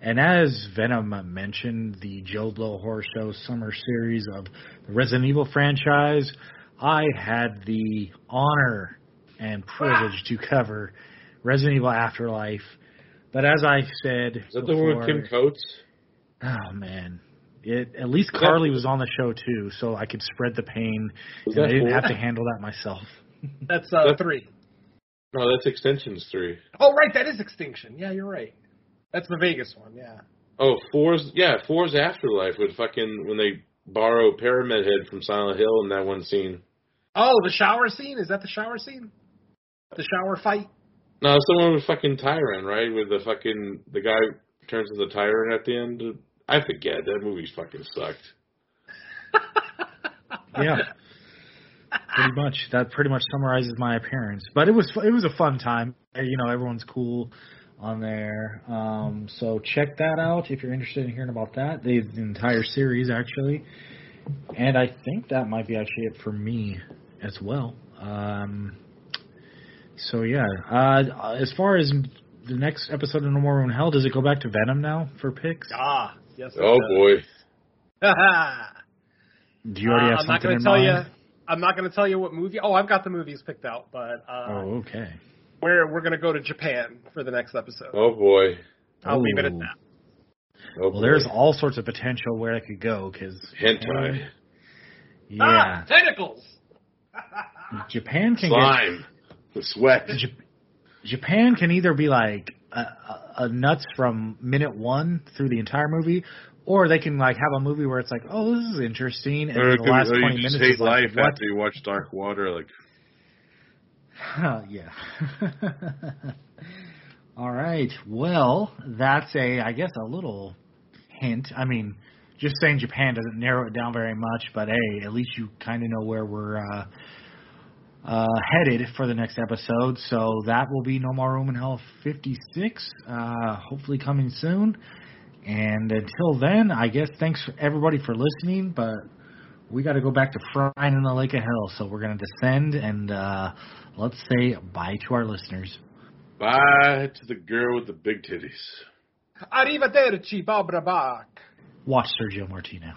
And as Venom mentioned, the Joe Blow Horror Show summer series of the Resident Evil franchise, I had the honor and privilege to cover Resident Evil Afterlife. But as I said, is that before, the one with Kim Coates? Oh man, it at least Carly was on the show too, so I could spread the pain, Was and I didn't four? have to handle that myself. [LAUGHS] That's uh, three. No, that's Extensions three. Oh, right, that is Extinction. Yeah, you're right. That's the Vegas one. Yeah. Oh, four's yeah, four's Afterlife with fucking when they borrow Pyramid Head from Silent Hill in that one scene. Oh, the shower scene. Is that the shower scene? The shower fight. No, it's the one with fucking Tyrant, right? With the fucking the guy turns into Tyrant at the end. I forget that movie fucking sucked. [LAUGHS] yeah. Pretty much. That pretty much summarizes my appearance. But it was it was a fun time. You know, everyone's cool on there. Um, so check that out if you're interested in hearing about that. The, the entire series actually. And I think that might be actually it for me as well. Um, so yeah. Uh, as far as the next episode of No More Room in Hell, does it go back to Venom now for picks? Ah, yes. Oh does. boy. [LAUGHS] Do you already Uh, have I'm not something going in to tell mind? you. I'm not going to tell you what movie. Oh, I've got the movies picked out, but uh, Oh, okay. we're we're going to go to Japan for the next episode. Oh boy. I'll leave it at that. Oh Well, boy. there's all sorts of potential where it could go because hentai, Yeah, Ah, tentacles. Japan can slime, the sweat. J- Japan can either be like a, a, nuts from minute one through the entire movie, or they can like have a movie where it's like, oh, this is interesting, and the last or twenty minutes is like, life what? after you watch Dark Water. Like, yeah. [LAUGHS] All right. Well, that's a, I guess, a little hint. I mean, just saying Japan doesn't narrow it down very much, but hey, at least you kind of know where we're uh, uh, headed for the next episode. So that will be No More Room in Hell 56, uh, hopefully coming soon. And until then, I guess thanks everybody for listening, but we got to go back to frying in the lake of hell. So we're going to descend and uh, let's say bye to our listeners. bye to the girl with the big titties. Arrivederci, Barbara Bach. Watch Sergio Martino.